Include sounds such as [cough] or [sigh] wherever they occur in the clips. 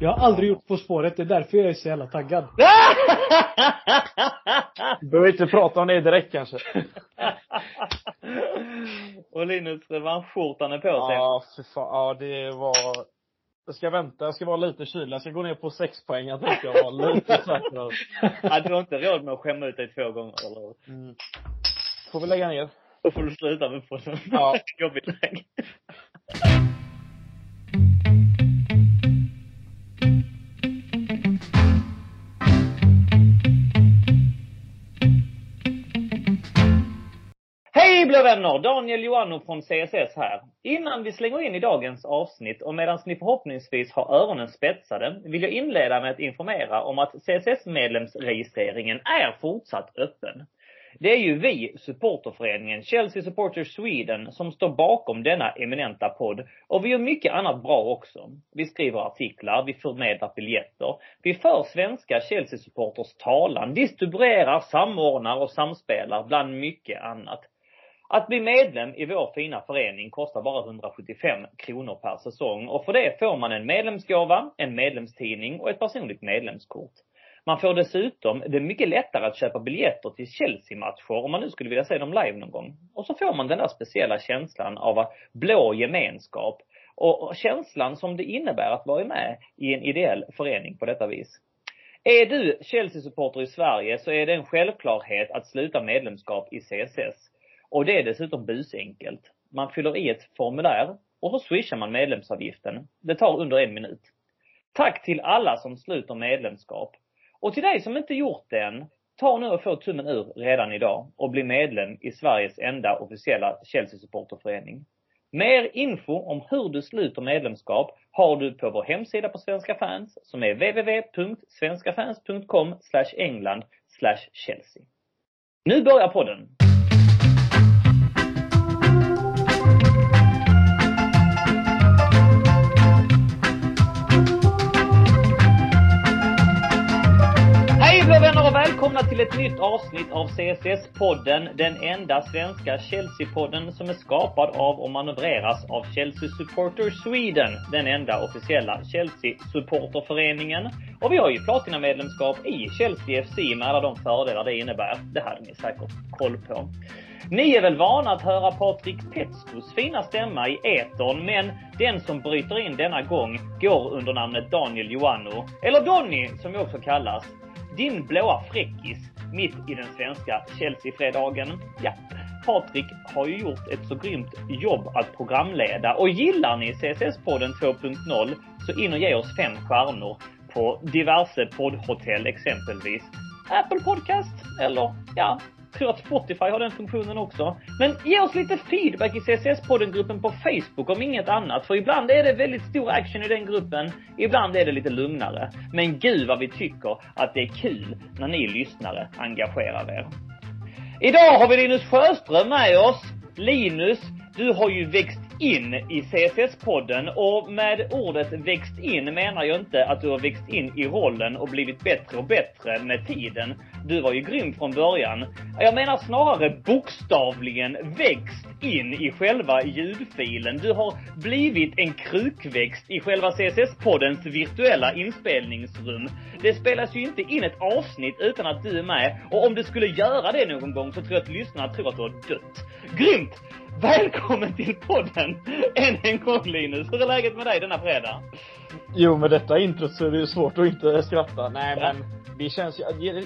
Jag har aldrig gjort På spåret, det är därför jag är så jävla taggad. [laughs] Du behöver inte prata om det direkt kanske. [laughs] och Linus revanschskjortan är på sig. Ja, för fan. Ja, det var jag ska vänta, jag ska vara lite kylig. Jag ska gå ner på sex poäng. Jag tänkte jag var lite säkrare. [laughs] Ja, du har inte råd med att skämma ut dig två gånger, eller hur? Mm. Får vi lägga ner? Då får du sluta med podden. Ja. Jobbigt läge. Hej vänner! Daniel Joannou från CSS här. Innan vi slänger in i dagens avsnitt och medan ni förhoppningsvis har öronen spetsade vill jag inleda med att informera om att CSS-medlemsregistreringen är fortsatt öppen. Det är ju vi, supporterföreningen Chelsea Supporters Sweden, som står bakom denna eminenta podd. Och vi gör mycket annat bra också. Vi skriver artiklar, vi förmedlar biljetter, vi för svenska Chelsea-supporters talan, distribuerar, samordnar och samspelar bland mycket annat. Att bli medlem i vår fina förening kostar bara 175 kronor per säsong och för det får man en medlemsgåva, en medlemstidning och ett personligt medlemskort. Man får dessutom det mycket lättare att köpa biljetter till Chelsea-matcher om man nu skulle vilja se dem live någon gång. Och så får man den där speciella känslan av blå gemenskap och känslan som det innebär att vara med i en ideell förening på detta vis. Är du Chelsea-supporter i Sverige så är det en självklarhet att sluta medlemskap i CSS. Och det är dessutom busenkelt. Man fyller i ett formulär och så swishar man medlemsavgiften. Det tar under en minut. Tack till alla som sluter medlemskap. Och till dig som inte gjort det än, ta nu och få tummen ur redan idag och bli medlem i Sveriges enda officiella Chelsea-supporterförening. Mer info om hur du sluter medlemskap har du på vår hemsida på Svenska fans som är www.svenskafans.com england Chelsea. Nu börjar podden! Välkomna till ett nytt avsnitt av CSS-podden. Den enda svenska Chelsea-podden som är skapad av och manövreras av Chelsea Supporter Sweden. Den enda officiella Chelsea-supporterföreningen. Och vi har ju platinamedlemskap i Chelsea FC med alla de fördelar det innebär. Det hade ni säkert koll på. Ni är väl vana att höra Patrik Petskos fina stämma i etern, men den som bryter in denna gång går under namnet Daniel Joannou, eller Donny som vi också kallas. Din blåa fräckis mitt i den svenska Chelsea-fredagen. Ja, Patrik har ju gjort ett så grymt jobb att programleda och gillar ni CSS-podden 2.0 så in och ge oss fem stjärnor på diverse poddhotell exempelvis. Apple Podcast eller ja, tror att Spotify har den funktionen också. Men ge oss lite feedback i CSS-poddengruppen på Facebook om inget annat. För ibland är det väldigt stor action i den gruppen. Ibland är det lite lugnare. Men gud vad vi tycker att det är kul när ni lyssnare engagerar er. Idag har vi Linus Sjöström med oss. Linus, du har ju växt in i CSS-podden och med ordet växt in menar jag inte att du har växt in i rollen och blivit bättre och bättre med tiden. Du var ju grym från början. Jag menar snarare bokstavligen växt in i själva ljudfilen. Du har blivit en krukväxt i själva CSS-poddens virtuella inspelningsrum. Det spelas ju inte in ett avsnitt utan att du är med och om du skulle göra det någon gång så tror jag att lyssnarna tror att du har dött. Grymt! Välkommen till podden! Än en gång Linus. Hur är läget med dig denna fredag? Jo, med detta introt så är det ju svårt att inte skratta. Nej, ja. men det känns,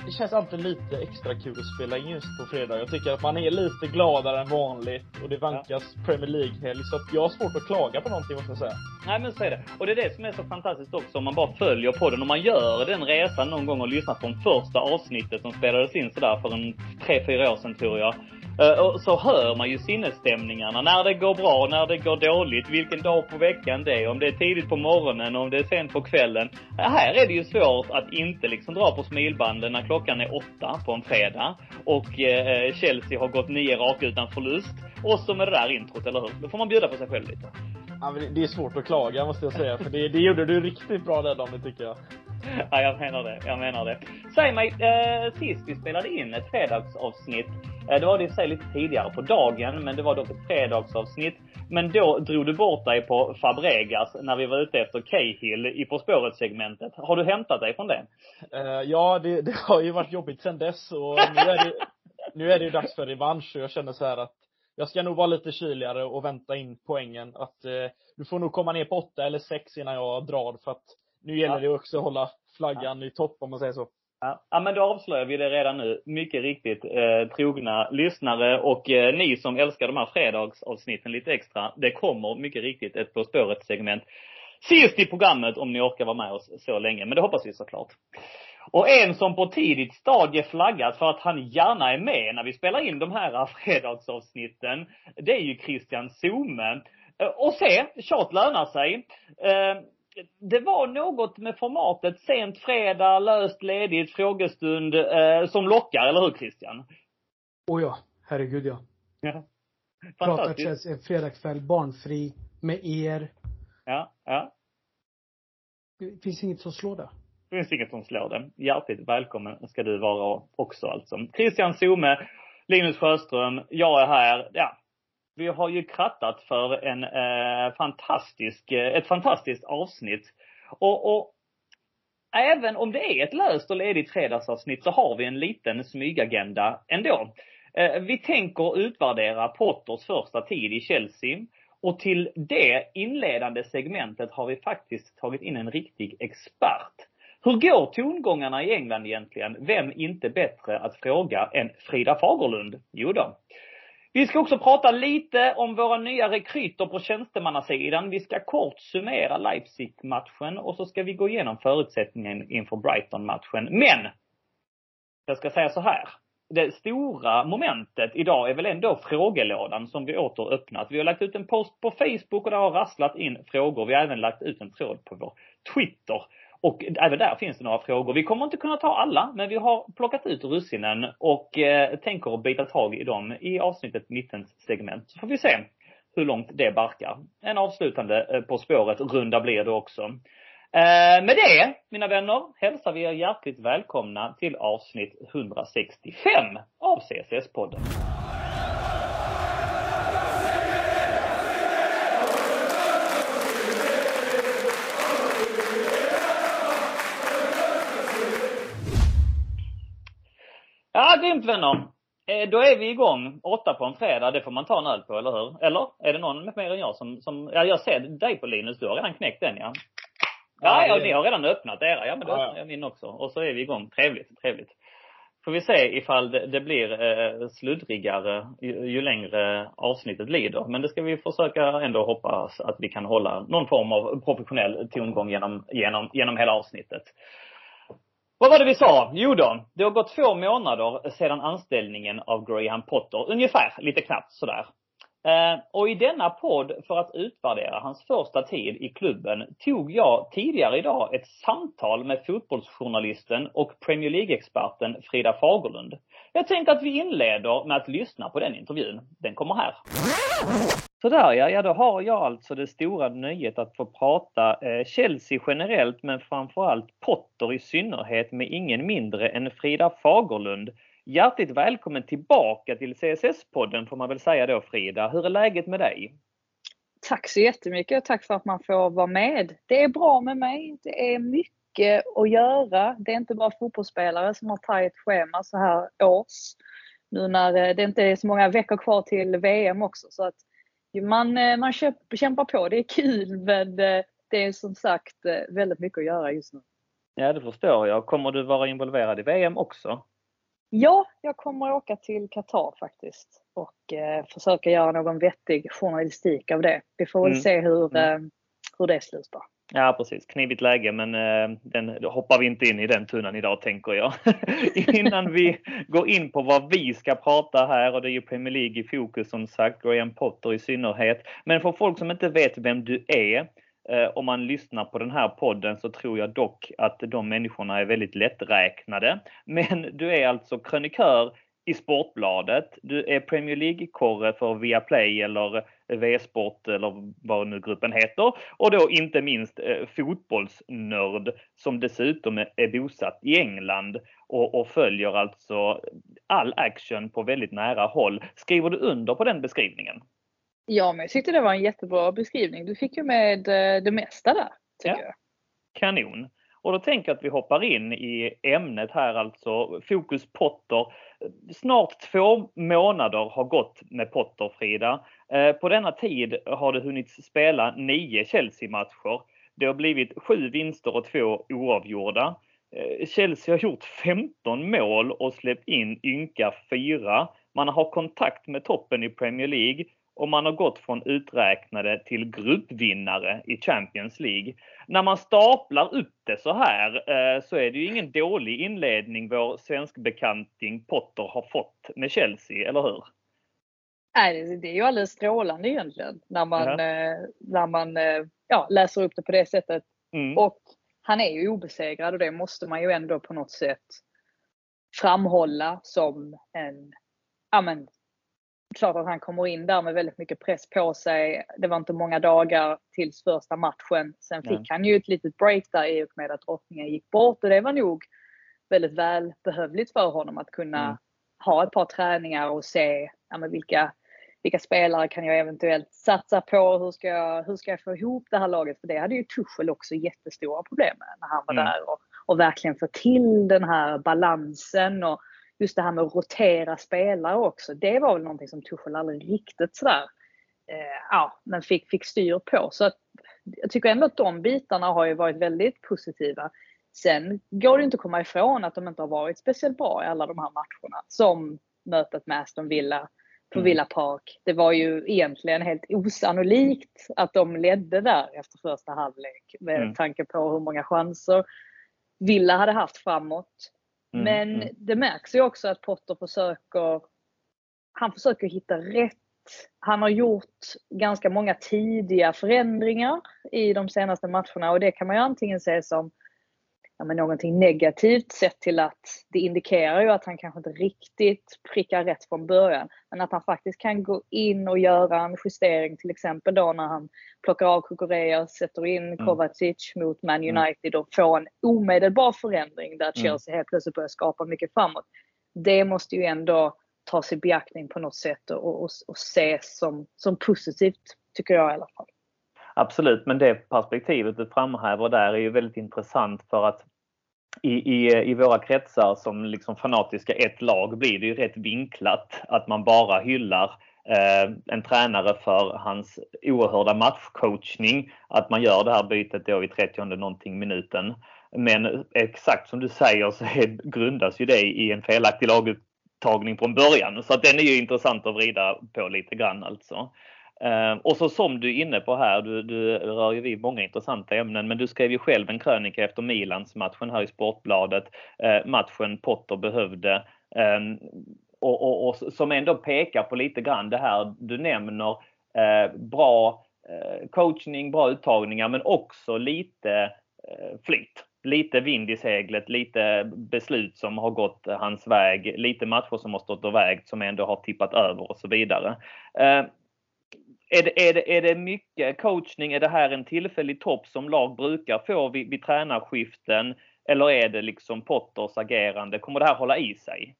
det känns alltid lite extra kul att spela in just på fredag. Jag tycker att man är lite gladare än vanligt och det vankas ja. Premier League-helg. Så att jag har svårt att klaga på någonting måste jag säga. Nej men så är det. Och det är det som är så fantastiskt också om man bara följer podden. Om man gör den resan någon gång och lyssnar på de första avsnittet som spelades in sådär för en tre, fyra år sedan tror jag. Eh, och så hör man ju sinnesstämningarna. När det går bra, när det går dåligt, vilken dag på veckan det är. Om det är tidigt på morgonen, om det är sent på kvällen. Eh, här är det ju svårt att inte liksom dra på smilbanden när klockan är åtta på en fredag. Och eh, Chelsea har gått nio raka utan förlust. Och så med det där introt, eller hur? Då får man bjuda på sig själv lite. Ja, men det är svårt att klaga måste jag säga. För det, det gjorde du riktigt bra där Daniel, tycker jag. Ja, jag menar det. Jag menar det. Säg mig, eh, sist vi spelade in ett fredagsavsnitt, eh, Det var det i sig lite tidigare på dagen, men det var dock ett fredagsavsnitt. Men då drog du bort dig på Fabregas när vi var ute efter Cahill i På spåret-segmentet. Har du hämtat dig från det? Eh, ja, det, det, har ju varit jobbigt sen dess och nu är det, nu är det ju dags för revansch och jag känner så här att jag ska nog vara lite kyligare och vänta in poängen. Att eh, du får nog komma ner på åtta eller sex innan jag drar för att nu gäller ja. det också att hålla flaggan ja. i topp om man säger så. Ja. ja, men då avslöjar vi det redan nu. Mycket riktigt eh, trogna lyssnare och eh, ni som älskar de här fredagsavsnitten lite extra. Det kommer mycket riktigt ett På spåret-segment sist i programmet om ni orkar vara med oss så länge. Men det hoppas vi såklart. Och en som på tidigt stadie flaggat för att han gärna är med när vi spelar in de här fredagsavsnitten, det är ju Christian Zome. Eh, och se, tjat lönar sig. Det var något med formatet sent fredag, löst ledigt, frågestund eh, som lockar, eller hur Christian? Oh ja, herregud ja. ja. Prata Chelsea en fredagkväll, barnfri, med er. Ja, ja. Det finns inget som slår det. Det finns inget som slår det. Hjärtligt välkommen ska du vara också alltså. Christian Zome, Linus Sjöström, jag är här. Ja, vi har ju krattat för en eh, fantastisk, eh, ett fantastiskt avsnitt. Och, och även om det är ett löst och ledigt fredagsavsnitt så har vi en liten smygagenda ändå. Eh, vi tänker utvärdera Potters första tid i Chelsea. Och till det inledande segmentet har vi faktiskt tagit in en riktig expert. Hur går tongångarna i England egentligen? Vem inte bättre att fråga än Frida Fagerlund? Jo då. Vi ska också prata lite om våra nya rekryter på tjänstemannasidan. Vi ska kort summera Leipzig-matchen och så ska vi gå igenom förutsättningen inför Brighton-matchen. Men! Jag ska säga så här. Det stora momentet idag är väl ändå frågelådan som vi åter öppnat. Vi har lagt ut en post på Facebook och det har rasslat in frågor. Vi har även lagt ut en tråd på vår Twitter. Och även där finns det några frågor. Vi kommer inte kunna ta alla, men vi har plockat ut russinen och eh, tänker bita tag i dem i avsnittet mittens segment. Så får vi se hur långt det barkar. En avslutande eh, På spåret-runda blir det också. Eh, med det, mina vänner, hälsar vi er hjärtligt välkomna till avsnitt 165 av CSS-podden. Grymt vänner. Eh, då är vi igång. Åtta på en fredag, det får man ta en öl på, eller hur? Eller? Är det någon mer än jag som, som ja, jag ser dig på Linus, du har redan knäckt den ja. Ja, ja, ni har redan öppnat era. Ja, men då öppnar jag min också. Och så är vi igång. Trevligt, trevligt. Får vi se ifall det, det blir eh, sluddrigare ju, ju, längre avsnittet lider. Men det ska vi försöka ändå hoppas att vi kan hålla någon form av professionell tongång genom, genom, genom hela avsnittet. Vad var det vi sa? Jo då, det har gått två månader sedan anställningen av Graham Potter. Ungefär, lite knappt sådär. Eh, och i denna podd, för att utvärdera hans första tid i klubben, tog jag tidigare idag ett samtal med fotbollsjournalisten och Premier League-experten Frida Fagerlund. Jag tänkte att vi inleder med att lyssna på den intervjun. Den kommer här. Sådär ja, ja då har jag alltså det stora nöjet att få prata eh, Chelsea generellt men framförallt Potter i synnerhet med ingen mindre än Frida Fagerlund. Hjärtligt välkommen tillbaka till CSS-podden får man väl säga då Frida. Hur är läget med dig? Tack så jättemycket och tack för att man får vara med. Det är bra med mig. Det är mycket att göra. Det är inte bara fotbollsspelare som har tajt schema så här års. Nu när eh, det inte är så många veckor kvar till VM också så att man, eh, man kämpar på. Det är kul men eh, det är som sagt väldigt mycket att göra just nu. Ja, det förstår jag. Kommer du vara involverad i VM också? Ja, jag kommer åka till Qatar faktiskt och eh, försöka göra någon vettig journalistik av det. Vi får väl mm. se hur, mm. eh, hur det slutar. Ja precis, knivigt läge men eh, den, hoppar vi inte in i den tunnan idag tänker jag. [laughs] Innan vi går in på vad vi ska prata här och det är ju Premier League i fokus som sagt, Graham Potter i synnerhet. Men för folk som inte vet vem du är Eh, om man lyssnar på den här podden så tror jag dock att de människorna är väldigt lätträknade. Men du är alltså krönikör i Sportbladet. Du är Premier League-korre för Viaplay eller V-sport eller vad nu gruppen heter. Och då inte minst eh, fotbollsnörd som dessutom är bosatt i England och, och, följer alltså all action på väldigt nära håll. Skriver du under på den beskrivningen? Ja, men jag tyckte det var en jättebra beskrivning. Du fick ju med eh, det mesta där, tycker ja. jag. Kanon! Och då tänker jag att vi hoppar in i ämnet här alltså. Fokus Potter. Snart två månader har gått med Potter, Frida. Eh, på denna tid har det hunnit spela nio Chelsea-matcher. Det har blivit sju vinster och två oavgjorda. Eh, Chelsea har gjort 15 mål och släppt in ynka fyra. Man har kontakt med toppen i Premier League och man har gått från uträknade till gruppvinnare i Champions League. När man staplar upp det så här eh, så är det ju ingen dålig inledning vår svenskbekanting Potter har fått med Chelsea, eller hur? Nej, det är ju alldeles strålande egentligen när man, uh när man ja, läser upp det på det sättet. Mm. Och han är ju obesegrad och det måste man ju ändå på något sätt framhålla som en, ja men, klart att han kommer in där med väldigt mycket press på sig. Det var inte många dagar tills första matchen. Sen fick Nej. han ju ett litet break där i och med att drottningen gick bort och det var nog väldigt välbehövligt för honom att kunna mm. ha ett par träningar och se ja, vilka vilka spelare kan jag eventuellt satsa på? Hur ska jag, hur ska jag få ihop det här laget? För det hade ju Tuchel också jättestora problem med när han var mm. där. Och, och verkligen få till den här balansen och just det här med att rotera spelare också. Det var väl någonting som Tuchel aldrig riktigt sådär, eh, ja, men fick, fick styr på. Så att, jag tycker ändå att de bitarna har ju varit väldigt positiva. Sen går det inte att komma ifrån att de inte har varit speciellt bra i alla de här matcherna. Som mötet med Aston Villa, på mm. Villa Park. Det var ju egentligen helt osannolikt att de ledde där efter första halvlek med mm. tanke på hur många chanser Villa hade haft framåt. Mm. Men mm. det märks ju också att Potter försöker, han försöker hitta rätt. Han har gjort ganska många tidiga förändringar i de senaste matcherna och det kan man ju antingen se som ja, men någonting negativt sett till att det indikerar ju att han kanske inte riktigt prickar rätt från början. Men att han faktiskt kan gå in och göra en justering till exempel då när han plockar av Kukureya, sätter in mm. Kovacic mot Man mm. United och får en omedelbar förändring där mm. Chelsea helt plötsligt börjar skapa mycket framåt. Det måste ju ändå tas i beaktning på något sätt och, och, och ses som, som positivt, tycker jag i alla fall. Absolut, men det perspektivet du framhäver där är ju väldigt intressant för att i, i, i våra kretsar som liksom fanatiska ett lag blir det ju rätt vinklat att man bara hyllar eh, en tränare för hans oerhörda matchcoachning. Att man gör det här bytet då i 30 någonting minuten. Men exakt som du säger så är, grundas ju det i en felaktig laguttagning från början. Så att den är ju intressant att vrida på lite grann alltså. Ehm, och så som du är inne på här, du, du rör ju vid många intressanta ämnen, men du skrev ju själv en krönika efter Milans matchen här i Sportbladet. Ehm, matchen Potter behövde. Ehm, och, och, och, som ändå pekar på lite grann det här du nämner. Bra eh, coachning, bra uttagningar men också lite eh, flyt. Lite vind i seglet, lite beslut som har gått hans väg, lite matcher som har stått och vägt som ändå har tippat över och så vidare. Är det, är, det, är det mycket coachning? Är det här en tillfällig topp som lag brukar få vid, vid tränarskiften? Eller är det liksom Potters agerande? Kommer det här hålla i sig?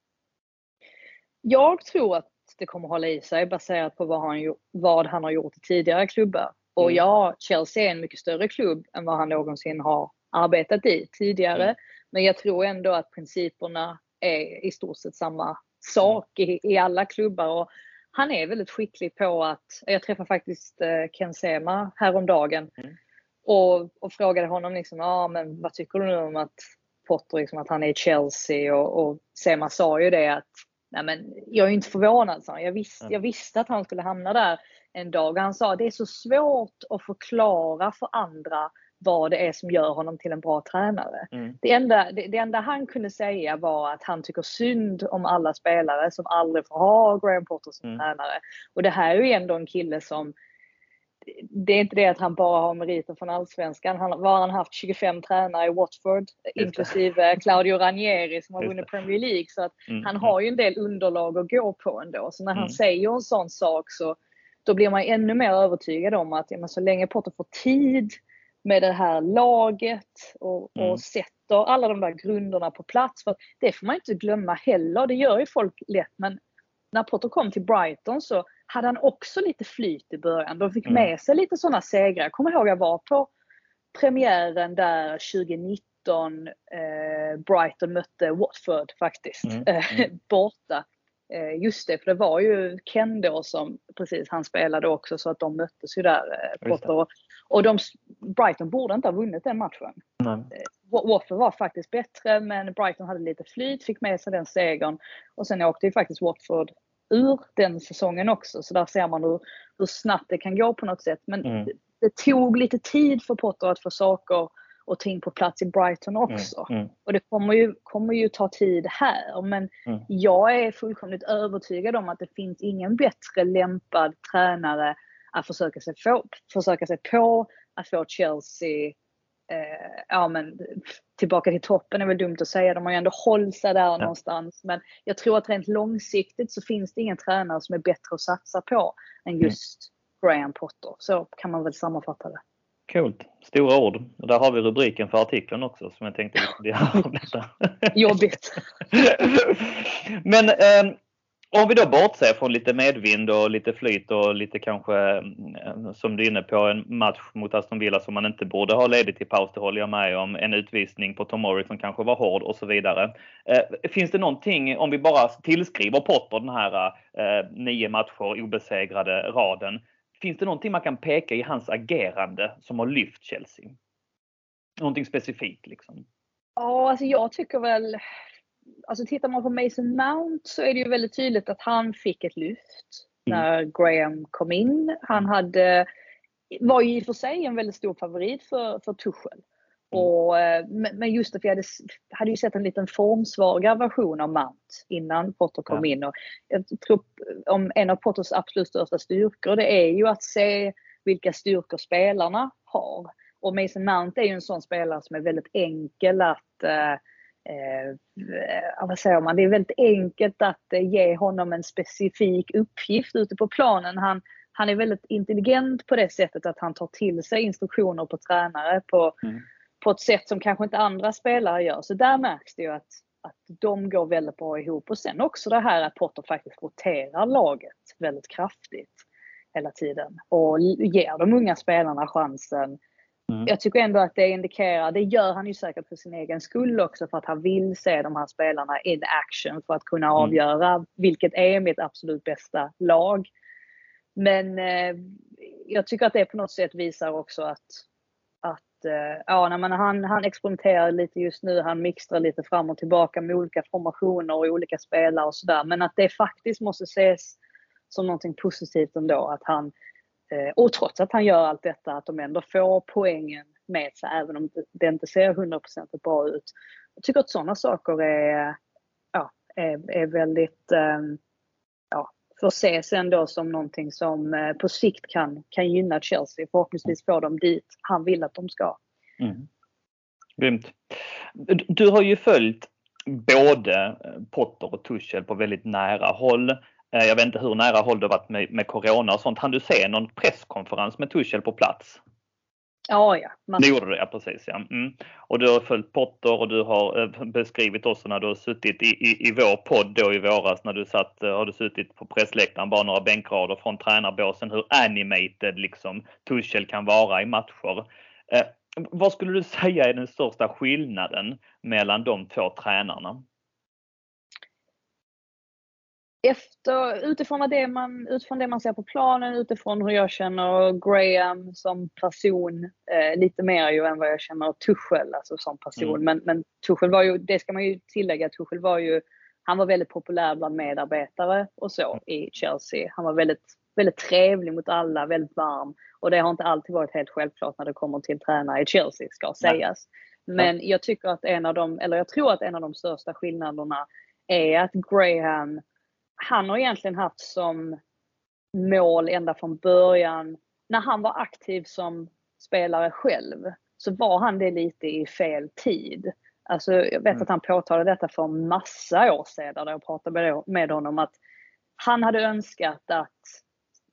Jag tror att det kommer hålla i sig baserat på vad han, vad han har gjort i tidigare klubbar. Och mm. ja, Chelsea är en mycket större klubb än vad han någonsin har arbetat i tidigare. Mm. Men jag tror ändå att principerna är i stort sett samma sak i, i alla klubbar. Och han är väldigt skicklig på att, jag träffade faktiskt eh, Ken Sema häromdagen mm. och, och frågade honom liksom, ja ah, men vad tycker du nu om att Potter, liksom, att han är i Chelsea och, och Sema sa ju det att Nej men jag är inte förvånad, sa han. Jag, visst, jag visste att han skulle hamna där en dag. Han sa att det är så svårt att förklara för andra vad det är som gör honom till en bra tränare. Mm. Det, enda, det, det, enda han kunde säga var att han tycker synd om alla spelare som aldrig får ha Graham Potter som mm. tränare. Och det här är ju ändå en kille som det är inte det att han bara har meriter från allsvenskan. Han har han haft 25 tränare i Watford, inklusive Claudio Ranieri som har vunnit Premier League. Så att mm. han har ju en del underlag att gå på ändå. Så när han mm. säger en sån sak så då blir man ännu mer övertygad om att ja, så länge Potter får tid med det här laget och, mm. och sätter alla de där grunderna på plats. För det får man inte glömma heller. Det gör ju folk lätt. Men när Potter kom till Brighton så hade han också lite flyt i början. De fick mm. med sig lite sådana segrar. Jag kommer ihåg jag var på premiären där 2019. Eh, Brighton mötte Watford faktiskt. Mm. Mm. [laughs] borta. Eh, just det, för det var ju Ken då som precis han spelade också så att de möttes ju där. Eh, Potter. Och de, Brighton borde inte ha vunnit den matchen. Eh, Watford var faktiskt bättre men Brighton hade lite flyt, fick med sig den segern. Och sen åkte ju faktiskt Watford ur den säsongen också. Så där ser man hur, hur snabbt det kan gå på något sätt. Men mm. det, det, tog lite tid för Potter att få saker och ting på plats i Brighton mm, också. Mm. Mm. Och det kommer ju, kommer ju ta tid här. Men mm. jag är fullkomligt övertygad om att det finns ingen bättre lämpad tränare att försöka sig, få, försöka sig på att få Chelsea eh, ja, men, tillbaka till toppen är väl dumt att säga. De har ju ändå hållit sig där ja. någonstans. Men jag tror att rent långsiktigt så finns det ingen tränare som är bättre att satsa på än just mm. Graham Potter. Så kan man väl sammanfatta det. Coolt. Stora ord. Och där har vi rubriken för artikeln också som jag tänkte vi skulle göra om detta. [laughs] Jobbigt. [laughs] Men eh, om vi då bortser från lite medvind och lite flyt och lite kanske, mm, eh, som du är inne på, en match mot Aston Villa som man inte borde ha ledigt i paus, det håller jag med om. En utvisning på Tom Morris som kanske var hård och så vidare. Eh, finns det någonting, om vi bara tillskriver Potter den här eh, nio matcher obesegrade raden. Finns det någonting man kan peka i hans agerande som har lyft Chelsea? Någonting specifikt liksom? Ja, alltså jag tycker väl alltså tittar man på Mason Mount så är det ju väldigt tydligt att han fick ett lyft mm. när Graham kom in. Han hade, var ju i och för sig en väldigt stor favorit för, för Tuchel. Mm. Och, eh, men just att vi hade, hade ju sett en liten formsvagare version av Mount innan Potter kom ja. in. Och jag tror om en av Potters absolut största styrkor det är ju att se vilka styrkor spelarna har. Och Mason Mount är ju en sån spelare som är väldigt enkel att eh, eh, vad säger man, det är väldigt enkelt att eh, ge honom en specifik uppgift ute på planen. Han, han är väldigt intelligent på det sättet att han tar till sig instruktioner på tränare på, mm. på ett sätt som kanske inte andra spelare gör. Så där märks det ju att, att de går väldigt bra ihop. Och sen också det här att Potter faktiskt roterar laget väldigt kraftigt hela tiden och ger de unga spelarna chansen Mm. Jag tycker ändå att det indikerar, det gör han ju säkert för sin egen skull också för att han vill se de här spelarna in action för att kunna mm. avgöra vilket är mitt absolut bästa lag. Men eh, jag tycker att det på något sätt visar också att, att eh, ja, när man, han, han experimenterar lite just nu, han mixtrar lite fram och tillbaka med olika formationer och olika spelare och sådär. Men att det faktiskt måste ses som någonting positivt ändå att han Eh, och trots att han gör allt detta, att de ändå får poängen med sig även om det inte ser 100% bra ut. Jag tycker att sådana saker är, ja, är, är väldigt, ehm, ja, får ses ändå som någonting som eh, på sikt kan, kan gynna Chelsea. Förhoppningsvis får de dit han vill att de ska. Mm. Grymt. Du har ju följt både Potter och Tuchel på väldigt nära håll. Eh, jag vet inte hur nära håll det varit med, med Corona och sånt. Han du se någon presskonferens med Tuchel på plats? Ja, ja. Det gjorde du, ja precis. Ja. Mm. Och du har följt Potter och du har eh, beskrivit också när du har suttit i, i, i vår podd då i våras när du satt, eh, har du suttit på pressläktaren bara några bänkrader från tränarbåsen hur animated liksom Tuchel kan vara i matcher. Eh, vad skulle du [laughs] säga är den största skillnaden mellan de två tränarna? Efter, utifrån, det man, utifrån det man ser på planen, utifrån hur jag känner Graham som person, eh, lite mer ju än vad jag känner Tuchel alltså som person. Mm. Men, men Tuchel var ju, det ska man ju tillägga, Tuchel var ju, han var väldigt populär bland medarbetare och så i Chelsea. Han var väldigt, väldigt trevlig mot alla, väldigt varm. Och det har inte alltid varit helt självklart när det kommer till tränare i Chelsea, ska sägas. Men jag tycker att en av de, eller jag tror att en av de största skillnaderna är att Graham han har egentligen haft som mål ända från början, när han var aktiv som spelare själv, så var han det lite i fel tid. Alltså, jag vet mm. att han påtalade detta för massa år sedan, när jag pratade med honom, att han hade önskat att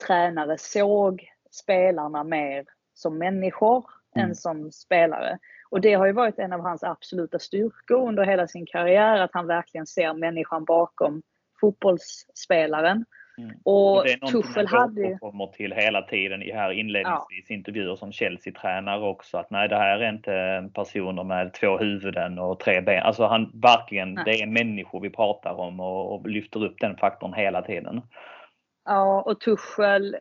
tränare såg spelarna mer som människor mm. en som spelare. Och det har ju varit en av hans absoluta styrkor under hela sin karriär, att han verkligen ser människan bakom fotbollsspelaren. Mm. Och, det är Tuchel hade ju... kommer till hela tiden i här inledningsvis ja. intervjuer som Chelsea-tränare också att nej det här är inte personer med två huvuden och tre ben. Alltså han verkligen, nej. det är människor vi pratar om och, och, lyfter upp den faktorn hela tiden. Ja och Tuchel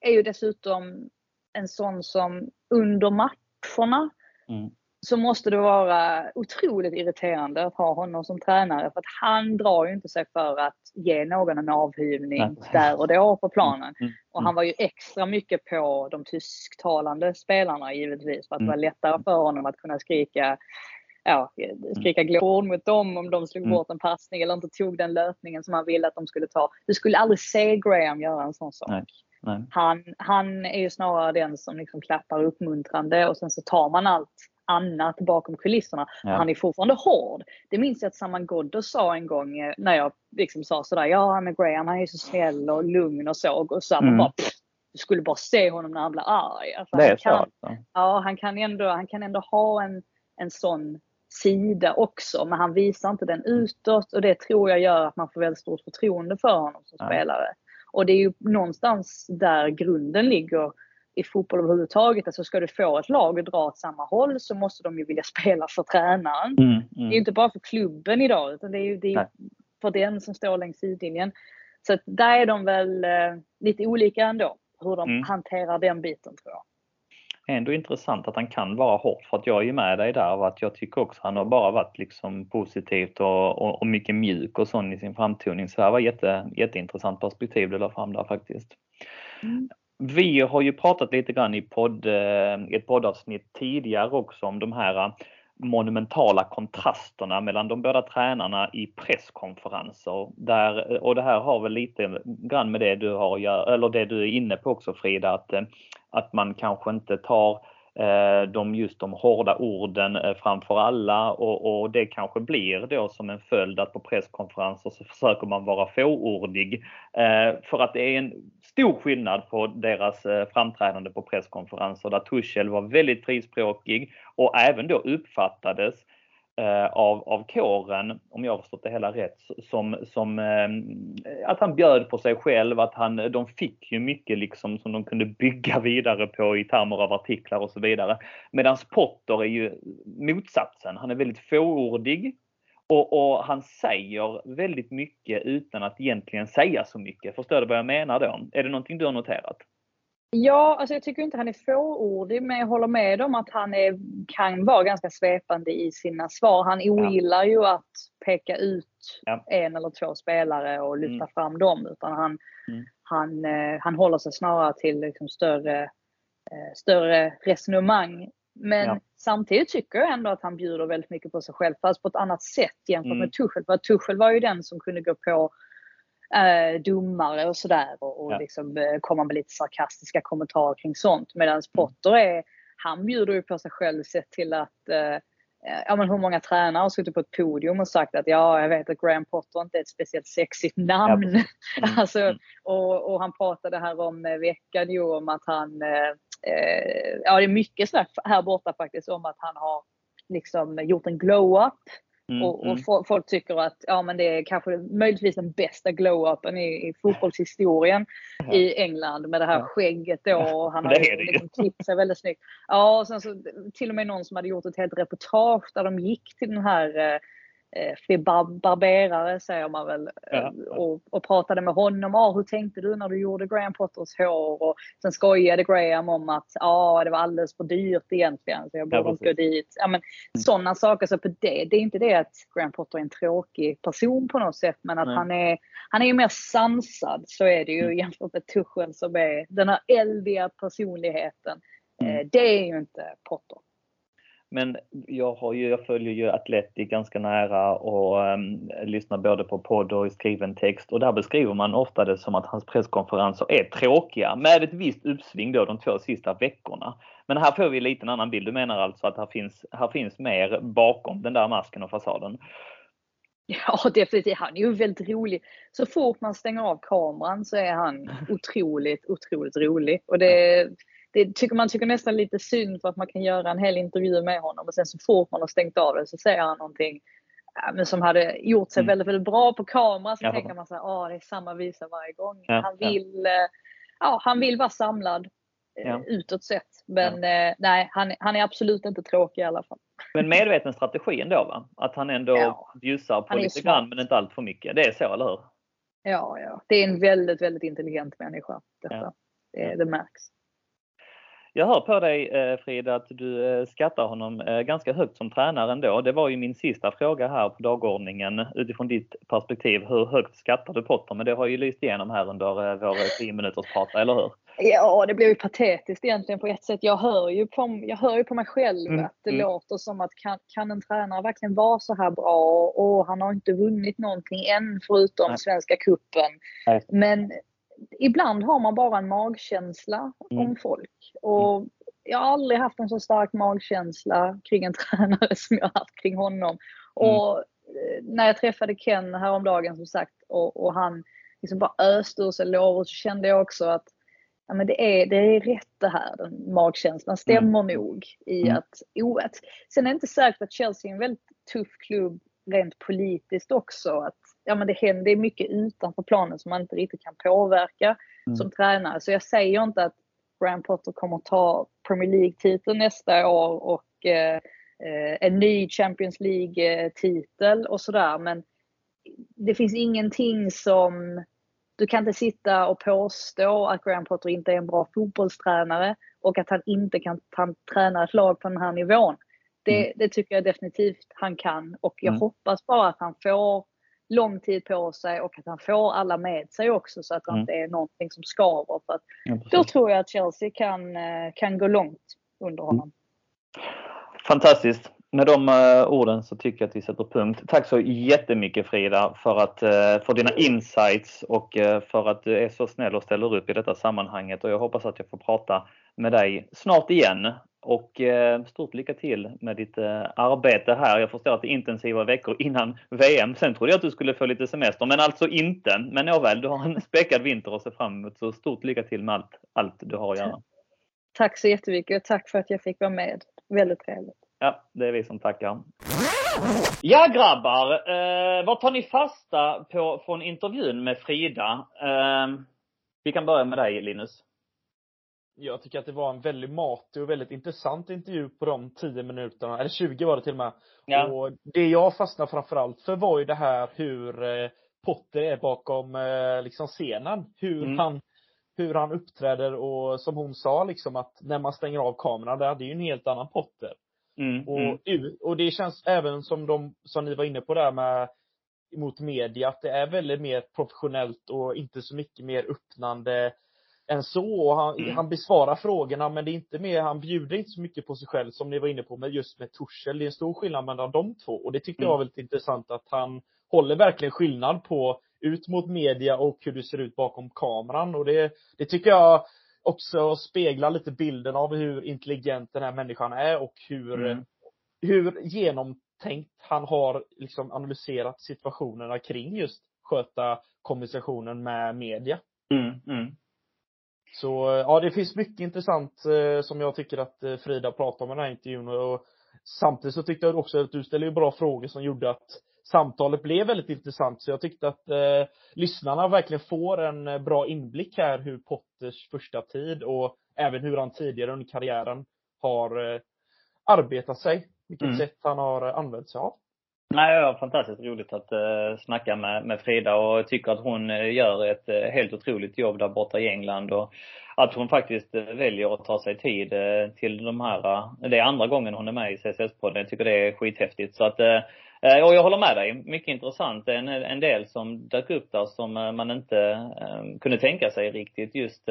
är ju dessutom en sån som under matcherna mm så måste det vara otroligt irriterande att ha honom som tränare för att han drar ju inte sig för att ge någon en avhyvning Nej. där och då på planen. Mm. mm. Och han var ju extra mycket på de tysktalande spelarna givetvis för att det var mm. lättare för honom att kunna skrika ja, skrika mm. glåpord mot dem om de slog mm. bort en passning eller inte tog den löpningen som han ville att de skulle ta. Du skulle aldrig se Graham göra en sån sak. Nej. Nej. Han, han är ju snarare den som liksom klappar uppmuntrande och sen så tar man allt annat bakom kulisserna. Ja. Han är fortfarande hård. Det minns jag att Saman Ghoddos sa en gång eh, när jag liksom sa sådär, ja han är Graham, han är så snäll och lugn och så. Och så mm. bara, du skulle bara se honom när han blir arg. Alltså, det är kan, så alltså. Ja, han kan, ändå, han kan ändå ha en, en sån sida också, men han visar inte den utåt och det tror jag gör att man får väldigt stort förtroende för honom som ja. spelare. Och det är ju någonstans där grunden ligger i fotboll överhuvudtaget. Alltså ska du få ett lag att dra åt samma håll så måste de ju vilja [laughs] spela för tränaren. Mm, mm. Det är ju inte bara för klubben idag utan det är ju det är för den som står längs sidlinjen. Så att där är de väl eh, lite olika ändå, hur de mm. hanterar den biten tror jag. Ändå intressant att han kan vara hård för att jag är ju med dig där och att jag tycker också han har bara varit liksom positivt och, och, och mycket mjuk och sån i sin framtoning. Så det var jätte, jätteintressant perspektiv du la fram där faktiskt. Mm. Vi har ju pratat lite grann i podd, eh, ett poddavsnitt tidigare också om de här eh, monumentala kontrasterna mellan de båda tränarna i presskonferenser. Där, eh, och det här har väl lite grann med det du har eller det du är inne på också Frida, att, att man kanske inte tar Eh, Eh, de just de hårda orden eh, framför alla och, och, det kanske blir då som en följd att på presskonferenser så försöker man vara fåordig. Eh, för att det är en stor skillnad på deras eh, framträdande på presskonferenser där Tuchel var väldigt frispråkig och även då uppfattades Eh, Eh, av, av kåren, om jag har förstått det hela rätt, som, som eh, att han bjöd på sig själv, att han, de fick ju mycket liksom som de kunde bygga [laughs] vidare på i termer av artiklar och så vidare. Medan Potter är ju motsatsen. Han är väldigt fåordig och, och, han säger väldigt mycket utan att egentligen säga så mycket. Förstår du vad jag menar då? Är det någonting du har noterat? Ja, alltså jag tycker inte han är fåordig, men jag håller med om att han är, kan vara ganska svepande i sina svar. Han ogillar ja. ju att peka ut ja. en eller två spelare och lyfta mm. fram dem, utan han, mm. han, eh, han håller sig snarare till liksom större, eh, större resonemang. Men ja. samtidigt tycker jag ändå att han bjuder väldigt mycket på sig själv, fast på ett annat sätt jämfört mm. med Tuchel. För Tuchel var ju den som kunde gå på eh, domare och sådär och, och ja. liksom, eh, komma med lite sarkastiska kommentarer kring sånt. Medan mm. Potter är, han bjuder ju på sig själv sett till att eh, ja, men hur många tränare har suttit på ett podium och sagt att ja, jag vet att Graham Potter inte är ett speciellt sexigt namn. Ja. [laughs] Mm. alltså, mm. och, och, han pratade här om eh, veckan ju om att han, eh, eh, ja det är mycket sådär här borta faktiskt om att han har liksom gjort en glow-up Mm, och, och mm. folk tycker att ja, men det är kanske möjligtvis den bästa glow-upen i, i fotbollshistorien ja. i England med det här skägget då. Och han har liksom klippt sig väldigt snyggt. Ja, och sen så till och med någon som hade gjort ett helt reportage där de gick till den här eh, eh, barberare säger man väl ja. och, och pratade med honom. Ah, hur tänkte du när du gjorde Graham Potters hår? Och sen skojade Graham om att ah, det var alldeles för dyrt egentligen så jag borde ja, inte gå dit. Ja, men, mm. Sådana saker. Så på det, det är inte det att Graham Potter är en tråkig person på något sätt men att han är, han är ju mer sansad så är det ju mm. jämfört med Tuchel som är den här eldiga personligheten. Mm. Eh, det är ju inte Potter. Men jag, har ju, jag följer ju Atleti ganska nära och um, lyssnar både på podd och i skriven text och där beskriver man ofta det som att hans presskonferenser är tråkiga med ett visst uppsving då de två sista veckorna. Men här får vi lite en annan bild. Du menar alltså att här finns, här finns mer bakom den där masken och fasaden? Ja, definitivt. Han är ju väldigt rolig. Så fort man stänger av kameran så är han [laughs] otroligt, otroligt rolig. Och det, det tycker man tycker nästan lite synd för att man kan göra en hel intervju med honom och sen så fort man har stängt av det så säger han någonting men som hade gjort sig mm. väldigt, väldigt bra på kamera. Så ja. tänker man så här, åh det är samma visa varje gång. Ja, han, vill, ja. ja. han vill vara samlad ja. utåt sett. Men ja. nej, han, han är absolut inte tråkig i alla fall. Men medveten strategi ändå va? Att han ändå ja. bjussar på lite smart. grann men inte allt för mycket. Det är så, eller hur? Ja, ja. Det är en väldigt, väldigt intelligent människa. Detta. Det, det märks. Jag hör på dig eh, Frida att du eh, skattar honom eh, ganska högt som tränare ändå. Det var ju min sista fråga här på dagordningen utifrån ditt perspektiv. Hur högt skattar du Potter? Men det har ju lyst igenom här under vår 10 minuters prat, eller hur? Ja, det blir ju patetiskt egentligen på ett sätt. Jag hör ju på, jag hör ju på mig själv mm. att det mm. låter som att kan, kan en tränare verkligen vara så här bra? Och han har inte vunnit någonting än förutom Nej. Svenska cupen. Men ibland har man bara en magkänsla mm. om folk. Och mm. jag har aldrig haft en så stark magkänsla kring en [laughs] tränare som jag haft kring honom. Mm. Och eh, när jag träffade Ken häromdagen som sagt och, och han liksom bara öste ur sig lovord så kände jag också att ja, men det, är, det är rätt det här, den magkänslan stämmer mm. nog i mm. att, oh, att, sen är det inte säkert att Chelsea är en väldigt tuff klubb rent politiskt också. Att, ja, men det händer mycket utanför planen som man inte riktigt kan påverka mm. som tränare. Så jag säger inte att Graham Potter kommer ta Premier League-titeln nästa år och eh, eh en ny Champions League-titel och sådär. Men det finns ingenting som du kan inte sitta och påstå att Graham Potter inte är en bra fotbollstränare och att han inte kan träna ett lag på den här nivån. Det, mm. det tycker jag definitivt han kan och jag mm. hoppas bara att han får lång tid på sig och att han får alla med sig också så att det mm. inte är någonting som skaver. För att ja, då tror jag att Chelsea kan, eh, kan gå långt under mm. honom. Fantastiskt! Med de uh, orden så tycker jag att vi sätter punkt. Tack så jättemycket Frida för, att, uh, för dina insights och för att du är så snäll och ställer upp i detta sammanhanget och jag hoppas att jag får prata med dig snart igen. Och stort lycka till med ditt arbete här. Jag förstår att det är intensiva veckor innan [laughs] VM. Sen trodde jag att du skulle få lite semester, men alltså inte. Men nåväl, du har en [laughs] späckad vinter att se fram emot. Så stort lycka till med allt, allt du har att göra. [laughs] Tack så jättemycket och tack för att jag fick vara med. Väldigt trevligt. Ja, det är vi som tackar. Ja grabbar, eh, vad tar ni fasta på från intervjun med Frida? Eh, vi kan börja med dig Linus. Jag tycker att det var en väldigt matig och väldigt intressant intervju på de 10 minuterna, eller 20 var det till och med. Ja. Och det jag fastnade framförallt för var ju det här hur eh, Potter är bakom eh, liksom scenen. Hur mm. han hur han uppträder och som hon sa liksom att när man stänger av kameran där, det är ju en helt annan Potter. Mm, och, mm. och det känns även som de, som ni var inne på där med mot media, att det är väldigt mer professionellt och inte så mycket mer öppnande än så. Han, mm. han besvarar frågorna men det är inte mer, han bjuder inte så mycket på sig själv som ni var inne på med just med Torshäll. Det är en stor skillnad mellan de två och det tyckte jag var mm. väldigt intressant att han håller verkligen skillnad på ut mot media och hur du ser ut bakom kameran och det, det tycker jag också speglar lite bilden av hur intelligent den här människan är och hur, mm. hur genomtänkt han har liksom analyserat situationerna kring just sköta kommunikationen med media. Mm, mm. Så ja, det finns mycket intressant eh, som jag tycker att eh, Frida pratar om i den här intervjun och samtidigt så tyckte jag också att du ställde bra frågor som gjorde att samtalet blev väldigt intressant. Så jag tyckte att eh, lyssnarna verkligen får en eh, bra inblick här hur Potters första tid och även hur han tidigare under karriären har eh, arbetat sig. Vilket mm. sätt han har eh, använt sig av. Nej, det var fantastiskt roligt att uh, snacka med, med Frida och jag tycker att hon uh, gör ett uh, helt otroligt jobb där borta i England och att hon faktiskt uh, väljer att ta sig tid till de här, det är andra gången hon är med i CSS-podden. Jag tycker det är skithäftigt. Så att och jag håller med dig. Mycket intressant. En, en del som dök upp där som man inte kunde tänka sig riktigt. Just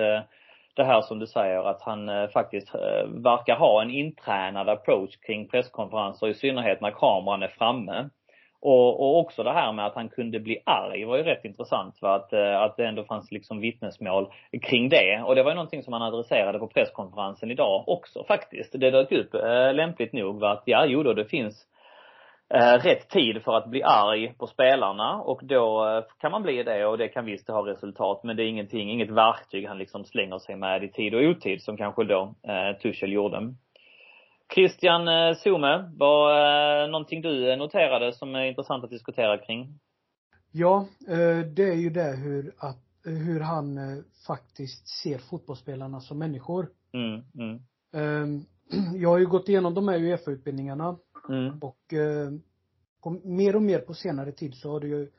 det här som du säger att han eh, faktiskt eh, verkar ha en intränad approach kring presskonferenser, i synnerhet när kameran är framme. Och, och också det här med att han kunde bli arg var ju rätt intressant. för Att, eh, att det ändå fanns liksom vittnesmål kring det. Och det var ju någonting som han adresserade på presskonferensen idag också faktiskt. Det dök upp lämpligt nog. Va? Att ja, jo då, det finns eh, rätt tid för att bli arg på spelarna och då eh, kan man bli det och det kan visst ha resultat men det är ingenting, inget verktyg han liksom slänger sig med i tid och otid som kanske då eh, Tuchel gjorde. Christian eh, Zome, var eh, någonting du noterade som är intressant att diskutera kring? Ja, eh, det är ju det hur att, hur han eh, faktiskt ser fotbollsspelarna som människor. Mm, mm. [clears throat] Jag har ju gått igenom de här Uefa-utbildningarna Mm. och eh, mer och mer på senare tid så har det ju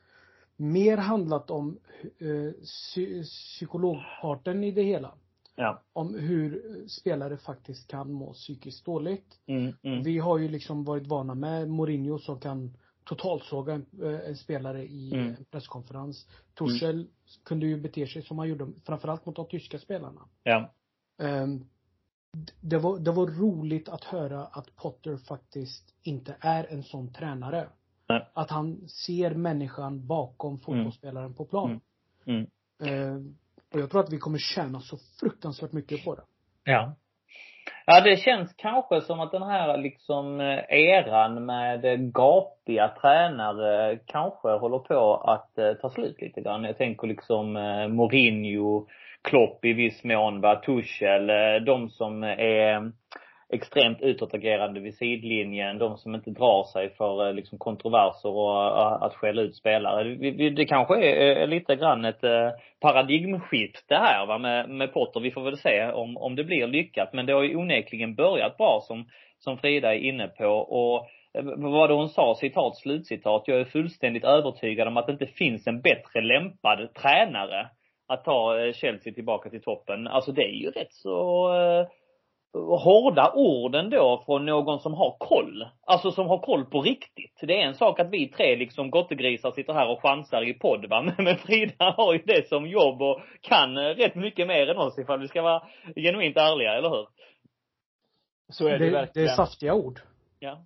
mer handlat om eh, psy psykologparten i det hela. Ja. Om hur spelare faktiskt kan må psykiskt dåligt. Mm, mm. Vi har ju liksom varit vana med Mourinho som kan totalsåga en, eh, en spelare i Mm. en presskonferens. Torshäll kunde ju bete sig som han gjorde, framförallt mot de tyska spelarna. Ja. D- det, var, det var roligt att höra att Potter faktiskt inte är en sån tränare. Nej. Att han ser människan bakom fotbollsspelaren på plan. Mm. Ehm, och jag tror att vi kommer tjäna så fruktansvärt mycket på det. Ja. Ja, det känns kanske som att den här liksom eh, eran med eh, gapiga tränare kanske håller på att eh, ta slut lite grann. Jag tänker liksom eh, Mourinho, Klopp i viss mån, va, Tuchel, eh, de som är extremt utåtagerande vid sidlinjen, de som inte drar sig för eh, liksom kontroverser och eh, att skälla ut spelare. Det kanske är lite grann ett paradigmskifte här va med, med Potter. Vi får väl se om, om det blir lyckat. Men det har ju onekligen börjat bra som, som Frida är inne på och vad var det hon sa? Citat, slutcitat. Jag är fullständigt övertygad om att det inte finns en bättre lämpad tränare att ta eh, Chelsea tillbaka till toppen. Alltså det är ju rätt så eh, hårda ord ändå från någon som har koll. Alltså som har koll på riktigt. Det är en sak att vi tre liksom gottegrisar sitter här och chansar i podd va. [laughs] Men Frida har ju det som jobb och kan eh, rätt mycket mer än oss ifall vi ska vara genuint ärliga, eller hur? Så är det, det, det verkligen. är saftiga ord. Ja.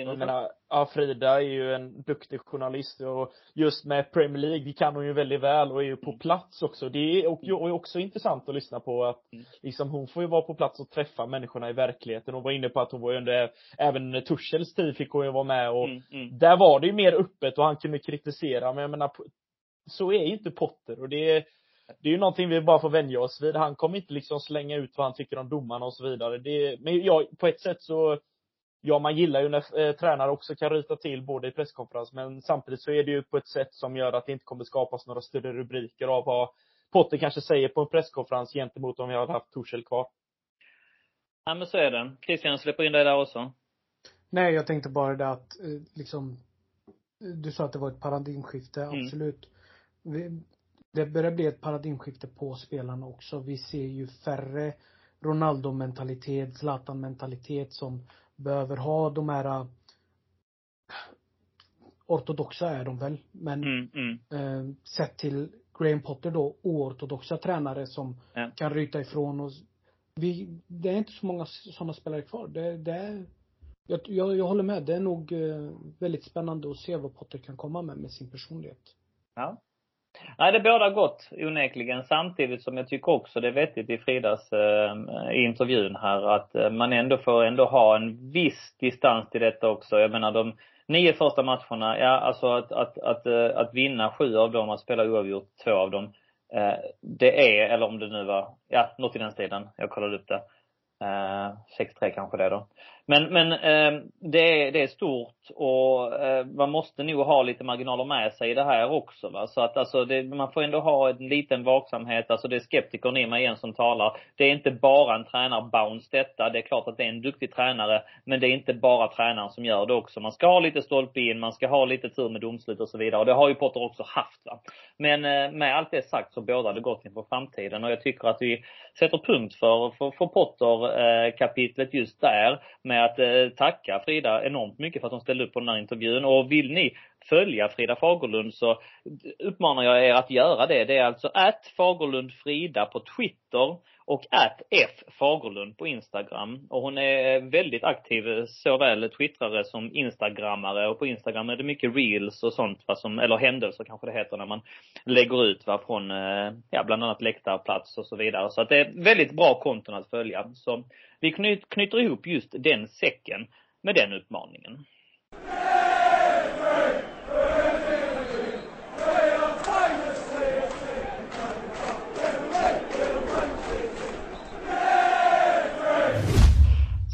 Jag menar, ja, Frida är ju en duktig journalist och just med Premier League, det kan hon ju väldigt väl och är ju på plats också. Det är också intressant att lyssna på att Mm. liksom hon får ju vara på plats och träffa människorna i verkligheten. Hon var inne på att hon var ju under, även Tuchels tid fick hon ju vara med och Mm, mm. där var det ju mer öppet och han kunde kritisera, men jag menar, så är ju inte Potter och det är, det är ju någonting vi bara får vänja oss vid. Han kommer inte liksom slänga ut vad han tycker om domarna och så vidare. Det, men ja, på ett sätt så, ja man gillar ju när eh, tränare också kan ryta till både i presskonferens, men samtidigt så är det ju på ett sätt som gör att det inte kommer skapas några större rubriker av vad Potter kanske säger på en presskonferens gentemot om vi hade haft Torshäll kvar. Ja men så är det. Christian, släpper in dig där också. Nej, jag tänkte bara det att eh, liksom Du sa att det var ett paradigmskifte, Mm. absolut. Vi, det börjar bli ett paradigmskifte på spelarna också. Vi ser ju färre Ronaldo-mentalitet, Zlatan-mentalitet som behöver ha de här eh, ortodoxa är de väl, men Mm, mm. eh, sett till Graham Potter då, oortodoxa tränare som Ja. kan ryta ifrån och vi, det är inte så många sådana spelare kvar. Det, det är, jag, jag, jag håller med. Det är nog eh, väldigt spännande att se vad Potter kan komma med med sin personlighet. Ja. Nej, det bådar gott onekligen. Samtidigt som jag tycker också det är vettigt i Fridas eh, intervjun här att eh, man ändå får ändå ha en viss distans till detta också. Jag menar de nio första matcherna, ja alltså att, att, att, eh, att vinna sju av dem, att spela oavgjort två av dem. Eh, det är, eller om det nu var, ja något i den stilen. Jag kollade upp det. Eh, 6-3 kanske det då. Men, men eh, det, är, det är stort och eh, man måste nog ha lite marginaler med sig i det här också. Va? Så att alltså, det, man får ändå ha en liten vaksamhet. Alltså det är skeptikern i mig igen som talar. Det är inte bara en tränarbounce detta. Det är klart att det är en duktig tränare. Men det är inte bara tränaren som gör det också. Man ska ha lite stolpe in, man ska ha lite tur med domslut och så vidare. Och det har ju Potter också haft. Va? Men eh, med allt det sagt så bådar det gott inför framtiden. Och jag tycker att vi sätter punkt för, för, för Potter-kapitlet eh, just där med att eh, tacka Frida enormt mycket för att hon ställde upp på den här intervjun. Och vill ni följa Frida Fagerlund så uppmanar jag er att göra det. Det är alltså att Fagerlund Frida på Twitter och att F Fagerlund på Instagram. Och hon är väldigt aktiv såväl twittrare som instagrammare och på Instagram är det mycket reels och sånt va, som, eller händelser kanske det heter när man lägger ut va, från, eh, ja bland annat läktarplats och så vidare. Så att det är väldigt bra konton att följa. Så vi knyter ihop just den säcken med den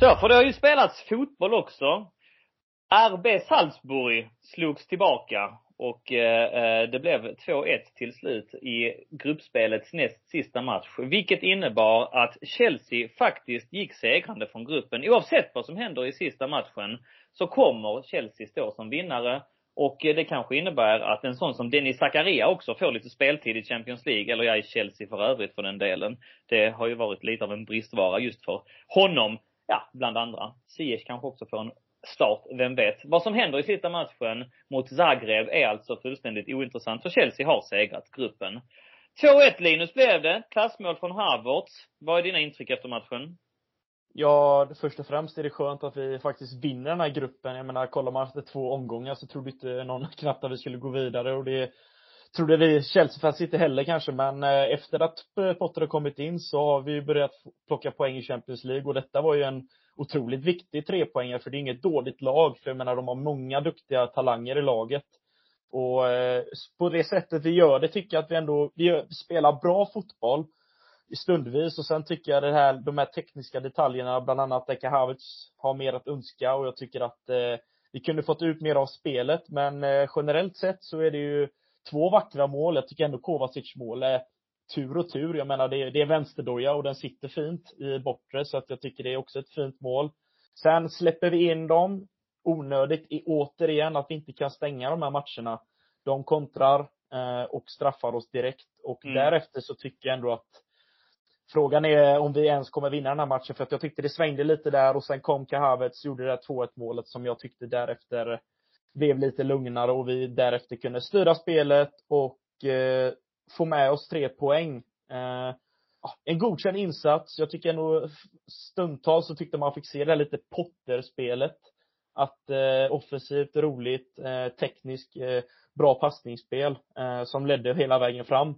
Så, för det har ju spelats fotboll också. RB Salzburg slogs tillbaka och eh, eh det blev 2-1 till slut i gruppspelets näst sista match. Vilket innebar att Chelsea faktiskt gick segrande från gruppen. Oavsett vad som händer i sista matchen så kommer Chelsea stå som vinnare. Och eh, det kanske innebär att en sån som Denis Zakaria också får lite speltid i Champions League, eller ja, i Chelsea för övrigt för den delen. Det har ju varit lite av en bristvara just för honom, ja, bland andra. Ziyech kanske också får en start, vem vet. Vad som händer i sista matchen mot Zagreb är alltså fullständigt ointressant, för Chelsea har segrat gruppen. 2-1 Linus blev det. Klassmål från Havertz. Vad är dina intryck efter matchen? Ja, först och främst är det skönt att vi faktiskt vinner den här gruppen. Jag menar, kollar man efter två omgångar så trodde inte någon [laughs] knappt att vi skulle gå vidare och det trodde vi Chelsea-fans inte heller kanske, men eh, efter att eh, Potter har kommit in så har vi börjat plocka poäng i Champions League och detta var ju en otroligt viktig trepoängare för det är inget dåligt lag, för jag menar de har många duktiga talanger i laget. Och eh, på det sättet vi gör det tycker jag att vi ändå, vi spelar bra fotboll stundvis. Och sen tycker jag det här, de här tekniska detaljerna, bland annat Eka Havertz har mer att önska. Och jag tycker att eh, vi kunde fått ut mer av spelet. Men eh, generellt sett så är det ju två vackra mål. Jag tycker ändå Kovacic mål är tur och tur. Jag menar, det är, det är vänsterdoja och den sitter fint i bortre, så att jag tycker det är också ett fint mål. Sen släpper vi in dem onödigt i, återigen att vi inte kan stänga de här matcherna. De kontrar eh, och straffar oss direkt och mm. därefter så tycker jag ändå att Frågan är om vi ens kommer vinna den här matchen för att jag tyckte det svängde lite där och sen kom Kahavets, gjorde det där 2-1 målet som jag tyckte därefter blev lite lugnare och vi därefter kunde styra spelet och eh, få med oss tre poäng. Eh, en godkänd insats. Jag tycker nog stundtals så tyckte man fick se det här lite Potter-spelet. Att eh, offensivt, roligt, eh, tekniskt, eh, bra passningsspel eh, som ledde hela vägen fram.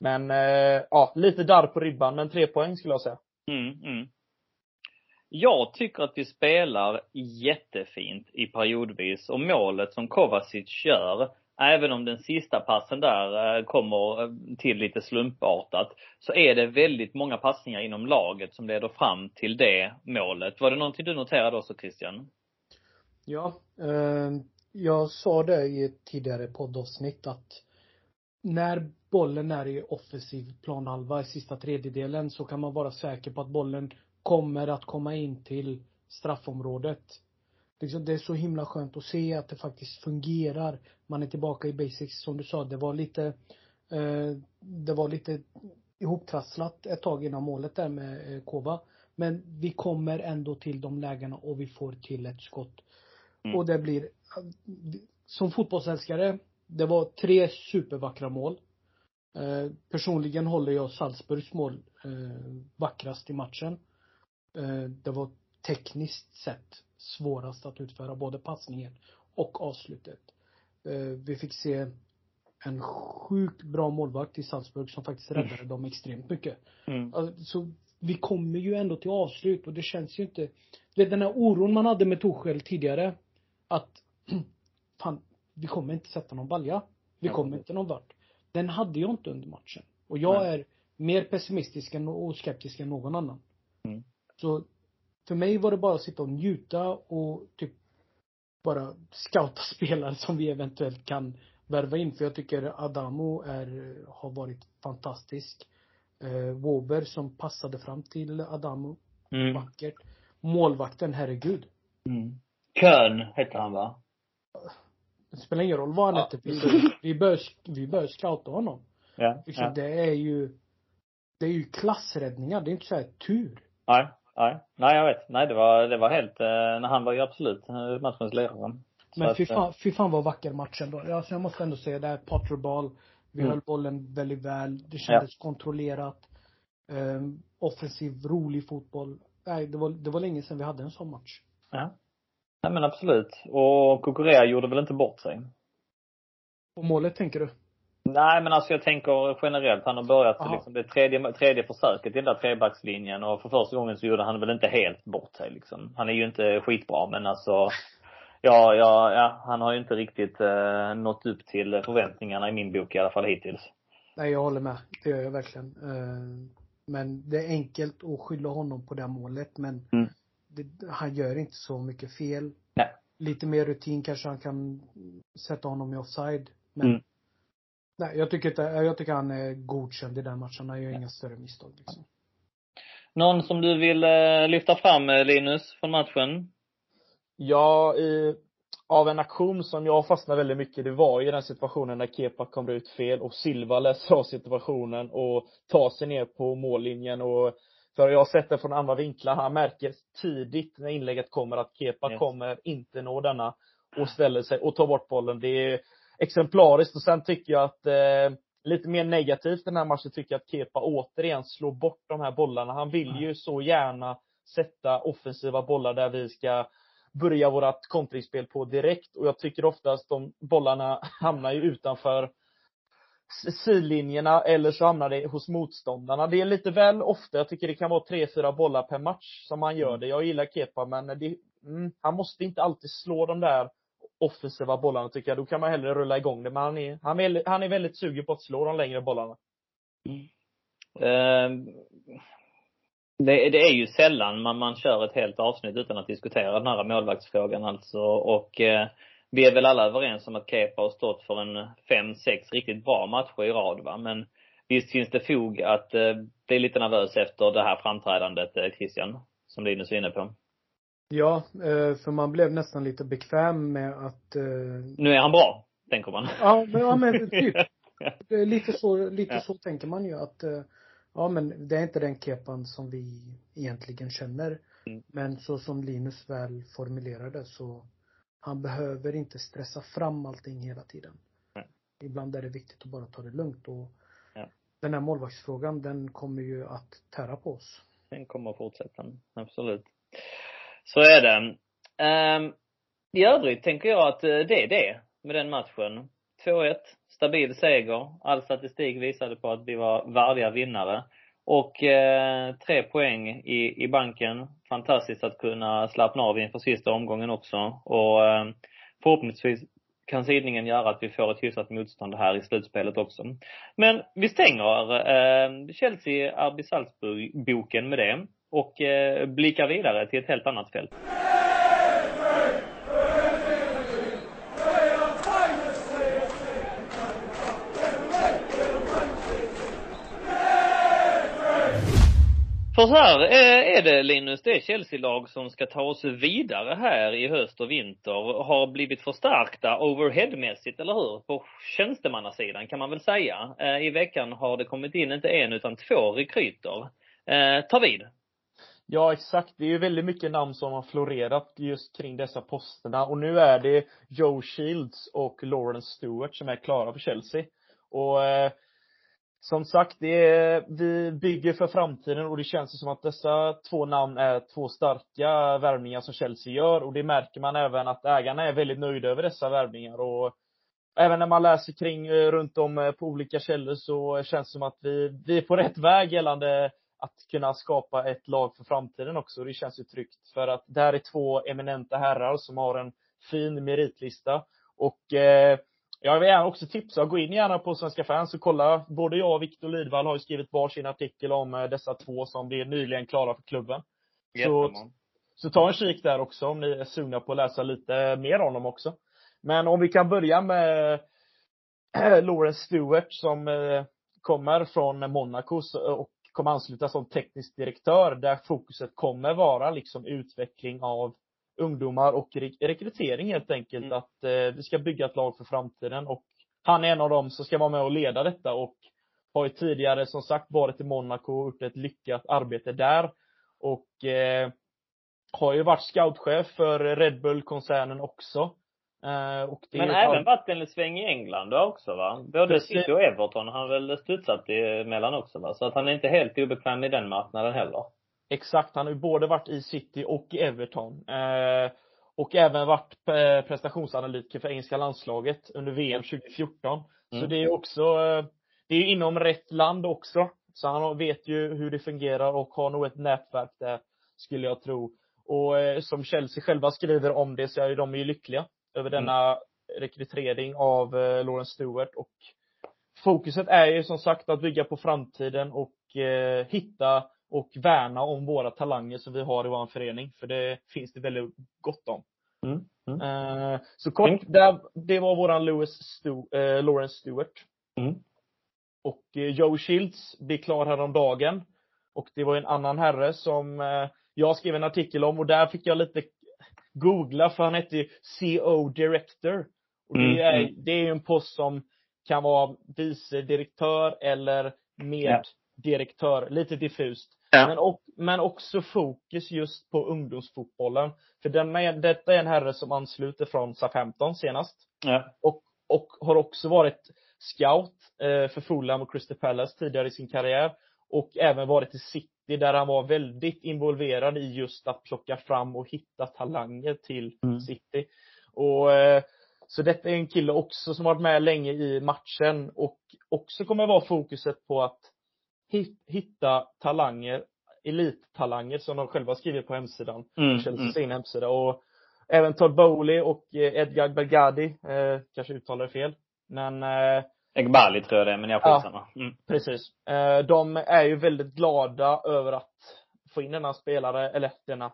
Men eh, ja, lite darr på ribban, men tre poäng skulle jag säga. Mm, mm. Jag tycker att vi spelar jättefint i periodvis och målet som Kovacic gör även om den sista passen där eh, kommer eh, till lite slumpartat, så är det väldigt många passningar inom laget som leder fram till det målet. Var det någonting du noterade också Christian? Ja, eh, jag sa det i ett tidigare poddavsnitt att när bollen är i offensiv planhalva i sista tredjedelen så kan man vara säker på att bollen kommer att komma in till straffområdet liksom, det är så himla skönt att se att det faktiskt fungerar. Man är tillbaka i basics som du sa. Det var lite, eh, det var lite ihoptrasslat ett tag innan målet där med eh, Kova. Men vi kommer ändå till de lägena och vi får till ett skott. Mm. Och det blir, som fotbollsälskare, det var tre supervackra mål. Eh, personligen håller jag Salzburgs mål eh, vackrast i matchen. Eh, det var tekniskt sett svårast att utföra både passningen och avslutet. Eh, vi fick se en sjukt bra målvakt i Salzburg som faktiskt räddade mm. dem extremt mycket. Mm. Alltså, vi kommer ju ändå till avslut och det känns ju inte, det den här oron man hade med Torshäll tidigare, att [clears throat] fan, vi kommer inte sätta någon balja. Vi kommer inte någon vart. Den hade jag inte under matchen. Och jag Nej. är mer pessimistisk och skeptisk än någon annan. Mm. Så för mig var det bara att sitta och njuta och typ bara scouta [laughs] spelare som vi eventuellt kan värva in. För jag tycker Adamo är, har varit fantastisk. Eh, Wober som passade fram till Adamo. Mm. Vackert. Målvakten, herregud. Mm. Kön hette han va? Det spelar ingen roll vad han hette. Vi, [laughs] vi bör, vi bör scouta honom. Ja, liksom, ja. Det är ju, det är ju klassräddningar. Det är inte så här tur. Nej. Nej, nej jag vet. Nej det var, det var helt, eh, han var ju absolut eh, matchens ledare. Men fy fan, fy fan vad vacker matchen då. Alltså jag måste ändå säga det här Potterball. Vi mm. höll bollen väldigt väl. Det kändes ja. kontrollerat. Um, offensiv, rolig fotboll. Nej, det var, det var länge sedan vi hade en sån match. Ja. Nej men absolut. Och Kokorea gjorde väl inte bort sig? Och målet tänker du? Nej men alltså jag tänker generellt. Han har börjat Aha. liksom det tredje, tredje försöket i den där trebackslinjen och för första gången så gjorde han väl inte helt bort sig liksom. Han är ju inte skitbra men alltså Ja, ja, ja, han har ju inte riktigt eh, nått upp till förväntningarna i min bok i alla fall hittills. Nej, jag håller med. Det gör jag verkligen. Eh, men det är enkelt att skylla honom på det målet, men mm. det, han gör inte så mycket fel. Nej. Lite mer rutin kanske han kan sätta honom i offside. Men Mm. Nej, jag tycker, inte, jag tycker han är godkänd i den matchen. Han gör inga större misstag liksom. Någon som du vill eh, lyfta fram eh, Linus från matchen? Ja, i, av en aktion som jag fastnade väldigt mycket, det var ju den situationen när Kepa kommer ut fel och Silva läser av situationen och tar sig ner på mållinjen och för jag har sett det från andra vinklar, han märker tidigt när inlägget kommer att Kepa Yes. kommer inte nå denna och ställer sig och tar bort bollen. Det är exemplariskt och sen tycker jag att eh, lite mer negativt den här matchen tycker jag att Kepa återigen slår bort de här bollarna. Han vill ju så gärna sätta offensiva bollar där vi ska börja vårat kontringsspel på direkt och jag tycker oftast de bollarna [laughs] hamnar ju utanför sidlinjerna eller så hamnar det hos motståndarna. Det är lite väl ofta, jag tycker det kan vara tre, fyra bollar per match som han gör det. Jag gillar Kepa men det, mm, han måste inte alltid slå de där offensiva bollarna tycker jag. Då kan man hellre rulla igång det. Men han är, han är, han är väldigt sugen på att slå de längre bollarna. Eh, det, det är ju sällan man, man kör ett helt avsnitt utan att diskutera den här målvaktsfrågan alltså. Och uh, vi är väl alla överens om att Kepa har stått för en fem, sex riktigt bra matcher i rad va. Men visst finns det fog att eh, bli lite nervös efter det här framträdandet eh, Christian, som Linus är inne på. Ja, eh, för man blev nästan lite bekväm med att eh, Nu är han bra, tänker man. Ja, men, ja, men typ. [laughs] Lite så, lite Ja. så tänker man ju att eh, Ja men det är inte den kepan som vi egentligen känner. Mm. Men så som Linus väl formulerade så Han behöver inte stressa fram allting hela tiden. Nej. Ibland är det viktigt att bara ta det lugnt och Ja. Den här målvaktsfrågan den kommer ju att tära på oss. Den kommer att fortsätta. Absolut. Så är det. Ehm, I övrigt tänker jag att eh, det är det med den matchen. 2-1, stabil seger. All statistik visade på att vi var värdiga vinnare. Och eh, tre poäng i, i banken. Fantastiskt att kunna slappna av inför sista omgången också. Och eh, förhoppningsvis kan sidningen göra att vi får ett hyfsat motstånd här i slutspelet också. Men vi stänger eh, Chelsea-Arby Salzburg-boken med det och eh, blickar vidare till ett helt annat fält. För så här eh, är det Linus, det Chelsea-lag som ska ta oss vidare här i höst och vinter. Har blivit förstärkta overheadmässigt, eller hur? På tjänstemannasidan kan man väl säga. Eh, I veckan har det kommit in inte en utan två rekryter. Ta vid. Ja, exakt. Det är ju väldigt mycket namn som har florerat just kring dessa posterna och nu är det Joe Shields och Lawrence Stewart som är klara för Chelsea. Och eh, som sagt, det är, vi bygger för framtiden och det känns som att dessa två namn är två starka värvningar som Chelsea gör och det märker man även att ägarna är väldigt nöjda över dessa värvningar och även när man läser kring eh, runt om eh, på olika källor så känns det som att vi, vi är på rätt väg gällande att kunna skapa ett lag för framtiden också. Det känns ju tryggt för att det här är två eminenta herrar som har en fin meritlista och eh, jag vill gärna också tipsa, gå in gärna på Svenska fans och kolla. Både jag och Viktor Lidvall har ju skrivit varsin artikel om eh, dessa två som blir nyligen klara för klubben. Så, så ta en kik där också om ni är sugna på att läsa lite mer om dem också. Men om vi kan börja med [clears throat] Lawrence Stewart som eh, kommer från Monaco och kommer ansluta som teknisk direktör där fokuset kommer vara liksom utveckling av ungdomar och re- rekrytering helt enkelt. Mm. Att eh, vi ska bygga ett lag för framtiden och han är en av dem som ska vara med och leda detta och har ju tidigare som sagt varit i Monaco och gjort ett lyckat arbete där. Och eh, har ju varit scoutchef för Red Bull-koncernen också. Det Men även varit en sväng i England då också va? Både Precis. City och Everton har han väl studsat emellan också va? Så att han är inte helt obekväm i den marknaden heller. Exakt, han har ju både varit i City och i Everton. Eh, och även varit eh, prestationsanalytiker för engelska landslaget under VM 2014. Så Mm. det är också, det är ju inom rätt land också. Så han vet ju hur det fungerar och har nog ett nätverk där, skulle jag tro. Och som Chelsea själva skriver om det så är de ju lyckliga över denna rekrytering av eh, Lawrence Stewart och fokuset är ju som sagt att bygga på framtiden och eh, hitta och värna om våra talanger som vi har i vår förening. För det finns det väldigt gott om. Mm. Mm. Eh, så kort, Mm. där, det var våran Lewis Stu, eh, Lawrence Stewart. Mm. Och eh, Joe Shields blir klar häromdagen. Och det var en annan herre som eh, jag skrev en artikel om och där fick jag lite googla för han hette ju CO Director. Och Mm, det är, mm. det är ju en post som kan vara vice direktör eller meddirektör, lite diffust. Ja. Men, och, men också fokus just på ungdomsfotbollen. För den är, detta är en herre som ansluter från Southampton senast. Ja. Och, och har också varit scout eh, för Fulham och Crystal Palace tidigare i sin karriär. Och även varit i City där han var väldigt involverad i just att plocka fram och hitta talanger till Mm. City. Och eh, så detta är en kille också som varit med länge i matchen och också kommer vara fokuset på att hit- hitta talanger, elittalanger som de själva skriver på hemsidan. Mm. Chelseas Mm. hemsida. Och även Todd Bowley och eh, Edgar Belgadi, eh, kanske uttalar det fel. Men eh, Egbali tror jag det är, men jag Ja. skitsamma. Mm. precis. Eh, de är ju väldigt glada över att få in denna spelare, eller denna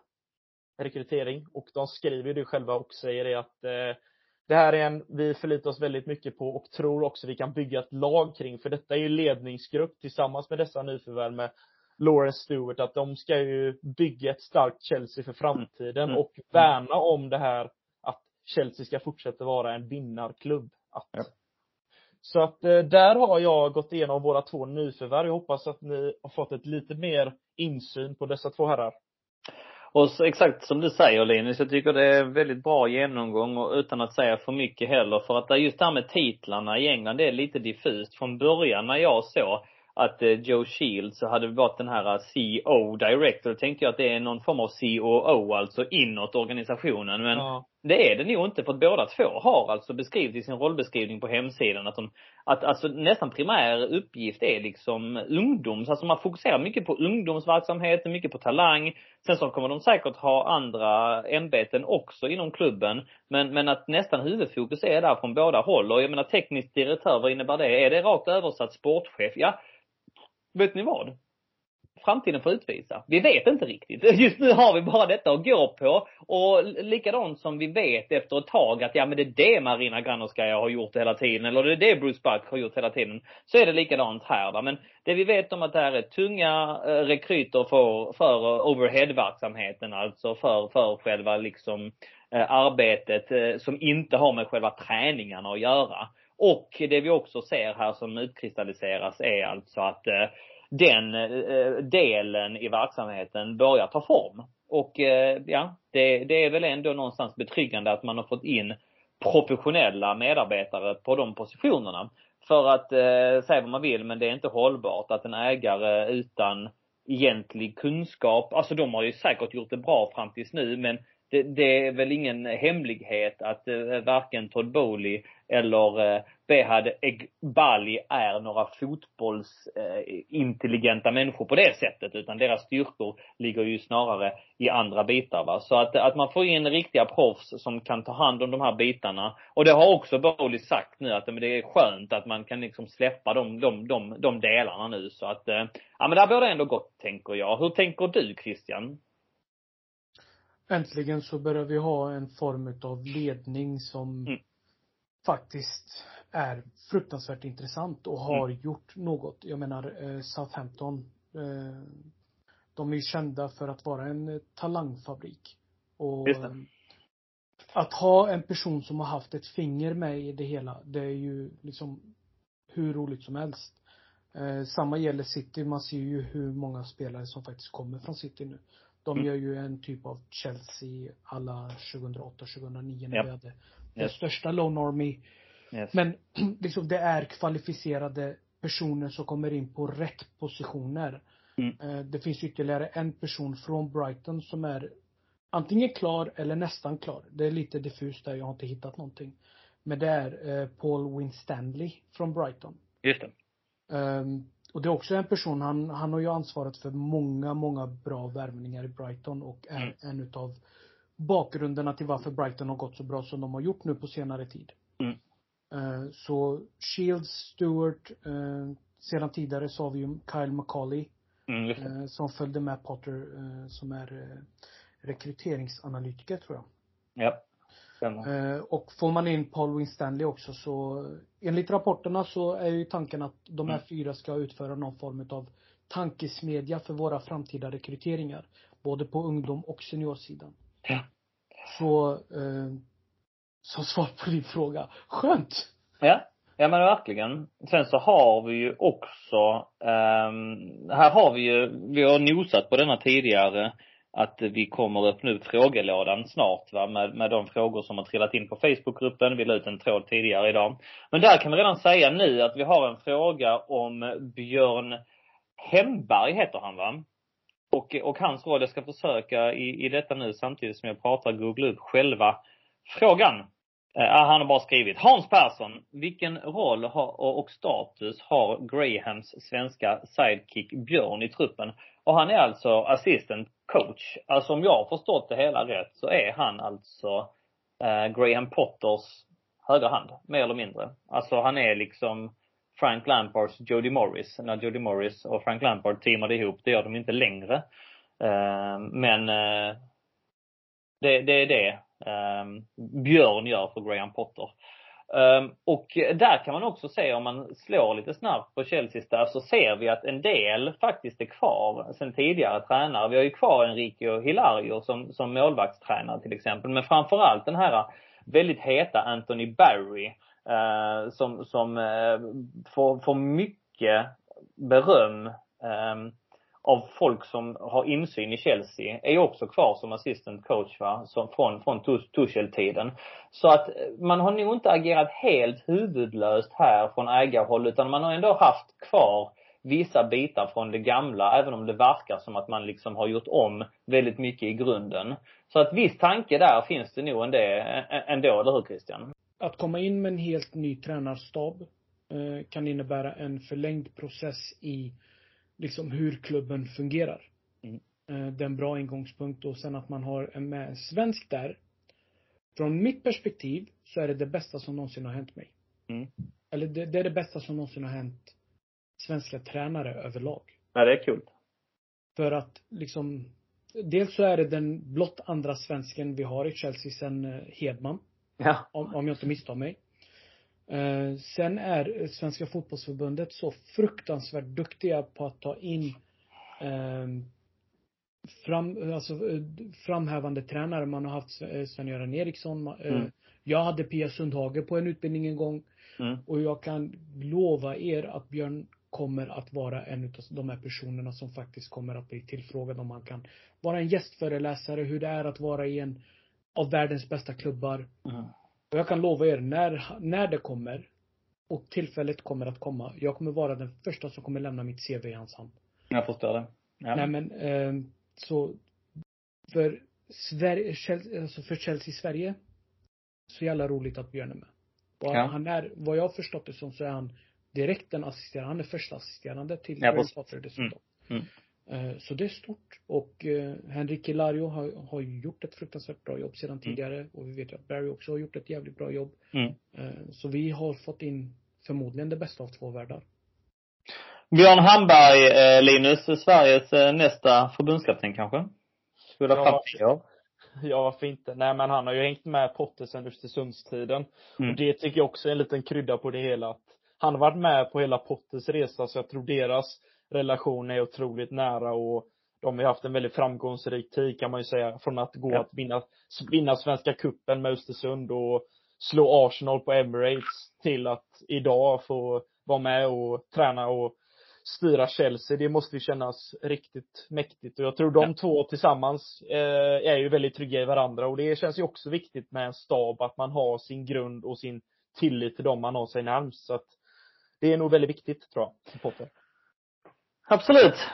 rekrytering. Och de skriver ju det själva och säger det att eh, det här är en vi förlitar oss väldigt mycket på och tror också vi kan bygga ett lag kring. För detta är ju ledningsgrupp tillsammans med dessa nyförvärv med Lawrence Stewart, att de ska ju bygga ett starkt Chelsea för framtiden Mm. och värna om det här att Chelsea ska fortsätta vara en vinnarklubb. Att, Ja. Så att eh, där har jag gått igenom våra två nyförvärv. Jag hoppas att ni har fått ett lite mer insyn på dessa två herrar. Och så, exakt som du säger Linus, jag tycker det är väldigt bra genomgång och utan att säga för mycket heller. För att just det här med titlarna i England, det är lite diffust. Från början när jag såg att eh, Joe Shields så hade varit den här eh, CO director, då tänkte jag att det är någon form av COO, alltså inåt organisationen. Men Ja det är det nog inte, för att båda två har alltså beskrivit i sin rollbeskrivning på hemsidan att de, att alltså nästan primär uppgift är liksom ungdoms, alltså man fokuserar mycket på ungdomsverksamheten, mycket på talang. Sen så kommer de säkert ha andra ämbeten också inom klubben. Men, men att nästan huvudfokus är där från båda håll. Och jag menar teknisk direktör, vad innebär det? Är det rakt översatt sportchef? Ja, vet ni vad? Framtiden får utvisa. Vi vet inte riktigt. [laughs] Just nu har vi bara detta att gå på. Och likadant som vi vet efter ett tag att ja men det är det Marina Granovskaja har gjort hela tiden. Eller det är det Bruce Buck har gjort hela tiden. Så är det likadant här va. Men det vi vet om att det här är tunga eh, rekryter för, för overhead-verksamheten. Alltså för, för själva liksom eh, arbetet eh, som inte har med själva träningarna att göra. Och det vi också ser här som utkristalliseras är alltså att eh, den eh, eh, delen i verksamheten börjar ta form. Och eh, ja, det, det är väl ändå någonstans betryggande att man har fått in professionella medarbetare på de positionerna. För att eh, säga vad man vill, men det är inte hållbart att en ägare utan egentlig kunskap, alltså de har ju säkert gjort det bra fram tills nu, men det, det är väl ingen hemlighet att eh, varken Todd Bowley eller eh, Behad Egbali är några fotbollsintelligenta människor på det sättet, utan deras styrkor ligger ju snarare i andra bitar va. Så att, att man får in riktiga proffs som kan ta hand om de här bitarna. Och det har också Bowley sagt nu att men det är skönt att man kan liksom släppa de, de, de, de delarna nu. Så att, eh, ja men det här borde ändå gott tänker jag. Hur tänker du Christian? Äntligen så börjar vi ha en form av ledning som Mm. Faktiskt är fruktansvärt intressant och har gjort något. Jag menar eh, Southampton, eh, de är ju kända för att vara en eh, talangfabrik. Och att ha en person som har haft ett finger med i det hela, det är ju liksom hur roligt som helst. Eh, samma gäller City, man ser ju hur många spelare som faktiskt kommer från City nu. De Mm. gör ju en typ av Chelsea alla 2008-2009 när Japp. vi hade den största Lone Army. Yes. Men [clears throat] liksom det är kvalificerade personer som kommer in på rätt positioner. Mm. Eh, Det finns ytterligare en person från Brighton som är antingen klar eller nästan klar. Det är lite diffust där, jag har inte hittat någonting. Men det är eh, Paul Winstanley från Brighton. Just det. Ehm, och det är också en person, han, han har ju ansvarat för många, många bra värvningar i Brighton och är Mm. en utav bakgrunderna till varför Brighton har gått så bra som de har gjort nu på senare tid. Mm. Eh, så Shields, Stewart, eh, sedan tidigare så har vi ju Kyle McCauley Mm, eh, som följde med Potter, som är rekryteringsanalytiker tror jag. Ja. Stämmer. Och får man in Paul Winstanley också så, enligt rapporterna så är ju tanken att de här Mm. fyra ska utföra någon form av tankesmedja för våra framtida rekryteringar. Både på ungdom och seniorsidan. Ja. Så, eh, som svar på din fråga, skönt! Ja, ja men verkligen. Sen så har vi ju också, ehm, här har vi ju, vi har nosat på denna tidigare, att vi kommer öppna upp frågelådan snart va, med, med de frågor som har trillat in på Facebookgruppen. Vi la ut en tråd tidigare idag. Men där kan vi redan säga nu att vi har en fråga om Björn Hemberg heter han va? Och, och hans roll, jag ska försöka i, i detta nu samtidigt som jag pratar googla upp själva frågan. Eh, han har bara skrivit Hans Persson, vilken roll har, och, och status har Grahams svenska sidekick Björn i truppen? Och han är alltså assistant coach. Alltså om jag har förstått det hela rätt så är han alltså eh, Graham Potters högra hand, mer eller mindre. Alltså han är liksom Frank Lampards Jody Morris. När Jody Morris och Frank Lampard teamade ihop, det gör de inte längre. Eh, men eh, det, det är det eh, Björn gör för Graham Potter. Och där kan man också se om man slår lite snabbt på Chelseas staff så ser vi att en del faktiskt är kvar sen tidigare tränare. Vi har ju kvar Enrico Hilario som, som målvaktstränare till exempel. Men framförallt den här väldigt heta Anthony Barry eh, som, som eh, får, får mycket beröm eh, av folk som har insyn i Chelsea är ju också kvar som assistant coach va, som från, från Tuchel-tiden. Så att eh, man har nog inte agerat helt huvudlöst här från ägarhåll utan man har ändå haft kvar vissa bitar från det gamla även om det verkar som att man liksom har gjort om väldigt mycket i grunden. Så att viss tanke där finns det nog ändå, ändå eller hur Christian? Att komma in med en helt ny tränarstab eh, kan innebära en förlängd process i liksom hur klubben fungerar. Mm. Eh, det är en bra ingångspunkt och sen att man har en med svensk där. Från mitt perspektiv så är det det bästa som någonsin har hänt mig. Mm. Eller det, det är det bästa som någonsin har hänt svenska tränare överlag. Ja, det är kul. För att liksom, dels så är det den blott andra svensken vi har i Chelsea sen eh, Hedman. Ja. Om, om jag inte misstar mig. Eh, sen är Svenska fotbollsförbundet så fruktansvärt duktiga på att ta in eh, fram, alltså, eh, framhävande tränare. Man har haft eh, Sven-Göran Eriksson. Eh, Mm. Jag hade Pia Sundhage på en utbildning en gång. Mm. Och jag kan lova er att Björn kommer att vara en av de här personerna som faktiskt kommer att bli tillfrågad om han kan vara en gästföreläsare, hur det är att vara i en av världens bästa klubbar. Mm. Och jag kan lova er, när, när det kommer och tillfället kommer att komma, jag kommer vara den första som kommer lämna mitt CV i hans hand. Jag förstår det. Ja. Nej men, eh, så för Sverige, alltså för Chelsea Sverige, så jävla roligt att Björn är med. Och Ja. han är, vad jag har förstått det som så är han direkt en assisterande, han är första assisterande till Ja. Potter dessutom. Mm. Eh, Så det är stort. Och eh, Henrik Hilario har, har gjort ett fruktansvärt bra jobb sedan tidigare. Och vi vet ju att Barry också har gjort ett jävligt bra jobb. Mm. Eh, Så vi har fått in förmodligen det bästa av två världar. Björn Hamberg, eh, Linus, Sveriges eh, nästa förbundskapten kanske? Skulle ha Ja. Ja, varför inte? Nej, men han har ju hängt med Potter sedan Östersundstiden. Mm. Och det tycker jag också är en liten krydda på det hela. Att han har varit med på hela Potters resa, så jag tror deras relation är otroligt nära och de har haft en väldigt framgångsrik tid kan man ju säga. Från att gå Ja. att vinna, vinna Svenska cupen med Östersund och slå Arsenal på Emirates till att idag få vara med och träna och styra Chelsea. Det måste ju kännas riktigt mäktigt. Och jag tror de Ja. två tillsammans eh, är ju väldigt trygga i varandra. Och det känns ju också viktigt med en stab, att man har sin grund och sin tillit till dem man har sig närmst. Så att det är nog väldigt viktigt, tror jag, Potter. Absolut.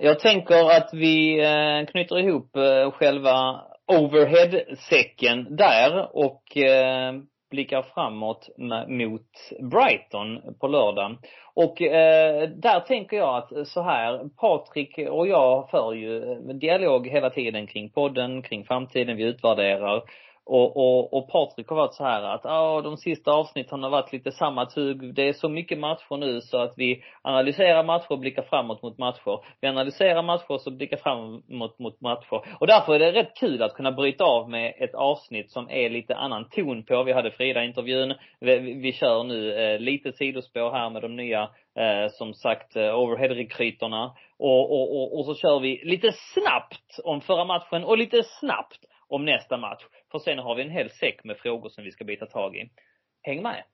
Jag tänker att vi eh, knyter ihop eh, själva overhead-säcken där och eh, blickar framåt mot Brighton på lördag. Och eh, där tänker jag att så här, Patrik och jag för ju dialog hela tiden kring podden, kring framtiden, vi utvärderar. Och, och, och Patrik har varit så här att, ja, de sista avsnitten har varit lite samma tugg. Det är så mycket matcher nu så att vi analyserar matcher och blickar framåt mot matcher. Vi analyserar matcher och så blickar framåt mot matcher. Och därför är det rätt kul att kunna bryta av med ett avsnitt som är lite annan ton på. Vi hade Frida-intervjun. Vi, vi kör nu eh, lite sidospår här med de nya, eh, som sagt, eh, overhead-rekryterna. Och, och, och, och så kör vi lite snabbt om förra matchen och lite snabbt om nästa match. För sen har vi en hel säck med frågor som vi ska bita tag i. Häng med!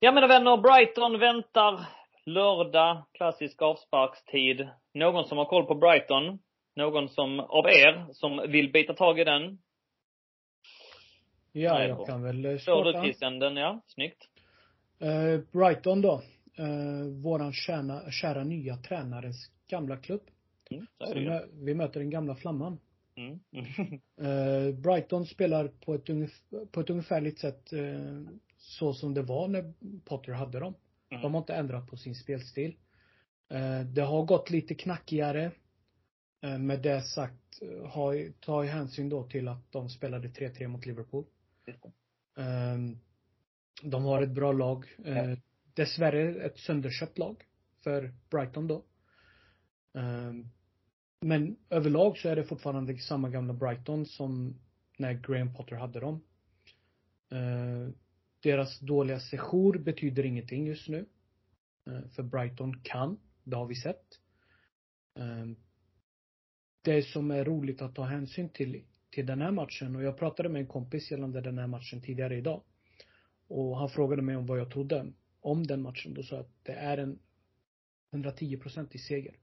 Ja mina vänner, Brighton väntar lördag, klassisk avsparkstid. Någon som har koll på Brighton? Någon som, av er, som vill bita tag i den? Ja, jag kan väl eh, du starta. Christian den, ja. Snyggt. Eh, Brighton då. Eh, våran kära, kära nya tränares gamla klubb. Mm, så vi, mö- vi möter den gamla flamman. Mm. [laughs] Eh, Brighton spelar på ett, ungef- på ett ungefärligt sätt eh, så som det var när Potter hade dem. Mm. De har inte ändrat på sin spelstil. Eh, det har gått lite knackigare. Eh, med det sagt, har, ta i hänsyn då till att de spelade 3-3 mot Liverpool. Just det. Eh, de har ett bra lag. Ja. Dessvärre ett sönderkött lag för Brighton då. Eh, men överlag så är det fortfarande samma gamla Brighton som när Graham Potter hade dem. Deras dåliga sejour betyder ingenting just nu. För Brighton kan, det har vi sett. Det som är roligt att ta hänsyn till, till den här matchen och jag pratade med en kompis gällande den här matchen tidigare idag. Och han frågade mig om vad jag trodde om den matchen. Då sa jag att det är en 110-procentig seger.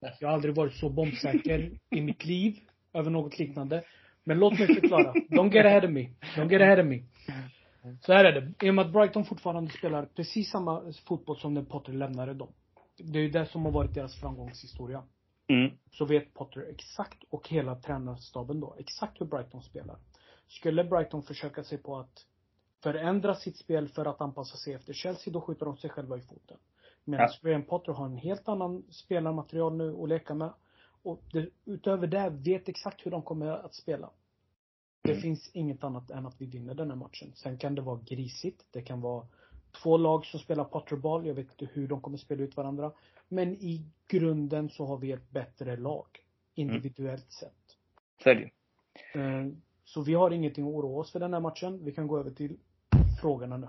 Jag har aldrig varit så bombsäker i mitt liv över något liknande. Men låt mig förklara. Don't get ahead of me. Don't get ahead of me. Så här är det. I och med att Brighton fortfarande spelar precis samma fotboll som när Potter lämnade dem. Det är ju det som har varit deras framgångshistoria. Mm. Så vet Potter exakt, och hela tränarstaben då, exakt hur Brighton spelar. Skulle Brighton försöka sig på att förändra sitt spel för att anpassa sig efter Chelsea, då skjuter de sig själva i foten. Medan Ja. Graham Potter har en helt annan spelarmaterial nu att leka med. Och det, utöver det, vet exakt hur de kommer att spela. Det Mm. finns inget annat än att vi vinner den här matchen. Sen kan det vara grisigt. Det kan vara två lag som spelar Potterboll. Jag vet inte hur de kommer spela ut varandra. Men i grunden så har vi ett bättre lag. Individuellt sett. Så är det Så vi har ingenting att oroa oss för den här matchen. Vi kan gå över till frågorna nu.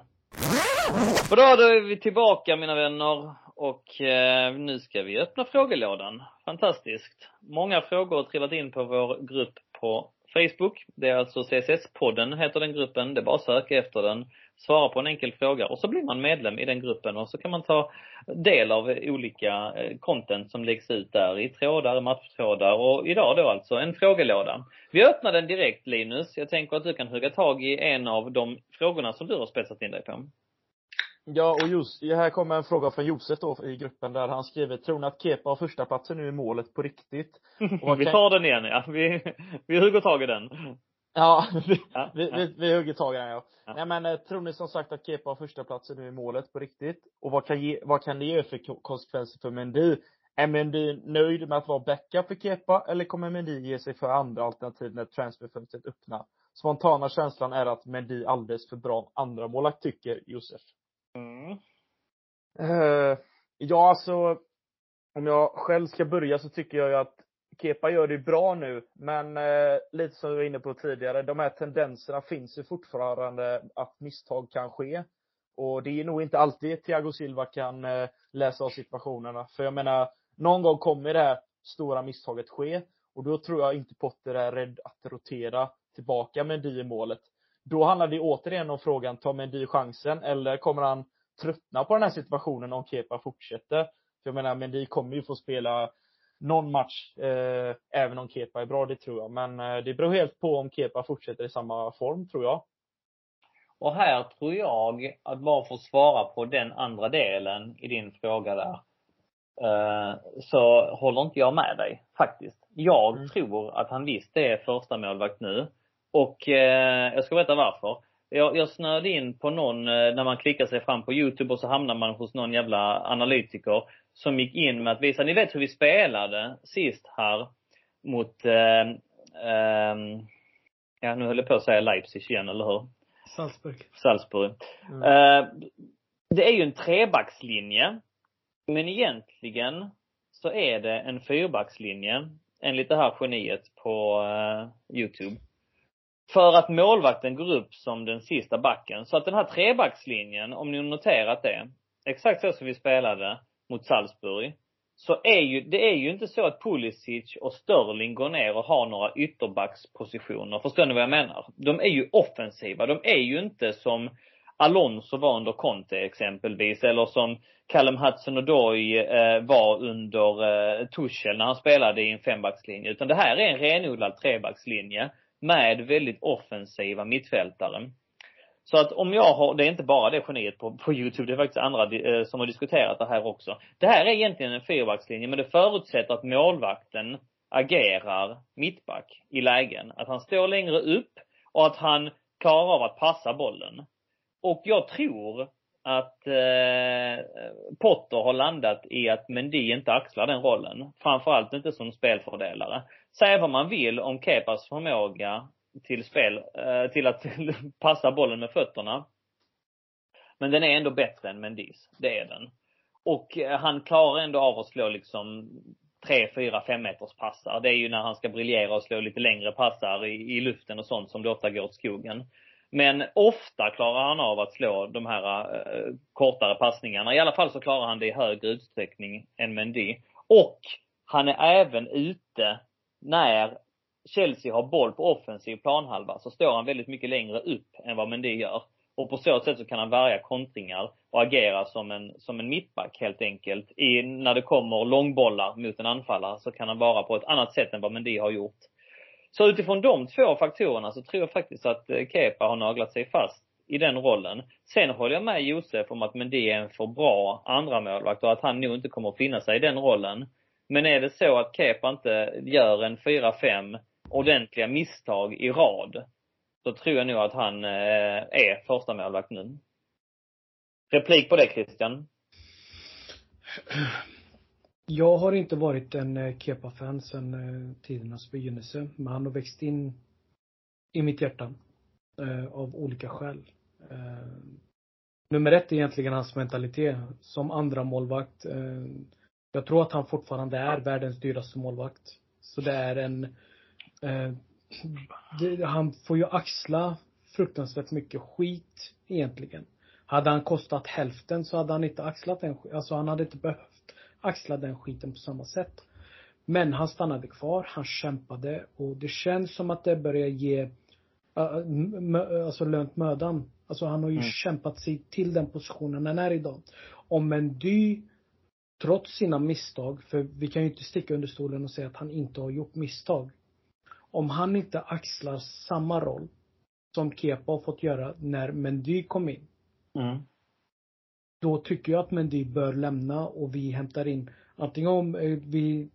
Bra, då är vi tillbaka mina vänner. Och eh, nu ska vi öppna frågelådan. Fantastiskt. Många frågor har trillat in på vår grupp på Facebook. Det är alltså CSS-podden heter den gruppen. Det är bara att söka efter den, svara på en enkel fråga och så blir man medlem i den gruppen och så kan man ta del av olika eh, content som läggs ut där i trådar, matchtrådar och idag då alltså en frågelåda. Vi öppnar den direkt Linus. Jag tänker att du kan hugga tag i en av de frågorna som du har spetsat in dig på. Ja, och just, här kommer en fråga från Josef då i gruppen där han skriver, tror ni att Kepa har första platsen nu i målet på riktigt? [laughs] vi tar den igen ja. Vi, vi hugger tag i den. Ja, [laughs] vi, Ja, vi, ja. vi, vi hugger tag i den ja. Ja. Nej men eh, tror ni som sagt att Kepa har första platsen nu i målet på riktigt? Och vad kan, ge, vad kan det ge för ko- konsekvenser för Mendy? Är Mendy nöjd med att vara backup för Kepa eller kommer Mendy ge sig för andra alternativ när transferfönstret öppnar? Spontana känslan är att Mendy är alldeles för bra andra målakt tycker Josef. Mm. Eh, ja, alltså om jag själv ska börja så tycker jag ju att Kepa gör det bra nu, men eh, lite som vi var inne på tidigare, de här tendenserna finns ju fortfarande att misstag kan ske. Och det är nog inte alltid Thiago Silva kan eh, läsa av situationerna. För jag menar, någon gång kommer det här stora misstaget ske. Och då tror jag inte Potter är rädd att rotera tillbaka Mendy i målet. Då handlar det återigen om frågan, tar Mendy chansen eller kommer han tröttna på den här situationen om Kepa fortsätter? För jag menar, Mendy kommer ju få spela någon match, eh, även om Kepa är bra, det tror jag. Men eh, det beror helt på om Kepa fortsätter i samma form, tror jag. Och här tror jag, att bara få svara på den andra delen i din fråga där, eh, så håller inte jag med dig faktiskt. Jag Mm. tror att han visst är första målvakt nu. Och eh, jag ska berätta varför. Jag, jag snöade in på någon, eh, när man klickar sig fram på Youtube och så hamnar man hos någon jävla analytiker som gick in med att visa, ni vet hur vi spelade sist här mot, eh, eh, ja nu höll jag på att säga Leipzig igen, eller hur? Salzburg. Salzburg. Mm. Eh, det är ju en trebackslinje. Men egentligen så är det en fyrbackslinje, enligt det här geniet på eh, Youtube. För att målvakten går upp som den sista backen. Så att den här trebackslinjen, om ni har noterat det, exakt så som vi spelade mot Salzburg, så är ju, det är ju inte så att Pulisic och Sterling går ner och har några ytterbackspositioner. Förstår ni vad jag menar? De är ju offensiva. De är ju inte som Alonso var under Conte exempelvis, eller som Callum Hudson-Odoi eh, var under eh, Tuchel när han spelade i en fembackslinje. Utan det här är en renodlad trebackslinje med väldigt offensiva mittfältare. Så att om jag har, det är inte bara det geniet på, på Youtube, det är faktiskt andra eh, som har diskuterat det här också. Det här är egentligen en fyrbackslinje, men det förutsätter att målvakten agerar mittback i lägen. Att han står längre upp och att han klarar av att passa bollen. Och jag tror att eh, Potter har landat i att Mendy inte axlar den rollen. Framförallt inte som spelfördelare. Säga vad man vill om Kepas förmåga till spel, eh, till att [laughs] passa bollen med fötterna. Men den är ändå bättre än Mendis, Det är den. Och eh, han klarar ändå av att slå liksom tre, fyra, fem meters passar. Det är ju när han ska briljera och slå lite längre passar i, i luften och sånt som det ofta går åt skogen. Men ofta klarar han av att slå de här eh, kortare passningarna. I alla fall så klarar han det i högre utsträckning än Mendy. Och han är även ute när Chelsea har boll på offensiv planhalva så står han väldigt mycket längre upp än vad Mendy gör. Och på så sätt så kan han värja kontringar och agera som en, som en mittback helt enkelt. I, när det kommer långbollar mot en anfallare så kan han vara på ett annat sätt än vad Mendy har gjort. Så utifrån de två faktorerna så tror jag faktiskt att eh, Kepa har naglat sig fast i den rollen. Sen håller jag med Josef om att Mendy är en för bra andra målvakt och att han nog inte kommer att finna sig i den rollen. Men är det så att Kepa inte gör en 4-5 ordentliga misstag i rad, så tror jag nog att han eh, är första målvakt nu. Replik på det Christian? Jag har inte varit en eh, Kepa-fan sedan eh, tidernas begynnelse, men han har växt in i mitt hjärta. Eh, av olika skäl. Nummer ett är egentligen hans mentalitet som andra målvakt. Jag tror att han fortfarande är världens dyraste målvakt. Så det är en det, han får ju axla fruktansvärt mycket skit egentligen. Hade han kostat hälften så hade han inte axlat den Alltså han hade inte behövt axla den skiten på samma sätt. Men han stannade kvar, han kämpade och det känns som att det börjar ge alltså lönt mödan. Alltså han har ju mm. kämpat sig till den positionen han är idag. Om Mendy, trots sina misstag, för vi kan ju inte sticka under stolen och säga att han inte har gjort misstag. Om han inte axlar samma roll som Kepa har fått göra när Mendy kom in. Mm då tycker jag att Mendy bör lämna och vi hämtar in antingen om eh, vi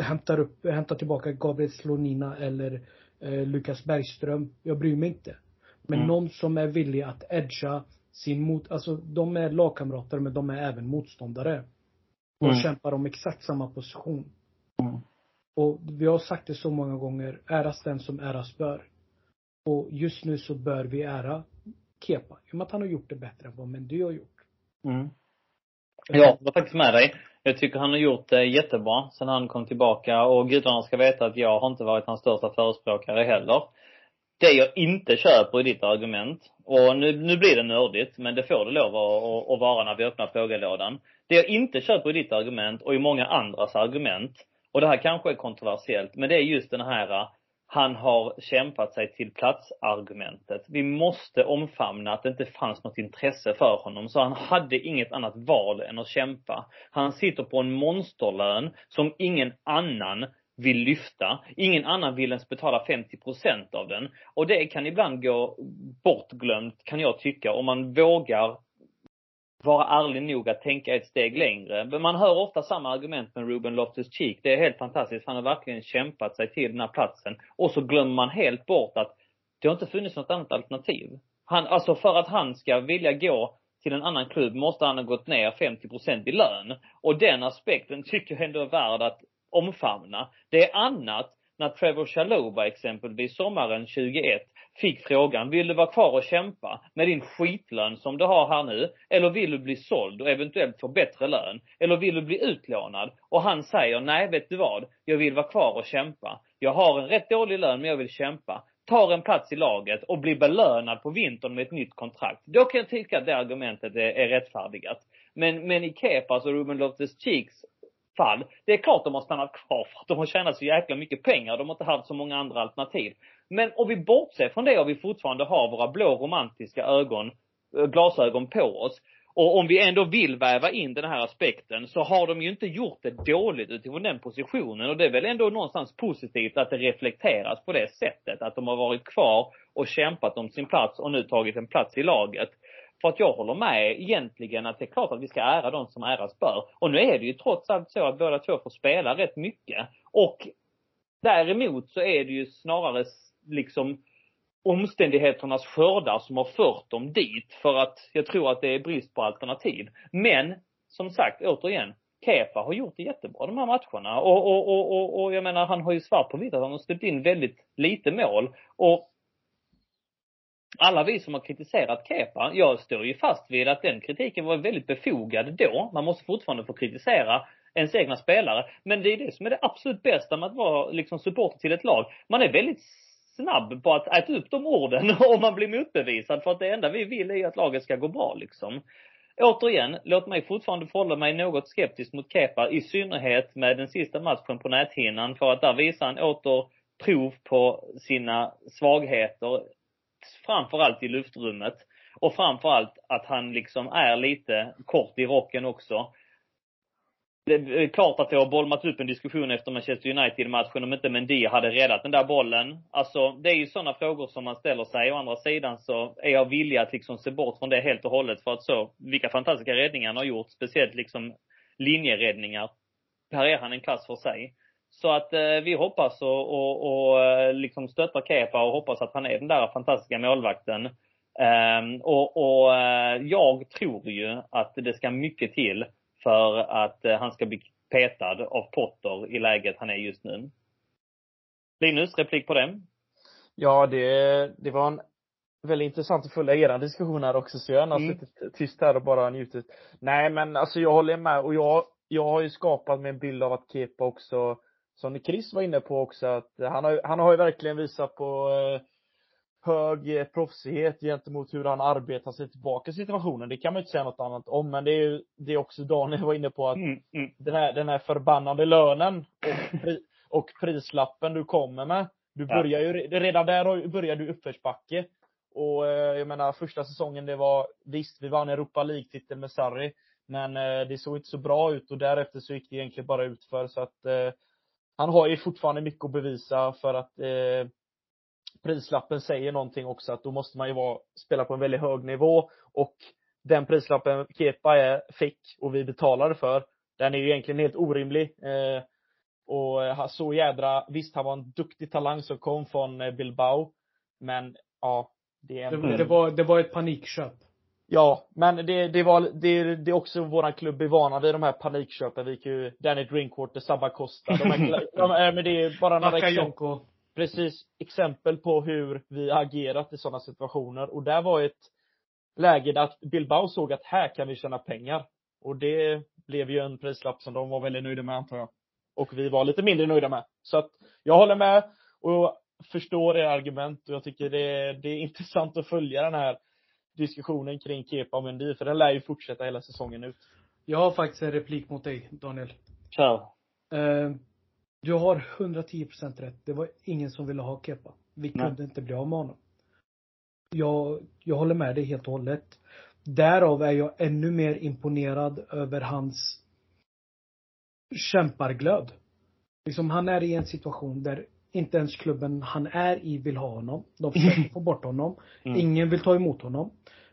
hämtar upp, hämtar tillbaka Gabriel Slonina eller eh, Lukas Bergström. Jag bryr mig inte. Men mm. någon som är villig att edga sin mot, alltså de är lagkamrater men de är även motståndare. Och mm. kämpar om exakt samma position. Mm. Och vi har sagt det så många gånger, äras den som äras bör. Och just nu så bör vi ära Kepa, i och med att han har gjort det bättre än vad Mendy har gjort. Mm. Jag håller faktiskt med dig. Jag tycker han har gjort det jättebra sen han kom tillbaka och gudarna ska veta att jag har inte varit hans största förespråkare heller. Det jag inte köper i ditt argument, och nu, nu blir det nördigt, men det får det lov att, att vara när vi öppnar frågelådan. Det jag inte köper i ditt argument och i många andras argument, och det här kanske är kontroversiellt, men det är just den här äh, han har kämpat sig till platsargumentet. Vi måste omfamna att det inte fanns något intresse för honom, så han hade inget annat val än att kämpa. Han sitter på en monsterlön som ingen annan vill lyfta. Ingen annan vill ens betala 50 procent av den. Och det kan ibland gå bortglömt, kan jag tycka, om man vågar vara ärlig nog att tänka ett steg längre. Men man hör ofta samma argument med Ruben Loftus-Cheek. Det är helt fantastiskt. Han har verkligen kämpat sig till den här platsen. Och så glömmer man helt bort att det har inte funnits något annat alternativ. Han, alltså för att han ska vilja gå till en annan klubb måste han ha gått ner 50% i lön. Och den aspekten tycker jag ändå är värd att omfamna. Det är annat när Trevor Chaloba exempelvis sommaren 21 fick frågan, vill du vara kvar och kämpa med din skitlön som du har här nu? Eller vill du bli såld och eventuellt få bättre lön? Eller vill du bli utlånad? Och han säger, nej vet du vad? Jag vill vara kvar och kämpa. Jag har en rätt dålig lön men jag vill kämpa. Tar en plats i laget och blir belönad på vintern med ett nytt kontrakt. Då kan jag tycka att det argumentet är, är rättfärdigat. Men, men i Kepas och Ruben Loftus-Cheeks fall. Det är klart de har stannat kvar för att de har tjänat så jäkla mycket pengar. De har inte haft så många andra alternativ. Men om vi bortser från det och vi fortfarande har våra blå romantiska ögon, eh, glasögon på oss. Och om vi ändå vill väva in den här aspekten så har de ju inte gjort det dåligt utifrån den positionen. Och det är väl ändå någonstans positivt att det reflekteras på det sättet. Att de har varit kvar och kämpat om sin plats och nu tagit en plats i laget. För att jag håller med egentligen att det är klart att vi ska ära de som äras bör. Och nu är det ju trots allt så att båda två får spela rätt mycket. Och däremot så är det ju snarare liksom omständigheternas skördar som har fört dem dit. För att jag tror att det är brist på alternativ. Men, som sagt, återigen, Kepa har gjort det jättebra de här matcherna. Och, och, och, och, och jag menar, han har ju svart på vitt att han har släppt in väldigt lite mål. Och alla vi som har kritiserat Kepa, jag står ju fast vid att den kritiken var väldigt befogad då. Man måste fortfarande få kritisera ens egna spelare. Men det är det som är det absolut bästa med att vara liksom supporter till ett lag. Man är väldigt snabb på att äta upp de orden [laughs] om man blir motbevisad. För att det enda vi vill är att laget ska gå bra liksom. Återigen, låt mig fortfarande förhålla mig något skeptisk mot Kepa, i synnerhet med den sista matchen på näthinnan. För att där visar han åter prov på sina svagheter framförallt i luftrummet. Och framförallt att han liksom är lite kort i rocken också. Det är klart att det har bolmat upp en diskussion efter Manchester United-matchen om inte Mendy hade räddat den där bollen. Alltså, det är ju sådana frågor som man ställer sig. Å andra sidan så är jag villig att liksom se bort från det helt och hållet för att så, vilka fantastiska räddningar han har gjort. Speciellt liksom linjeräddningar. Här är han en klass för sig. Så att eh, vi hoppas och, och, och eh, liksom stöttar Kepa och hoppas att han är den där fantastiska målvakten. Um, och, och uh, jag tror ju att det ska mycket till för att uh, han ska bli petad av Potter i läget han är just nu. Linus, replik på det? Ja, det, det var en väldigt intressant att följa era diskussioner också, så jag har mm. suttit tyst här och bara njutit. Nej, men alltså jag håller med och jag, jag har ju skapat mig en bild av att Kepa också som Chris var inne på också, att han har, han har ju verkligen visat på eh, hög eh, proffsighet gentemot hur han arbetar sig tillbaka i situationen. Det kan man ju inte säga något annat om, men det är ju, det är också Daniel var inne på att mm, mm. den här, den här förbannade lönen och, pri, och prislappen du kommer med. Du börjar ju, redan där börjar du uppförsbacke. Och eh, jag menar första säsongen det var, visst vi vann Europa League-titel med Sarri, men det såg inte så bra ut och därefter så gick det egentligen bara utför så att han har ju fortfarande mycket att bevisa för att eh, prislappen säger någonting också att då måste man ju vara, spela på en väldigt hög nivå och den prislappen Kepa är, fick och vi betalade för, den är ju egentligen helt orimlig. Eh, och eh, så jädra, visst han var en duktig talang som kom från eh, Bilbao, men ja, det är en... det, det, var, det var ett panikköp. Ja, men det, det var, det, det är också våran klubb är vana vid de här panikköpen. Vi kan ju, Danny Drinkwater, Sabba Costa, de här, de, äh, men det är bara några exempel. Precis, exempel på hur vi agerat i sådana situationer. Och där var ett läge där Bilbao såg att här kan vi tjäna pengar. Och det blev ju en prislapp som de var väldigt nöjda med antar jag. Och vi var lite mindre nöjda med. Så att jag håller med och förstår era argument och jag tycker det, det är [laughs] intressant att följa den här diskussionen kring Kepa och Mendy, för den lär ju fortsätta hela säsongen ut. Jag har faktiskt en replik mot dig, Daniel. Kör. Uh, du har 110% rätt. Det var ingen som ville ha Kepa. Vi Nej. kunde inte bli av med honom. Jag, jag håller med dig helt och hållet. Därav är jag ännu mer imponerad över hans kämparglöd. Liksom han är i en situation där inte ens klubben han är i vill ha honom. De [laughs] försöker få bort honom. Mm. Ingen vill ta emot honom.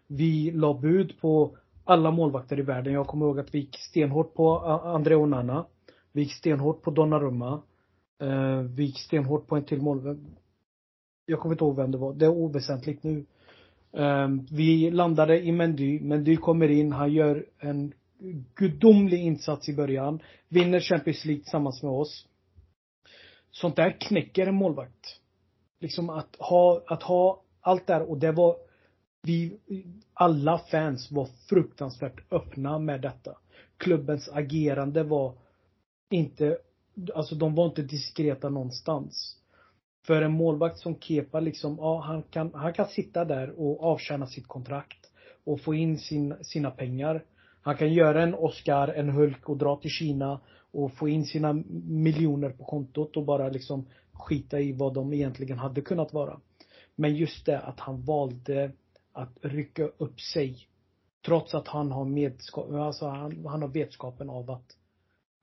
Vi la bud på alla målvakter i världen. Jag kommer ihåg att vi gick stenhårt på André Onana. Vi gick stenhårt på Donnarumma. Uh, vi gick stenhårt på en till målvakt. Jag kommer inte ihåg vem det var. Det är oväsentligt nu. Ehm, vi landade i Mendy. Mendy kommer in, han gör en gudomlig insats i början. Vinner Champions League tillsammans med oss. Sånt där knäcker en målvakt. Liksom att ha, att ha allt där och det var vi, alla fans var fruktansvärt öppna med detta. Klubbens agerande var inte, alltså de var inte diskreta någonstans. För en målvakt som Kepa liksom, ja han kan, han kan sitta där och avtjäna sitt kontrakt. Och få in sin, sina pengar. Han kan göra en Oscar, en Hulk och dra till Kina och få in sina miljoner på kontot och bara liksom skita i vad de egentligen hade kunnat vara. Men just det att han valde att rycka upp sig. Trots att han har medskap, alltså han, han har vetskapen av att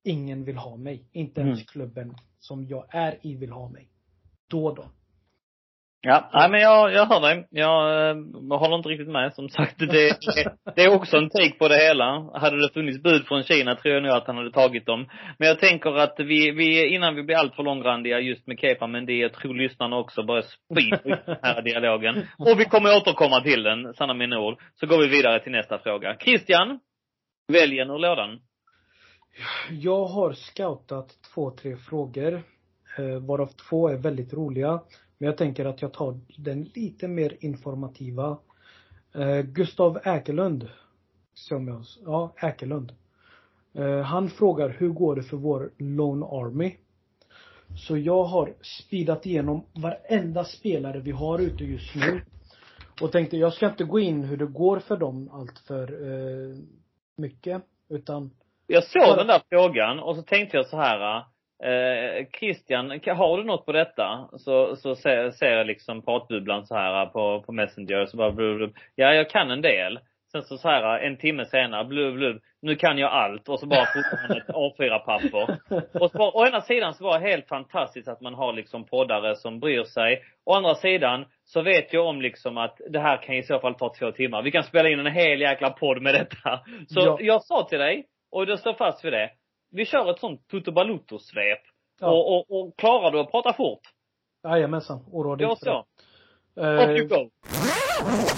ingen vill ha mig. Inte ens Mm. klubben som jag är i vill ha mig. Då då. Ja, nej men jag, jag hör dig. Jag, eh, håller inte riktigt med. Som sagt, det, [laughs] det är också en take på det hela. Hade det funnits bud från Kina tror jag nog att han hade tagit dem. Men jag tänker att vi, vi innan vi blir alltför långrandiga just med Kepa Mendy, jag tror lyssnarna också börjar spy på den här [laughs] dialogen. Och vi kommer återkomma till den, sanna mina ord. Så går vi vidare till nästa fråga. Christian, välj en ur lådan. Jag har scoutat två, tre frågor. Eh, varav två är väldigt roliga. Men jag tänker att jag tar den lite mer informativa. Eh, Gustav Äkerlund. Som jag, ja, Äkerlund. Eh, han frågar hur går det för vår Lone Army? Så jag har speedat igenom varenda spelare vi har ute just nu. Och tänkte jag ska inte gå in hur det går för dem allt för eh, mycket. Utan Jag såg den där frågan och så tänkte jag så här. Eh, Christian, har du något på detta? Så, så ser, ser jag liksom pratbubblan så här på, på Messenger. Så bara blub, blub. Ja, jag kan en del. Sen så, så här en timme senare, blub, blub. Nu kan jag allt. Och så bara fotar han ett A4-papper. Och så bara, å ena sidan så var det helt fantastiskt att man har liksom poddare som bryr sig. Å andra sidan så vet jag om liksom att det här kan i så fall ta två timmar. Vi kan spela in en hel jäkla podd med detta. Så Ja. jag sa till dig, och jag står fast vid det. Vi kör ett sånt Toto Balutto-svep. Ja. Och, och, och klarar du att prata fort, Jajamensan, oroa dig gör inte för så. det. Off you Eh, go.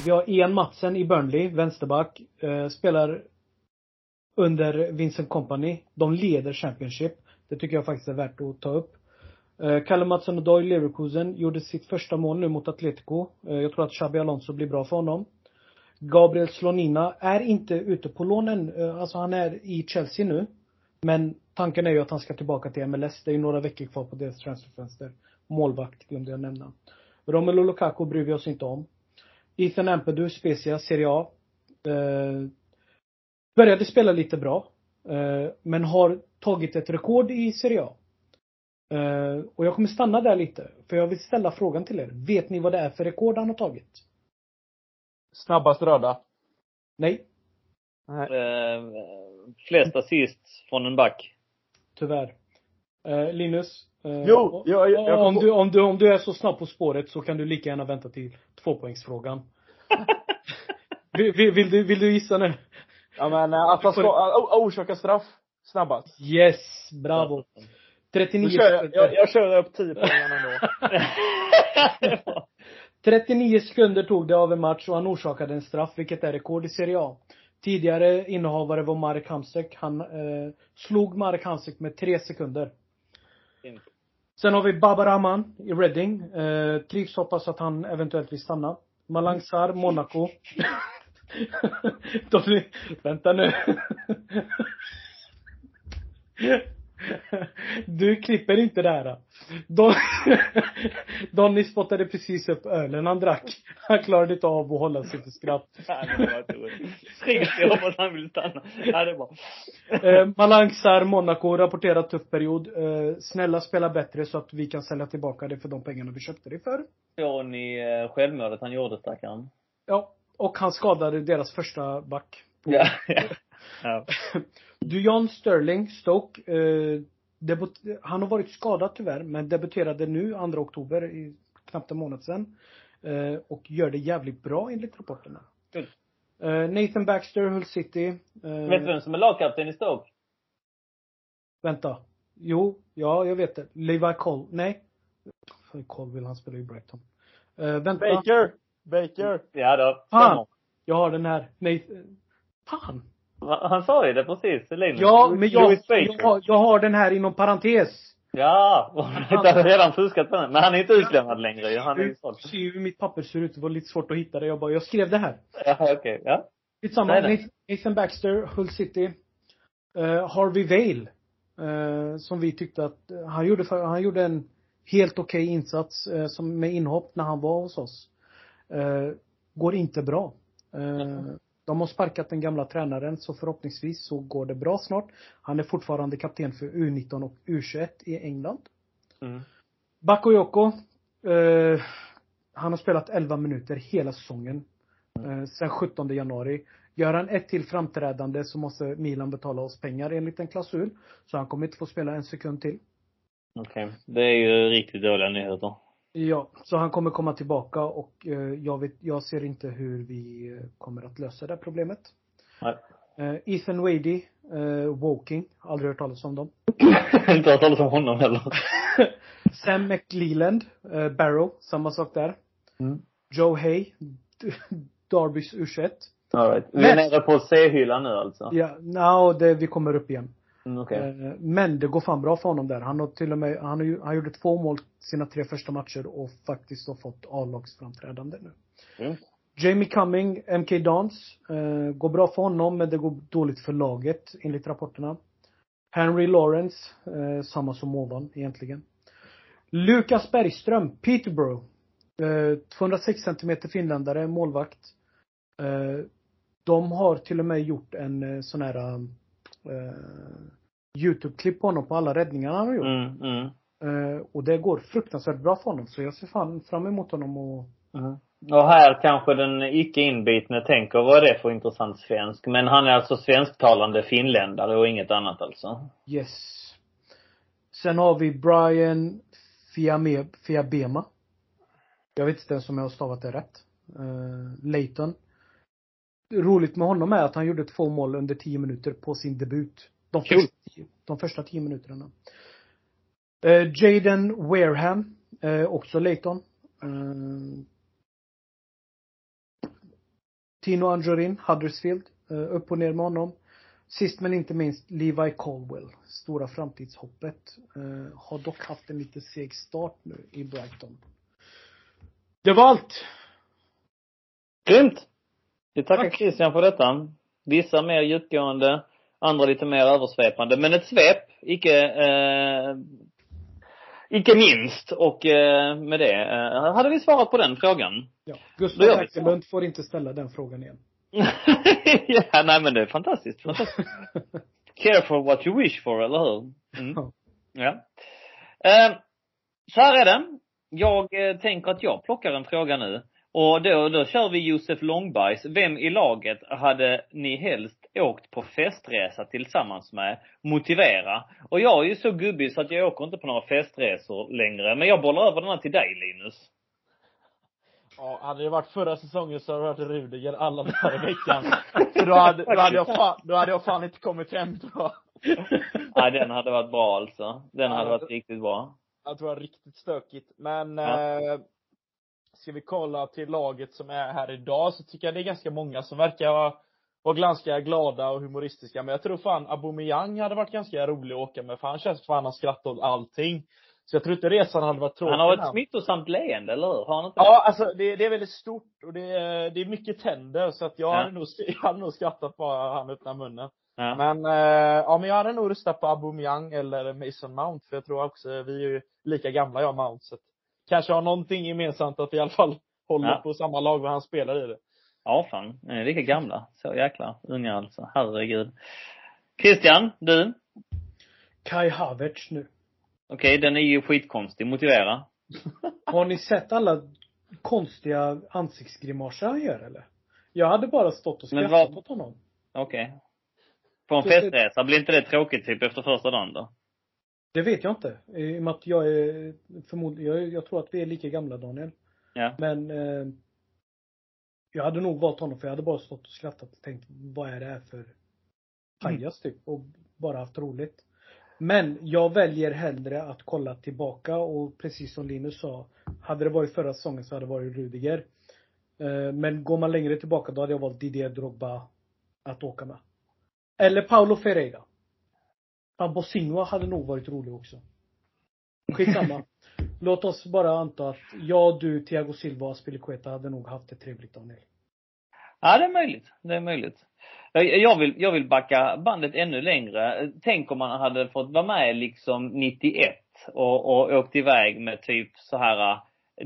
vi har Ian Matsen i Burnley, vänsterback. Eh, spelar under Vincent Company. De leder Championship. Det tycker jag faktiskt är värt att ta upp. Eh, Kalle Mattsson och Doyle Leverkusen gjorde sitt första mål nu mot Atletico. Eh, jag tror att Xabi Alonso blir bra för honom. Gabriel Slonina är inte ute på lån än. Eh, Alltså han är i Chelsea nu. Men tanken är ju att han ska tillbaka till MLS. Det är ju några veckor kvar på deras transferfönster. Målvakt glömde jag nämna. Romelu Lukaku bryr vi oss inte om. Ethan Ampadu, Spezia, Serie A. Eh, började spela lite bra. Eh, men har tagit ett rekord i Serie A. Eh, och jag kommer stanna där lite. För jag vill ställa frågan till er. Vet ni vad det är för rekord han har tagit? Snabbast röda. Nej, Eh, flest assist från en back. tyvärr. Eh, Linus? Eh, Jo, jag- jag- jag- om, du, om, du, om du är så snabb på spåret så kan du lika gärna vänta till tvåpoängsfrågan. [laughs] vill, vill, vill, du, vill du gissa nu? Ja men eh, att han ska, uh, orsaka straff snabbast. Yes, bravo. 39 Nu kör jag, sekunder. jag, jag kör upp 10 [laughs] poäng ändå. 39 sekunder tog det av en match och han orsakade en straff, vilket är rekord i Serie A. Tidigare innehavare var Marek Hamsik. Han eh, slog Marek Hamsik med tre sekunder. Sen har vi Baba Rahman i Reading. Eh, trivs, hoppas att han eventuellt vill stanna. Malang Sarr, Monaco. [laughs] De, vänta nu. [laughs] Du klipper inte det här. Don, [laughs] Donny spottade precis upp ölen han drack. Han klarade inte av att hålla sig för skratt. Ja. Trist, jag hoppas han vill stanna. Ja, det är bra. Eh, Malang Sarr, Monaco, rapporterar tuff period. Eh, snälla spela bättre så att vi kan sälja tillbaka det för de pengarna vi köpte det för. Såg ni eh, självmålet han gjorde stackaren? Ja, och han skadade deras första back. på- Ja. ja. ja. [laughs] Dujon Sterling, Stoke. Eh, debut- han har varit skadad tyvärr, men debuterade nu 2 oktober, i knappt en månad sedan. Eh, och gör det jävligt bra enligt rapporterna. Kul. Eh, Nathan Baxter, Hull City. Eh, Vet du vem som är lagkapten i Stoke? Vänta. Jo, ja, jag vet det. Levi Cole. Nej. Cole vill han spela i Brighton. Eh, vänta. Baker! Baker. Ja då. Fan! Jag har den här. Nej. Fan! Han sa ju det precis, Linus. Ja, men jag, jag, jag har den här inom parentes. Ja, [laughs] du har redan fuskat på den. Men han är inte utlämnad längre. Han är ju såld. ju hur mitt papper ser ut. Det var lite svårt att hitta det. Jag bara, jag skrev det här. Ja, okej. Ja. Skitsamma. Nathan- Baxter, Hull City. Eh, Harvey Vale. eh, som vi tyckte att, eh, han gjorde, för, han gjorde en helt okej insats eh, som med inhopp när han var hos oss. Går inte bra. Eh, de har sparkat den gamla tränaren så förhoppningsvis så går det bra snart. Han är fortfarande kapten för U19 och U21 i England. Mm. Bakayoko. Eh, han har spelat 11 minuter hela säsongen. Eh, sen 17 januari. Gör han ett till framträdande så måste Milan betala oss pengar enligt en klausul. Så han kommer inte få spela en sekund till. Okej. Det är ju riktigt dåliga nyheter. Ja, så han kommer komma tillbaka och eh, jag vet, jag ser inte hur vi eh, kommer att lösa det problemet. Nej. Eh, Ethan Wadey, eh, Woking, aldrig hört talas om dem. [laughs] inte hört talas om honom heller. [laughs] Sam McLeland, Barrow, samma sak där. Mm. Joe Hay, Darbys U21. All right. Vi är Men- nere på C-hyllan nu alltså? Ja, no, det, vi kommer upp igen. Mm, Okej. Eh, Men det går fan bra för honom där. Han har till och med, han, har han gjorde två mål sina tre första matcher och faktiskt har fått A-lagsframträdande nu. Mm. Jamie Cumming, MK Dance, eh, går bra för honom men det går dåligt för laget enligt rapporterna. Henry Lawrence, eh, samma som ovan egentligen. Lukas Bergström, Peterborough. Eh, 206 centimeter finländare, målvakt. Eh, de har till och med gjort en eh, sån här eh, Youtube-klipp på honom på alla räddningar han har gjort. Mm, mm. Eh, och det går fruktansvärt bra för honom. Så jag ser fan fram emot honom och Mm. Och här kanske den icke inbitne tänker, vad är det för intressant svensk? Men han är alltså svensktalande finländare och inget annat alltså? yes. Sen har vi Brian Fiame, Fiabema. Jag vet inte ens om jag har stavat det rätt. Uh, Leighton. Roligt med honom är att han gjorde två mål under tio minuter på sin debut. De, första, tio- de första tio minuterna. Uh, Jaden Wareham, uh, också Leighton. Uh, Tino Anjorin, Huddersfield. Uh, upp och ner med honom. Sist men inte minst Levi Caldwell, stora framtidshoppet. Eh, har dock haft en lite seg start nu i Brighton. Det var allt! Grymt! Vi tackar Tack. Christian för detta. Vissa mer djupgående, andra lite mer översvepande. Men ett svep, icke, eh, icke minst. Och eh, med det eh, hade vi svarat på den frågan. Ja. Gustav. Ekelund får inte ställa den frågan igen. [laughs] ja, nej men det är fantastiskt. fantastiskt. [laughs] Careful what you wish for, eller hur? Mm. Ja. Ja. Eh, så här är det. Jag eh, tänker att jag plockar en fråga nu. Och då, då kör vi Josef Långbajs. Vem i laget hade ni helst åkt på festresa tillsammans med? Motivera. Och jag är ju så gubbig så att jag åker inte på några festresor längre. Men jag bollar över den här till dig Linus. Ja, hade det varit förra säsongen så hade det varit Rudiger alla dagar i veckan. För då hade, då hade jag fan, då hade jag fan inte kommit hem jag. [laughs] Nej, den hade varit bra alltså. Den hade varit riktigt bra. Jag tror det var riktigt stökigt. Men, Ja. eh, ska vi kolla till laget som är här idag så tycker jag det är ganska många som verkar vara, vara ganska glada och humoristiska. Men jag tror fan Aubameyang hade varit ganska rolig att åka med för han känns fan han skrattar åt allting. Så jag tror inte resan hade varit tråkig. Han har ett smittosamt leende, eller hur? Har han inte Ja, alltså det, det är väldigt stort och det är, det är mycket tänder så att jag Ja. hade nog, [laughs] jag hade nog skrattat bara han öppnade munnen. Ja. Men, eh, ja men jag hade nog röstat på Aubameyang eller Mason Mount för jag tror också, vi är ju lika gamla jag och Mount så att, kanske har någonting gemensamt att vi i alla fall håller Ja. på samma lag och han spelar i det. Ja, fan. Ni är lika gamla. Så jäkla unga alltså. Herregud. Christian, du? Kai Havertz nu. Okej, den är ju skitkonstig. Motivera. [laughs] Har ni sett alla konstiga ansiktsgrimaser han gör eller? Jag hade bara stått och Men skrattat vad- åt honom. Okej. På en festresa, blir inte det tråkigt typ efter första dagen då? Det vet jag inte. I och med att jag är förmodligen, jag, jag tror att vi är lika gamla Daniel. Ja. Men eh, jag hade nog valt honom för jag hade bara stått och skrattat och tänkt vad är det här för pajas typ och bara haft roligt. Men jag väljer hellre att kolla tillbaka och precis som Linus sa, hade det varit förra säsongen så hade det varit Rudiger. Eh, men går man längre tillbaka då hade jag valt Didier Drogba att åka med. Eller Paulo Ferreira. Han Bosinho hade nog varit rolig också. Skitsamma. Låt oss bara anta att jag, du, Thiago Silva och Aspilicueta hade nog haft det trevligt Daniel. Ja, det är möjligt. Det är möjligt. Jag jag vill, jag vill backa bandet ännu längre. Tänk om man hade fått vara med liksom 91 och, och åkt iväg med typ så här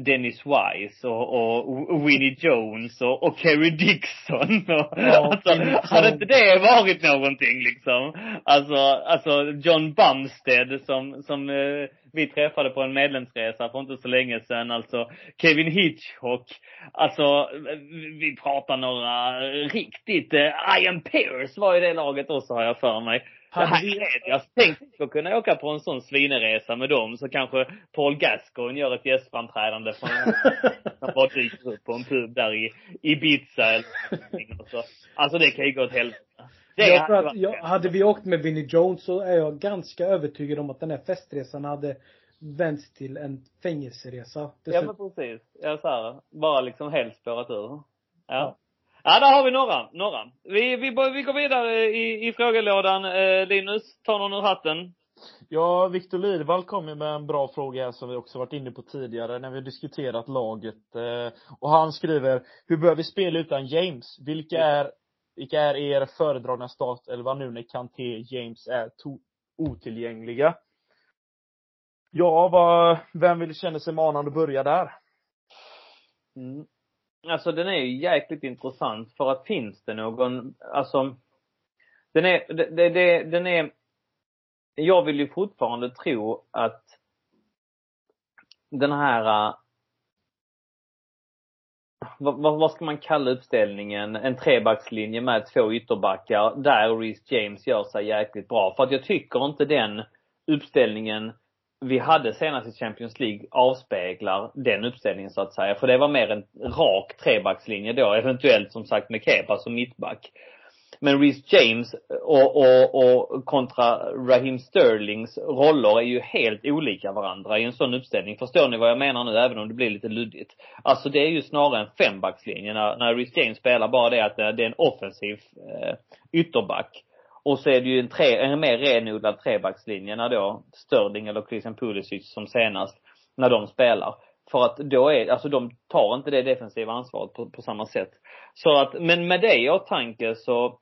Dennis Wise och, och Winnie Jones och, och Kerry Dixon. [laughs] Och, Ja, alltså, Dixon. hade inte det varit någonting liksom? Alltså, alltså John Bumstead som, som eh, vi träffade på en medlemsresa för inte så länge sedan. Alltså Kevin Hitchcock. Alltså, vi- vi pratar några riktigt, eh, Ian Pierce var i det laget också har jag för mig. Hade jag tänkte att kunna åka på en sån svineresa med dem så kanske Paul Gascoigne gör ett gästframträdande från, [laughs] han bara dyker upp på en pub där i Ibiza eller och så. Alltså det kan ju gå åt helvete. Jag tror att, jag, hade vi åkt med Vinnie Jones så är jag ganska övertygad om att den här festresan hade vänts till en fängelseresa. Ja Dessutom, men precis. Ja så här, bara liksom helt spårat ur. Ja. Ja. Ja, där har vi några. Några. Vi, vi, vi går vidare i, i frågelådan. Eh, Linus, ta någon ur hatten. Ja, Viktor Lidvall kom ju med en bra fråga här som vi också varit inne på tidigare när vi har diskuterat laget. Eh, Och han skriver, hur bör vi spela utan James? Vilka är, vilka är er föredragna startelva nu när Kanté, James är to- otillgängliga? Ja, vad, vem vill känna sig manad att börja där? Mm. Alltså den är ju jäkligt intressant för att finns det någon, alltså den är, det, det, det, den är, jag vill ju fortfarande tro att den här, äh, vad, vad, vad ska man kalla uppställningen? En trebackslinje med två ytterbackar där Reece James gör sig jäkligt bra. För att jag tycker inte den uppställningen vi hade senast i Champions League avspeglar den uppställningen så att säga. För det var mer en rak trebackslinje då, eventuellt som sagt med Kepa som mittback. Men Reece James och, och, och kontra Raheem Sterlings roller är ju helt olika varandra i en sån uppställning. Förstår ni vad jag menar nu, även om det blir lite luddigt? Alltså det är ju snarare en fembackslinje när, när Reece James spelar, bara det att det, det är en offensiv eh, ytterback. Och så är det ju en, tre, en mer renodlad trebackslinje när då Störling eller Christian Pulisic som senast, när de spelar. För att då är, alltså de tar inte det defensiva ansvaret på, på samma sätt. Så att, men med det i åtanke så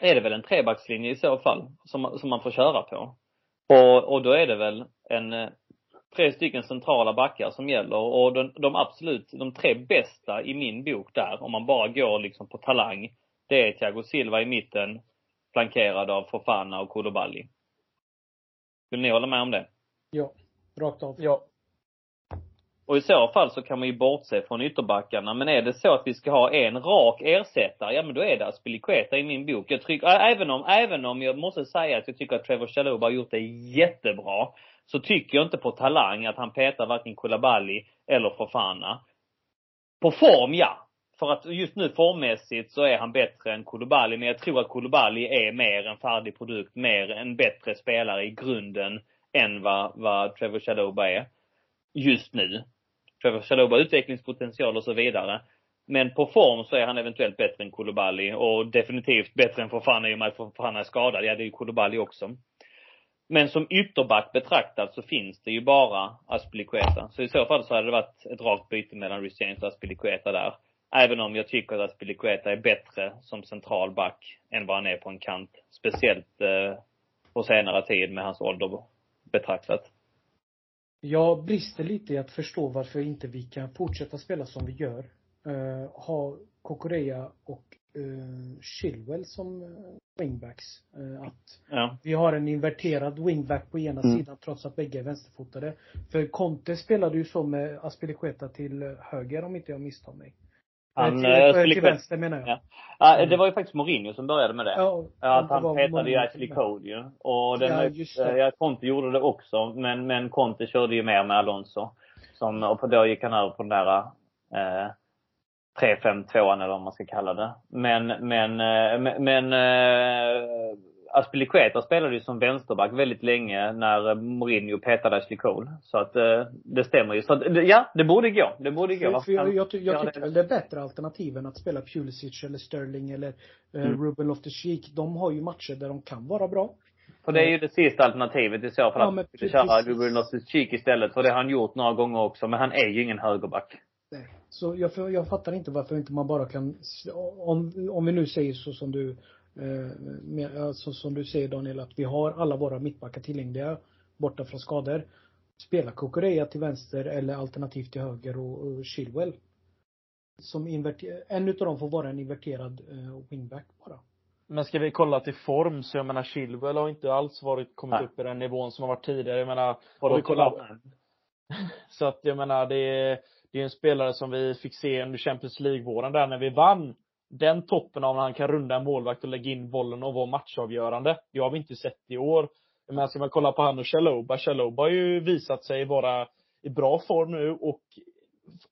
är det väl en trebackslinje i så fall, som, som man får köra på. Och, och då är det väl en, eh, tre stycken centrala backar som gäller och de, de absolut, de tre bästa i min bok där, om man bara går liksom på talang, det är Thiago Silva i mitten, flankerad av Fofana och Koulibaly. Vill ni hålla med om det? ja. Rakt av. Ja. Och i så fall så kan man ju bortse från ytterbackarna. Men är det så att vi ska ha en rak ersättare, ja men då är det Aspilicueta i min bok. Jag tycker, även om, även om jag måste säga att jag tycker att Trevor Chalobah har gjort det jättebra, så tycker jag inte på talang att han petar varken Koulibaly eller Fofana. På form, ja. För att just nu formmässigt så är han bättre än Koulibaly, men jag tror att Koulibaly är mer en färdig produkt, mer en bättre spelare i grunden än vad, vad Trevor Chalobah är. Just nu. Trevor Chalobah har utvecklingspotential och så vidare. Men på form så är han eventuellt bättre än Koulibaly och definitivt bättre än Fofana i och med att Fofana är skadad. Ja, det är ju Koulibaly också. Men som ytterback betraktat så finns det ju bara Aspilicueta. Så i så fall så hade det varit ett rakt byte mellan Reece James och Aspilicueta där. Även om jag tycker att Aspilicueta är bättre som central back än vad han är på en kant. Speciellt eh, på senare tid med hans ålder betraktat. Jag brister lite i att förstå varför inte vi kan fortsätta spela som vi gör. Uh, ha Kokorea och uh, Chilwell som uh, wingbacks. Uh, att Ja. vi har en inverterad wingback på ena Mm. sidan trots att bägge är vänsterfotade. För Conte spelade ju så med Aspilicueta till eh, höger om inte jag misstar mig. Han, eh, till, till Aspilicueta- vänster menar jag. Ja. Ja, det var ju faktiskt Mourinho som började med det. Ja, att han petade ju Ashley till Code ju. Och den, Ja, just det. ja, Conte gjorde det också. Men, men Conte körde ju mer med Alonso. Som, och då gick han över på den där eh, 3-5-2an eller vad man ska kalla det. Men, men, eh, men, men eh, Aspilicueta spelade ju som vänsterback väldigt länge när Mourinho petade Ashley Cole. Så att eh, det stämmer ju. Så att, ja, det borde gå. Det borde gå. För, för jag, jag, ty- jag tycker det är bättre alternativ än att spela Pulisic eller Sterling eller eh, Mm. Ruben Loftus-Cheek. De har ju matcher där de kan vara bra. För det är ju det sista alternativet i så fall. Ja, att skulle köra precis. Ruben Loftus-Cheek istället. För det har han gjort några gånger också. Men han är ju ingen högerback. Nej. Så jag, jag fattar inte varför inte man bara kan, om, om vi nu säger så som du, eh, alltså, som du säger Daniel, att vi har alla våra mittbackar tillgängliga borta från skador. Spela Kukureya till vänster eller alternativt till höger och, och Chilwell. Som en utav dem får vara en inverterad eh, wingback bara. Men ska vi kolla till form så jag menar Chilwell har inte alls varit, kommit Nej. upp i den nivån som har varit tidigare. Jag menar, om vi kollar, [laughs] så att jag menar det är, det är en spelare som vi fick se under Champions League-våren där när vi vann. Den toppen av när han kan runda en målvakt och lägga in bollen och vara matchavgörande. Det har vi inte sett i år. Jag menar, ska man kolla på han och Chaloba. Chaloba har ju visat sig vara i bra form nu och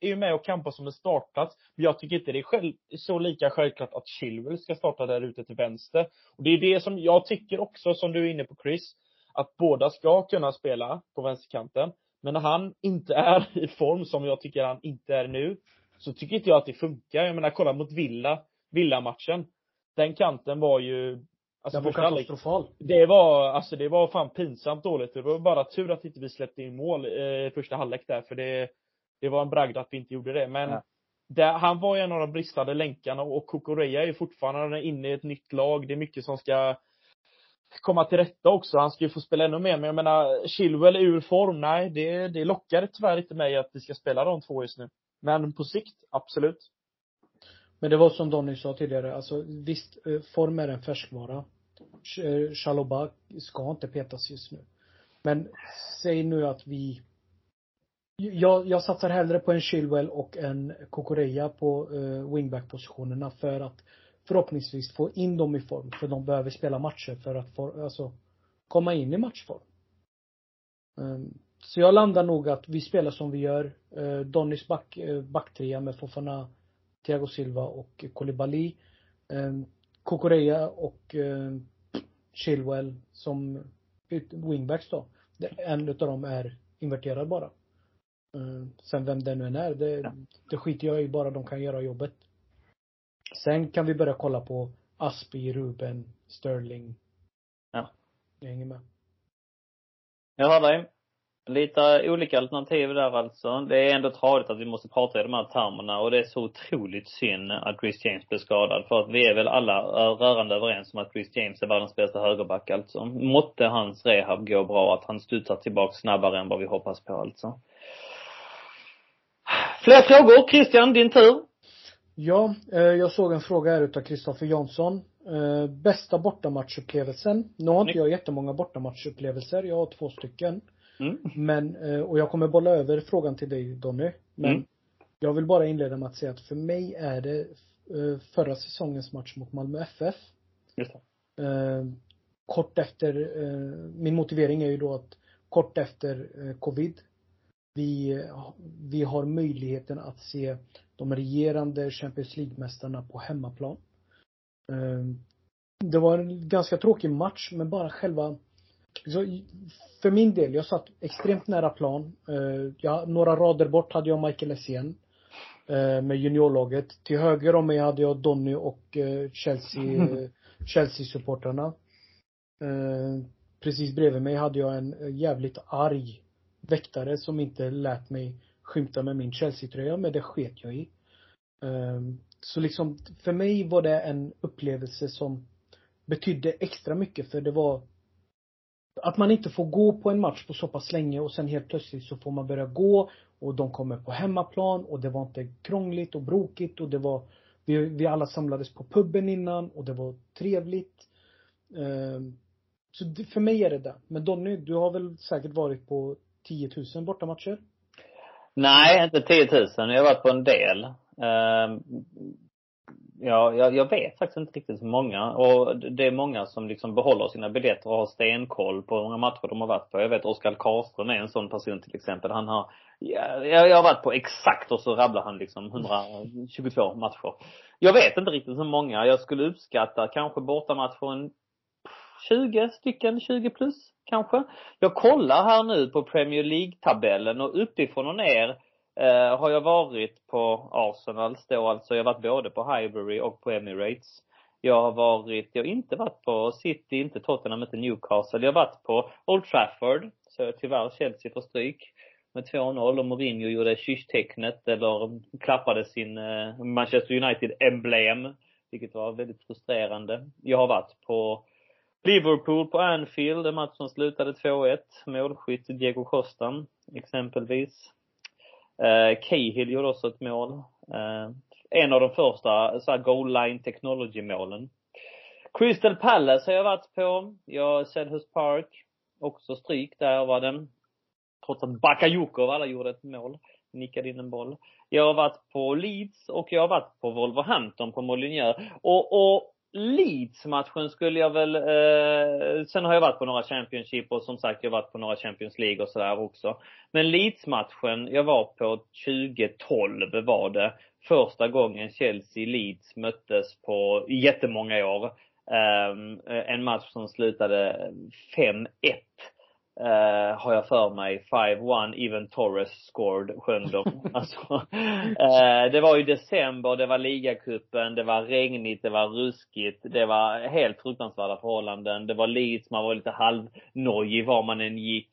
är ju med och kampar som en startplats. Men jag tycker inte det är själv, så lika självklart att Chilwell ska starta där ute till vänster. Och det är det som jag tycker också, som du är inne på Chris, att båda ska kunna spela på vänsterkanten. Men när han inte är [laughs] i form, som jag tycker han inte är nu, så tycker inte jag att det funkar. Jag menar, kolla mot Villa, Villa-matchen. Den kanten var ju, alltså Den var katastrofal. det var, alltså det var fan pinsamt dåligt. Det var bara tur att inte vi släppte in mål eh, i första halvlek där, för det, det var en bragd att vi inte gjorde det. Men där, han var ju en av de bristande länkarna och Kukureya är ju fortfarande inne i ett nytt lag. Det är mycket som ska komma till rätta också. Han ska ju få spela ännu mer. Men jag menar, Chilwell ur form, nej, det, det lockar tyvärr inte mig att vi ska spela de två just nu. Men på sikt, absolut. Men det var som Donny sa tidigare, alltså visst, eh, form är en färskvara. Chalobah eh, Chaloba ska inte petas just nu. Men säg nu att vi jag, jag satsar hellre på en Chilwell och en Kokoreya på uh, wingback-positionerna för att förhoppningsvis få in dem i form. För de behöver spela matcher för att få, alltså, komma in i matchform. Um, så jag landar nog att vi spelar som vi gör. Uh, Donnys back, uh, backtrea med Fofana, Thiago Silva och Koulibaly. Um, Kokoreya och uh, Chilwell som wingbacks då. En utav dem är inverterad bara. Uh, sen vem det nu än är, det, det skiter jag i, bara de kan göra jobbet. Sen kan vi börja kolla på Aspi, Ruben, Sterling. Ja. Jag hänger med. Jag hör dig. Lite olika alternativ där alltså. Det är ändå tradigt att vi måste prata i de här termerna och det är så otroligt synd att Chris James blev skadad. För att vi är väl alla rörande överens om att Chris James är världens bästa högerback alltså. Måtte hans rehab gå bra, att han studsar tillbaka snabbare än vad vi hoppas på alltså. Fler frågor? Christian, din tur. Ja, eh, jag såg en fråga här utav Kristoffer Jansson. Eh, bästa bortamatchupplevelsen. Nu har inte jag jättemånga bortamatchupplevelser. Jag har två stycken. Mm. Men, eh, och jag kommer bolla över frågan till dig Donny. Men Mm. jag vill bara inleda med att säga att för mig är det eh, förra säsongens match mot Malmö FF. Just det. Eh, kort efter, min motivering är ju då att kort efter covid, vi, vi har möjligheten att se de regerande Champions League-mästarna på hemmaplan. Det var en ganska tråkig match, men bara själva så, för min del, jag satt extremt nära plan. Eh, jag, några rader bort hade jag Michael Essien. Eh, med juniorlaget. Till höger om mig hade jag Donny och eh, Chelsea, eh, Chelsea-supportrarna. Precis bredvid mig hade jag en jävligt arg väktare som inte lät mig skymta med min Chelsea-tröja, men det sket jag i. Så liksom, för mig var det en upplevelse som betydde extra mycket för det var att man inte får gå på en match på så pass länge och sen helt plötsligt så får man börja gå och de kommer på hemmaplan och det var inte krångligt och brokigt och det var vi, vi alla samlades på puben innan och det var trevligt. Ehm, så det, för mig är det det. Men Donny, du har väl säkert varit på 10 000 bortamatcher? Nej, inte 10 000. Jag har varit på en del. Ehm, Ja, jag, jag vet faktiskt inte riktigt hur många. Och det är många som liksom behåller sina biljetter och har stenkoll på hur många matcher de har varit på. Jag vet Oskar Karlström är en sån person till exempel. Han har, ja, jag jag har varit på exakt och så rabblar han liksom 122 matcher. Jag vet inte riktigt hur många. Jag skulle uppskatta kanske bortamatchen 20 stycken, 20 plus kanske. Jag kollar här nu på Premier League-tabellen och uppifrån och ner eh, har jag varit på Arsenal, då, alltså, jag har varit både på Highbury och på Emirates. Jag har varit, jag har inte varit på City, inte Tottenham, inte Newcastle. Jag har varit på Old Trafford, så tyvärr Chelsea får stryk med 2-0 och Mourinho gjorde kysstecknet, eller klappade sin eh, Manchester United-emblem, vilket var väldigt frustrerande. Jag har varit på Liverpool på Anfield, en match som slutade 2-1. Målskytt Diego Costa, exempelvis. Eh, Cahill gjorde också ett mål. Eh, en av de första så här goal line technology målen. Crystal Palace har jag varit på. Jag Selhurst Park. Också stryk där var den. Trots att Bakayoko alla gjorde ett mål. Nickade in en boll. Jag har varit på Leeds och jag har varit på Wolverhampton på Molineux. Och, och Leeds-matchen skulle jag väl, eh, sen har jag varit på några Championship och som sagt jag har varit på några Champions League och sådär också. Men Leeds-matchen jag var på 2012 var det. Första gången Chelsea-Leeds möttes på jättemånga år. Eh, en match som slutade 5-1 Uh, har jag för mig. 5-1, even Torres scored, sjöng de. [laughs] alltså, uh, det var ju december, det var ligacupen, det var regnigt, det var ruskigt, det var helt fruktansvärda förhållanden. Det var Leeds, man var lite halvnojig var man än gick.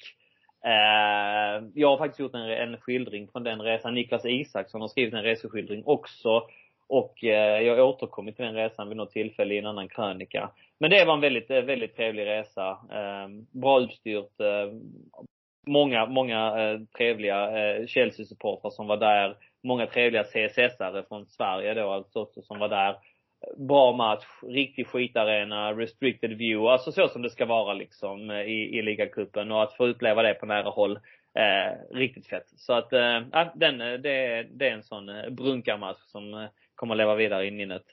Uh, jag har faktiskt gjort en, en skildring från den resan. Niklas Isaksson har skrivit en reseskildring också. Och jag har återkommit till den resan vid något tillfälle i en annan krönika. Men det var en väldigt, eh, väldigt trevlig resa. Ehm, bra utstyrt. Eh, många, många eh, trevliga Chelsea-supportrar som var där. Många trevliga CSS-are från Sverige då alltså också som var där. Bra match, riktig skitarena, restricted view, alltså så som det ska vara liksom i, i ligacupen och att få uppleva det på nära håll. Eh, riktigt fett. Så att, eh, den, det, det är en sån brunkarmatch som kommer att leva vidare i minnet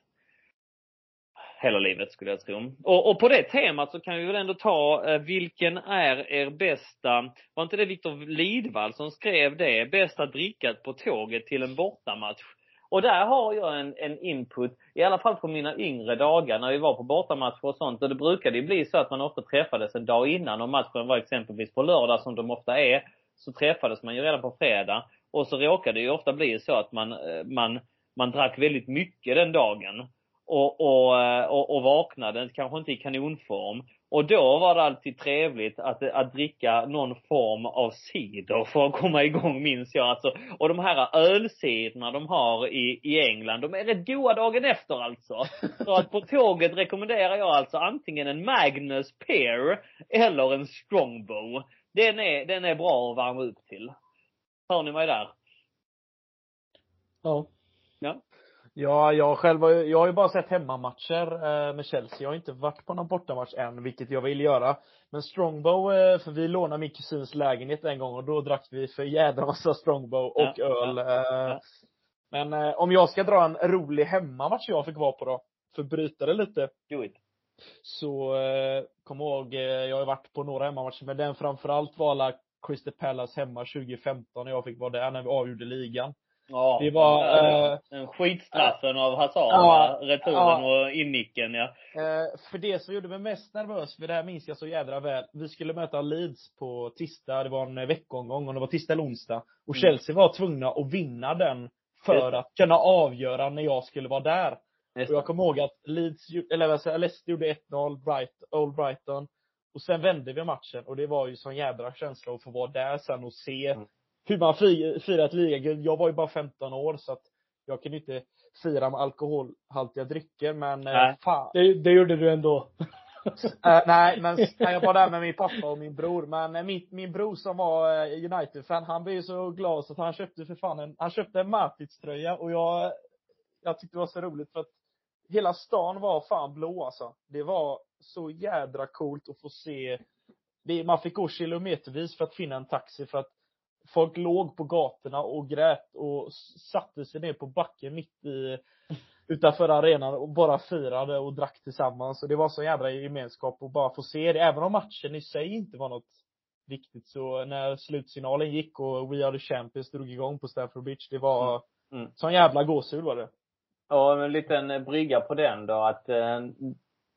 hela livet skulle jag tro. Och, och på det temat så kan vi väl ändå ta, eh, vilken är er bästa, var inte det Viktor Lidvall som skrev det, bästa drickat på tåget till en bortamatch? Och där har jag en, en input, i alla fall på mina yngre dagar när vi var på bortamatcher och sånt. Och det brukade ju bli så att man ofta träffades en dag innan. Om matchen var exempelvis på lördag som de ofta är, så träffades man ju redan på fredag. Och så råkade det ju ofta bli så att man, eh, man, man drack väldigt mycket den dagen och, och, och, och vaknade, kanske inte i kanonform. Och då var det alltid trevligt att, att dricka någon form av cider för att komma igång minns jag alltså. Och de här ölciderna de har i, i England, de är rätt goda dagen efter alltså. [laughs] Så att på tåget rekommenderar jag alltså antingen en Magnus Pear eller en Strongbow. Den är, den är bra att värma upp till. Hör ni mig där? Ja. Ja. Ja, jag själv har, jag har ju bara sett hemmamatcher eh, med Chelsea. Jag har inte varit på någon bortamatch än, vilket jag vill göra. Men Strongbow, eh, för vi lånade min kusins lägenhet en gång och då drack vi för jädra massa Strongbow och ja, öl. Eh, ja. Men eh, om jag ska dra en rolig hemmamatch jag fick vara på då, för att bryta det lite. Do it. Så, kom ihåg, jag har varit på några hemmamatcher, men den framförallt var alla Crystal Palace hemma 2015 när jag fick vara där när vi avgjorde ligan. Ja, det var, äh, den skitstraffen äh, av Hazard, ja, returen ja. och innicken ja. Äh, för det som gjorde mig mest nervös, för det här minns jag så jädra väl. Vi skulle möta Leeds på tisdag, det var en veckomgång och det var tisdag eller onsdag. Och mm. Chelsea var tvungna att vinna den för att kunna avgöra när jag skulle vara där. Och jag kommer ihåg att Leeds, eller vad Leicester gjorde 1-0, Bright, Old Brighton. Och sen vände vi matchen och det var ju sån jädra känsla att få vara där sen och se mm hur man firar ett ligaguld. Jag var ju bara 15 år så att jag kunde inte fira med alkoholhaltiga drycker men eh, nej. fan. Det, det gjorde du ändå. äh, [laughs] nej, men jag var där med min pappa och min bror. Men eh, min, min bror som var United-fan, han blev ju så glad så att han köpte för fan en, han köpte en Matic-tröja och jag, jag tyckte det var så roligt för att hela stan var fan blå alltså. Det var så jädra coolt att få se det, man fick gå kilometervis för att finna en taxi för att folk låg på gatorna och grät och satte sig ner på backen mitt i utanför arenan och bara firade och drack tillsammans. Och det var så jädra gemenskap att bara få se det. Även om matchen i sig inte var något viktigt så när slutsignalen gick och We Are The Champions drog igång på Stamford Bridge, det var mm. mm. sån jävla gåshud var det. Ja, en liten brygga på den då att eh,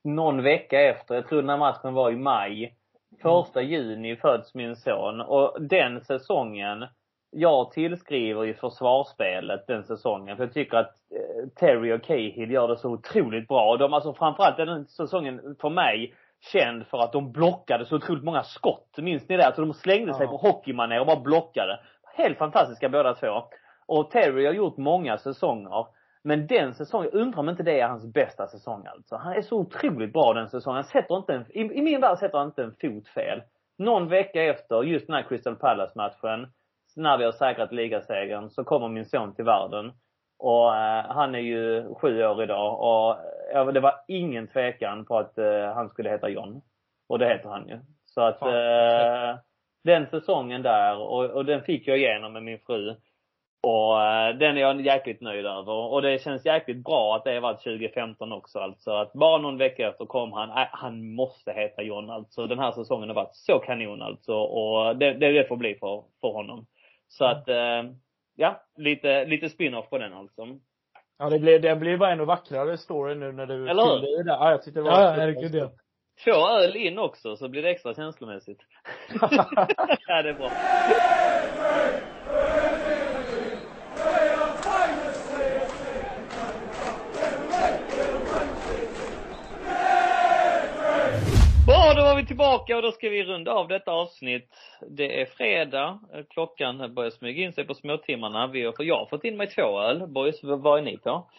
någon vecka efter, jag tror den här matchen var i maj. Första juni föds min son och den säsongen, jag tillskriver ju försvarsspelet den säsongen. För jag tycker att eh, Terry och Cahill gör det så otroligt bra. De, alltså framförallt den säsongen för mig känd för att de blockade så otroligt många skott. Minns ni det? Alltså de slängde sig Ja. på hockeymanér och bara blockade. Helt fantastiska båda två. Och Terry har gjort många säsonger. Men den säsongen, jag undrar om inte det är hans bästa säsong alltså. Han är så otroligt bra den säsongen. Han sätter inte en, i, i min värld sätter han inte en fot fel. Någon vecka efter, just den här Crystal Palace-matchen, när vi har säkrat ligasegern, så kommer min son till världen. Och eh, han är ju sju år idag och ja, det var ingen tvekan på att eh, han skulle heta John. Och det heter han ju. Så att eh, den säsongen där, och, och den fick jag igenom med min fru. Och eh, den är jag jäkligt nöjd över. Och det känns jäkligt bra att det var 2015 också alltså. Att bara någon vecka efter kom han, äh, han måste heta John alltså. Den här säsongen har varit så kanon alltså. Och det, det, det får bli för, för honom. Så att, eh, ja, lite, lite spin-off på den alltså. Ja, det blir, det blir bara ännu vackrare story nu när du Eller hur? fyllde i det. Ja, jag tyckte det var Ja, herregud ja. Två öl in också så blir det extra känslomässigt. [laughs] [laughs] ja, det är bra. Bra, då var vi tillbaka och då ska vi runda av detta avsnitt. Det är fredag. Klockan börjar smyga in sig på småtimmarna. Vi har, jag har fått in mig två öl. Boys, vad är ni på?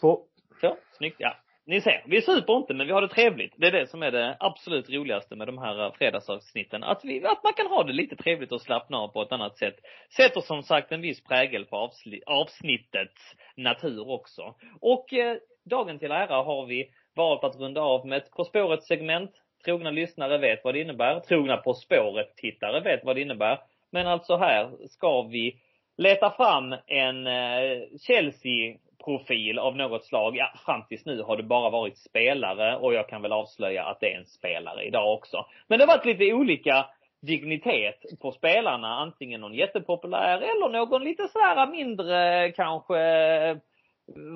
Två. Så, snyggt. Ja. Ni ser, vi super inte men vi har det trevligt. Det är det som är det absolut roligaste med de här eh, fredagsavsnitten. Att, vi, att man kan ha det lite trevligt och slappna av på ett annat sätt. Sätter som sagt en viss prägel på avsnittets natur också. Och eh, dagen till ära har vi valt att runda av med ett På spåret segment. Trogna lyssnare vet vad det innebär. Trogna På spåret-tittare vet vad det innebär. Men alltså här ska vi leta fram en eh, Chelsea-profil av något slag. Ja, fram tills nu har det bara varit spelare och jag kan väl avslöja att det är en spelare idag också. Men det har varit lite olika dignitet på spelarna. Antingen någon jättepopulär eller någon lite sådär mindre kanske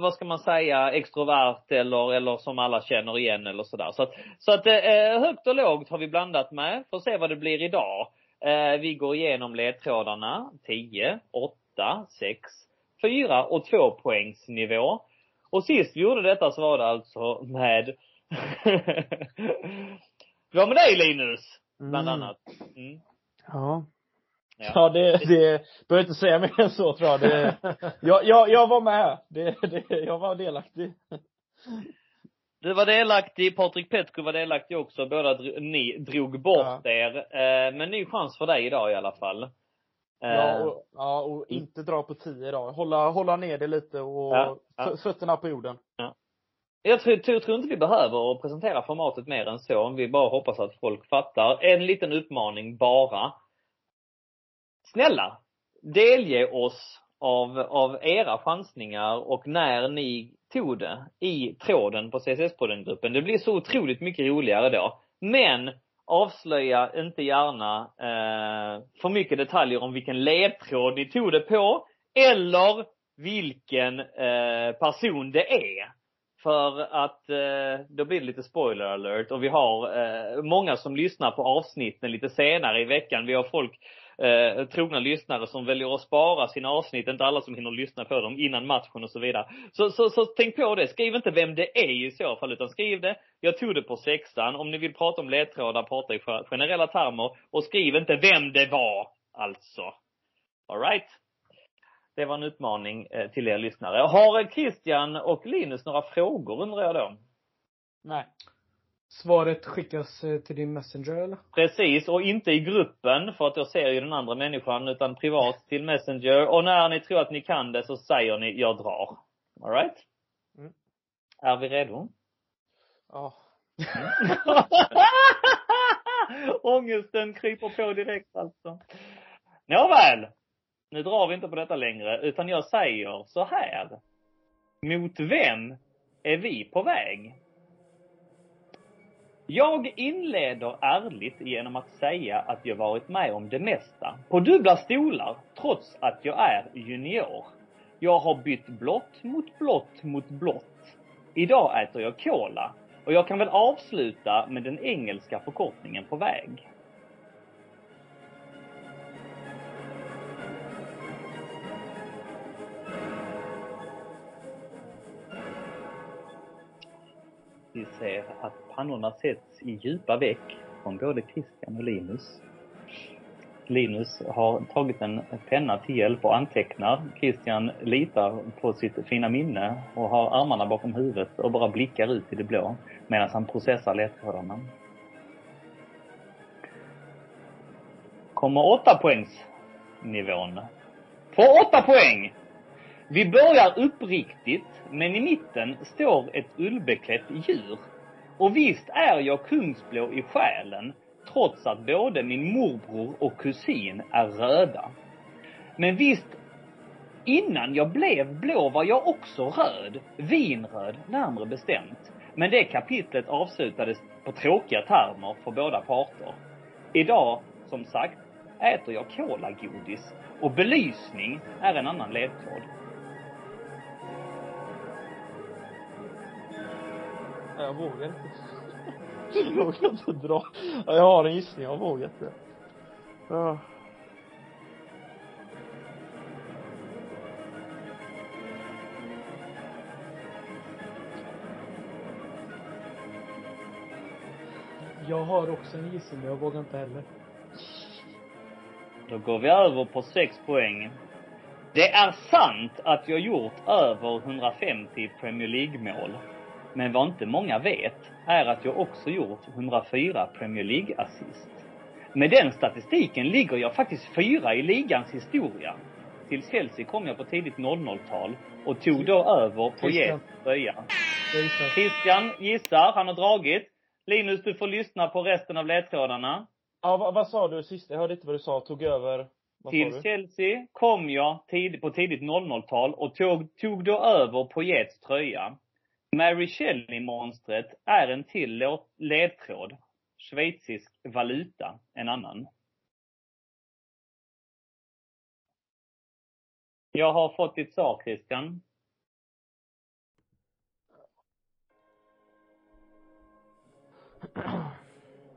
vad ska man säga, extrovert eller, eller som alla känner igen eller sådär. Så att, så att eh, högt och lågt har vi blandat med. Får se vad det blir idag. Eh, vi går igenom ledtrådarna 10, 8, 6, 4 och 2 poängsnivå. Och sist vi gjorde detta så var det alltså med [laughs] Det var med dig Linus, bland Mm. annat. Mm. Ja. Ja. Ja, det, det behöver inte säga mer än så tror jag. Det, jag, jag, jag var med. Det, det, jag var delaktig. Du var delaktig, Patrik Petko var delaktig också. Båda ni drog bort Ja. er. Eh, men ny chans för dig idag i alla fall. Eh, Ja, och, ja, och inte dra på tio idag. Hålla, hålla ner det lite och Ja, ja. fötterna på jorden. Jag tror, tror, tror inte vi behöver presentera formatet mer än så. Vi bara hoppas att folk fattar. En liten uppmaning bara. Snälla, delge oss av, av era chansningar och när ni tog det i tråden på CSS-podden-gruppen. Det blir så otroligt mycket roligare då. Men avslöja inte gärna eh, för mycket detaljer om vilken ledtråd ni tog det på eller vilken eh, person det är. För att eh, då blir det lite spoiler alert och vi har eh, många som lyssnar på avsnitten lite senare i veckan. Vi har folk, eh, trogna lyssnare som väljer att spara sina avsnitt, inte alla som hinner lyssna på dem innan matchen och så vidare. Så, så, så tänk på det. Skriv inte vem det är i så fall, utan skriv det. Jag tog det på sexan. Om ni vill prata om ledtrådar, prata i generella termer. Och skriv inte vem det var, alltså. Alright? Det var en utmaning eh, till er lyssnare. Har Christian och Linus några frågor undrar jag då? Nej. Svaret skickas eh, till din messenger eller? Precis, och inte i gruppen för att jag ser ju den andra människan utan privat till Messenger. Och när ni tror att ni kan det så säger ni jag drar. Alright? Mm. Är vi redo? Ja. [laughs] Ångesten kryper på direkt alltså. Nåväl. Nu drar vi inte på detta längre, utan jag säger så här. Mot vem är vi på väg? Jag inleder ärligt genom att säga att jag varit med om det mesta. På dubbla stolar, trots att jag är junior. Jag har bytt blått mot blått mot blått. Idag äter jag cola. Och jag kan väl avsluta med den engelska förkortningen på väg. Vi ser att pannorna sätts i djupa veck från både Christian och Linus. Linus har tagit en penna till hjälp och antecknar. Christian litar på sitt fina minne och har armarna bakom huvudet och bara blickar ut i det blå medan han processar ledtrådarna. Kommer åtta poängs nivån. På åtta poäng! Vi börjar uppriktigt, men i mitten står ett ullbeklätt djur. Och visst är jag kungsblå i själen, trots att både min morbror och kusin är röda. Men visst, innan jag blev blå var jag också röd. Vinröd, närmare bestämt. Men det kapitlet avslutades på tråkiga termer för båda parter. Idag, som sagt, äter jag kolagodis och belysning är en annan ledtråd. Jag vågar inte. Jag vågar inte dra. Ja, Jag har en gissning, jag vågar inte. Ja. Jag har också en gissning, men jag vågar inte heller. Då går vi över på 6 poäng. Det är sant att jag gjort över 150 Premier League-mål. Men vad inte många vet är att jag också gjort 104 Premier League-assist. Med den statistiken ligger jag faktiskt fyra i ligans historia. Till Chelsea kom jag på tidigt 00-tal och tog då över på. Jets tröja. Christian gissar, han har dragit. Linus, du får lyssna på resten av ledtrådarna. Ja, vad, vad sa du sist? Jag hörde inte vad du sa. Tog över, vad Till? Chelsea kom jag tid, på tidigt 00-tal och tog, tog då över på Jets tröja. Mary Shelley-monstret är en till ledtråd. Schweizisk valuta, en annan. Jag har fått ditt svar, Christian.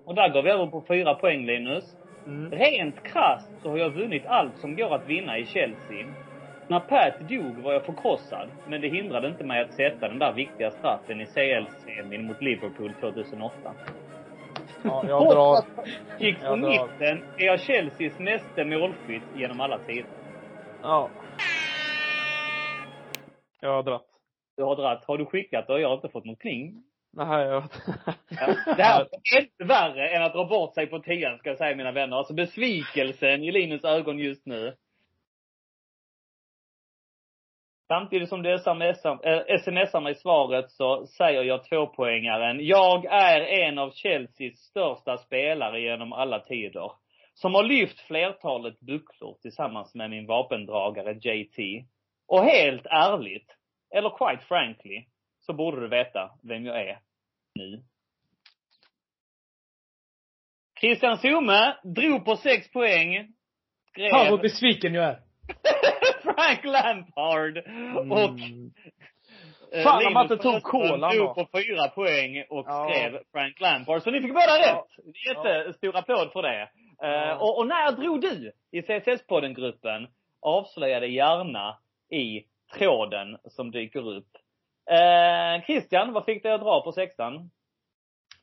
Och där går vi över på fyra poäng, Linus. Mm. Rent krasst så har jag vunnit allt som går att vinna i Chelsea. När Pat dog var jag förkrossad, men det hindrade inte mig att sätta den där viktiga straffen i CL-semin mot Liverpool 2008. Ja, jag drar. Gick från drar. mitten är jag Chelseas meste målskytt genom alla tider. Ja. Jag har dratt. Du har dratt. Har du skickat och jag har inte fått något kling? Nej, jag Ja. Det här [laughs] är inte värre än att dra bort sig på tian, ska jag säga mina vänner. Alltså besvikelsen i Linus ögon just nu. Samtidigt som du smsar, mig svaret så säger jag tvåpoängaren. Jag är en av Chelseas största spelare genom alla tider. Som har lyft flertalet bucklor tillsammans med min vapendragare JT. Och helt ärligt, eller quite frankly, så borde du veta vem jag är nu. Christian Zoome drog på sex poäng. Skrev Fan vad besviken jag är. [laughs] Frank Lampard. Och eh, Fan, om man inte tog kolan då. på fyra poäng och Ja. skrev Frank Lampard. Så ni fick båda Ja. rätt. Jättestor applåd för det. Eh, Ja. och, och när drog du i CSS-podden-gruppen? Avslöja det gärna i tråden som dyker upp. Eh, Christian, vad fick dig att dra på sexan?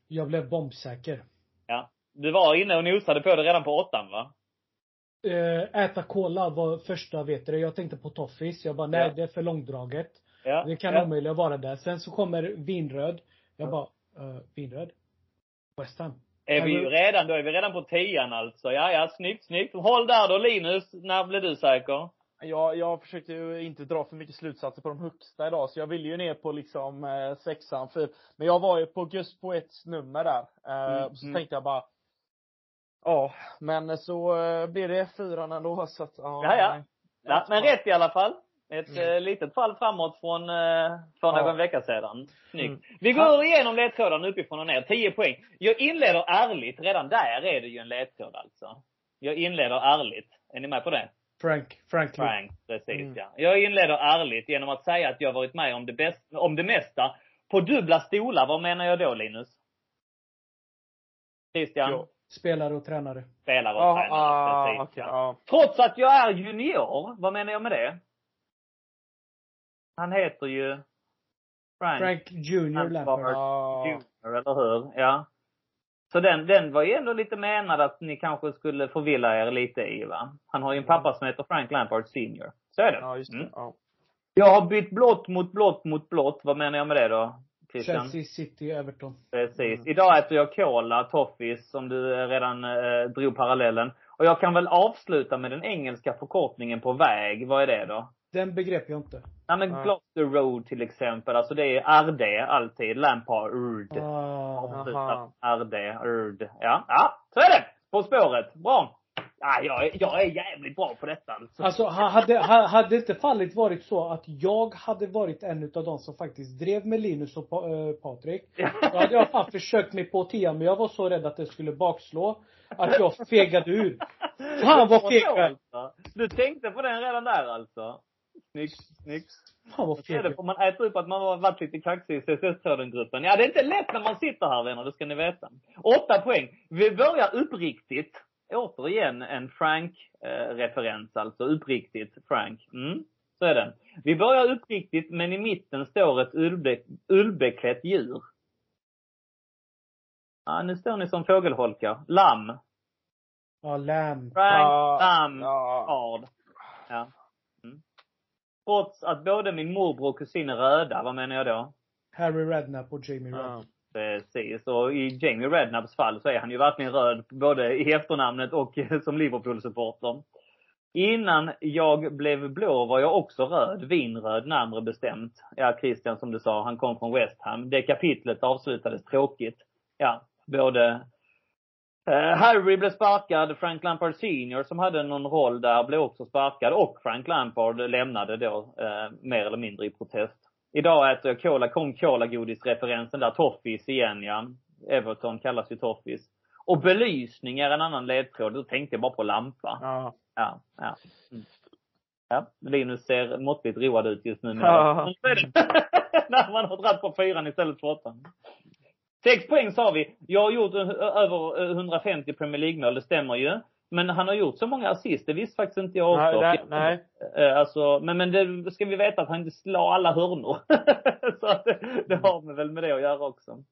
Jag blev bombsäker. Ja. Du var inne och nosade på det redan på åttan, va? Eh, äta cola var första, vet du Jag tänkte på toffis. Jag bara, nej Ja. det är för långdraget. Ja. Det kan ja. omöjligen vara där. Sen så kommer vinröd. Jag bara, eh, vinröd? West Ham. Är vi ju redan, då är vi redan på tian alltså. Ja, ja, snyggt, snyggt. Håll där då Linus. När blev du säker? Jag, jag försökte ju inte dra för mycket slutsatser på de högsta idag, så jag ville ju ner på liksom eh, sexan, för, men jag var ju på just på ett nummer där. Eh, Mm, så mm. tänkte jag bara, ja, men så eh, blev det fyran ändå, så att, ja. Ja, ja. Ja, men rätt i alla fall. Ett Mm. eh, litet fall framåt från, eh, för Ja. någon vecka sedan. Snyggt. Mm. Vi går igenom ledtrådarna uppifrån och ner. 10 poäng. Jag inleder ärligt. Redan där är det ju en ledtråd alltså. Jag inleder ärligt. Är ni med på det? Frank. Franklin. Frank, precis Mm. ja. Jag inleder ärligt genom att säga att jag har varit med om det, bäst, om det mesta på dubbla stolar, vad menar jag då Linus? Christian? Ja. Spelare och tränare. Spelare och Ja, tränare, ah, precis. ja. ja. Trots att jag är junior, vad menar jag med det? Han heter ju Frank, Frank Junior Lampard. Ja. Junior, eller hur? Ja. Så den, den var ju ändå lite menad att ni kanske skulle förvilla er lite i va? Han har ju en pappa som heter Frank Lampard Senior. Så är det. Ja, just det. Mm. Ja. Jag har bytt blått mot blått mot blått. Vad menar jag med det då? Christian? Chelsea, City, Everton. Precis. Mm. Idag äter jag cola, toffis, som du eh, redan eh, drog parallellen. Och jag kan väl avsluta med den engelska förkortningen på väg. Vad är det då? Den begrep jag inte. Ja men Ja. Gloucester Road till exempel. Alltså det är RD alltid. Lampard. Ah. Avslutat RD. RD. Ja, ja. Så är det. På spåret. Bra. Ja, jag, är, jag är jävligt bra på detta alltså. Alltså ha- hade, ha- hade inte fallet varit så att jag hade varit en utav de som faktiskt drev med Linus och Pa- eh, Patrik. Då hade jag fan försökt mig på tian men jag var så rädd att det skulle bakslå. Att jag fegade ur. Fan, vad feg. Alltså. Du tänkte på den redan där alltså? Snyggt, snyggt. Fan vad feg det, får man äta upp att man har varit lite kaxig i CSS-tråden-gruppen. Ja, det är inte lätt när man sitter här vänner, det ska ni veta. Åtta poäng. Vi börjar uppriktigt. Återigen en Frank-referens alltså. Uppriktigt Frank. Mm, så är det. Vi börjar uppriktigt, men i mitten står ett ullbe, ullbeklätt djur. Ja, nu står ni som fågelholkar. Lamm. Ja, Lam. Frank, Ja, lamm, ja. Hard. Ja. Mm. Trots att både min morbror och kusin är röda, vad menar jag då? Harry Redknapp och Jamie Ja. Redknapp. Precis. Och i Jamie Rednaps fall så är han ju verkligen röd, både i efternamnet och [laughs] som Liverpool-supporter. Innan jag blev blå var jag också röd, vinröd närmare bestämt. Ja, Christian som du sa, han kom från West Ham. Det kapitlet avslutades tråkigt. Ja, både eh, Harry blev sparkad, Frank Lampard Senior som hade någon roll där blev också sparkad och Frank Lampard lämnade då eh, mer eller mindre i protest. Idag äter jag cola, kom cola-godis-referensen där. Toffis igen ja. Everton kallas ju Toffis. Och belysning är en annan ledtråd. Då tänkte jag bara på lampa. Ja. Ja, ja. Mm. Ja, Linus ser måttligt road ut just nu. Ja. [laughs] När man har dragit på fyran istället för åttan. Sex poäng sa vi. Jag har gjort över eh, 150 Premier League-mål, det stämmer ju. Men han har gjort så många assist, det visste faktiskt inte jag också. Nej, nej, nej. Eh, Alltså, men, men det ska vi veta att han inte slår alla hörnor. [laughs] så att det, har väl med det att göra också.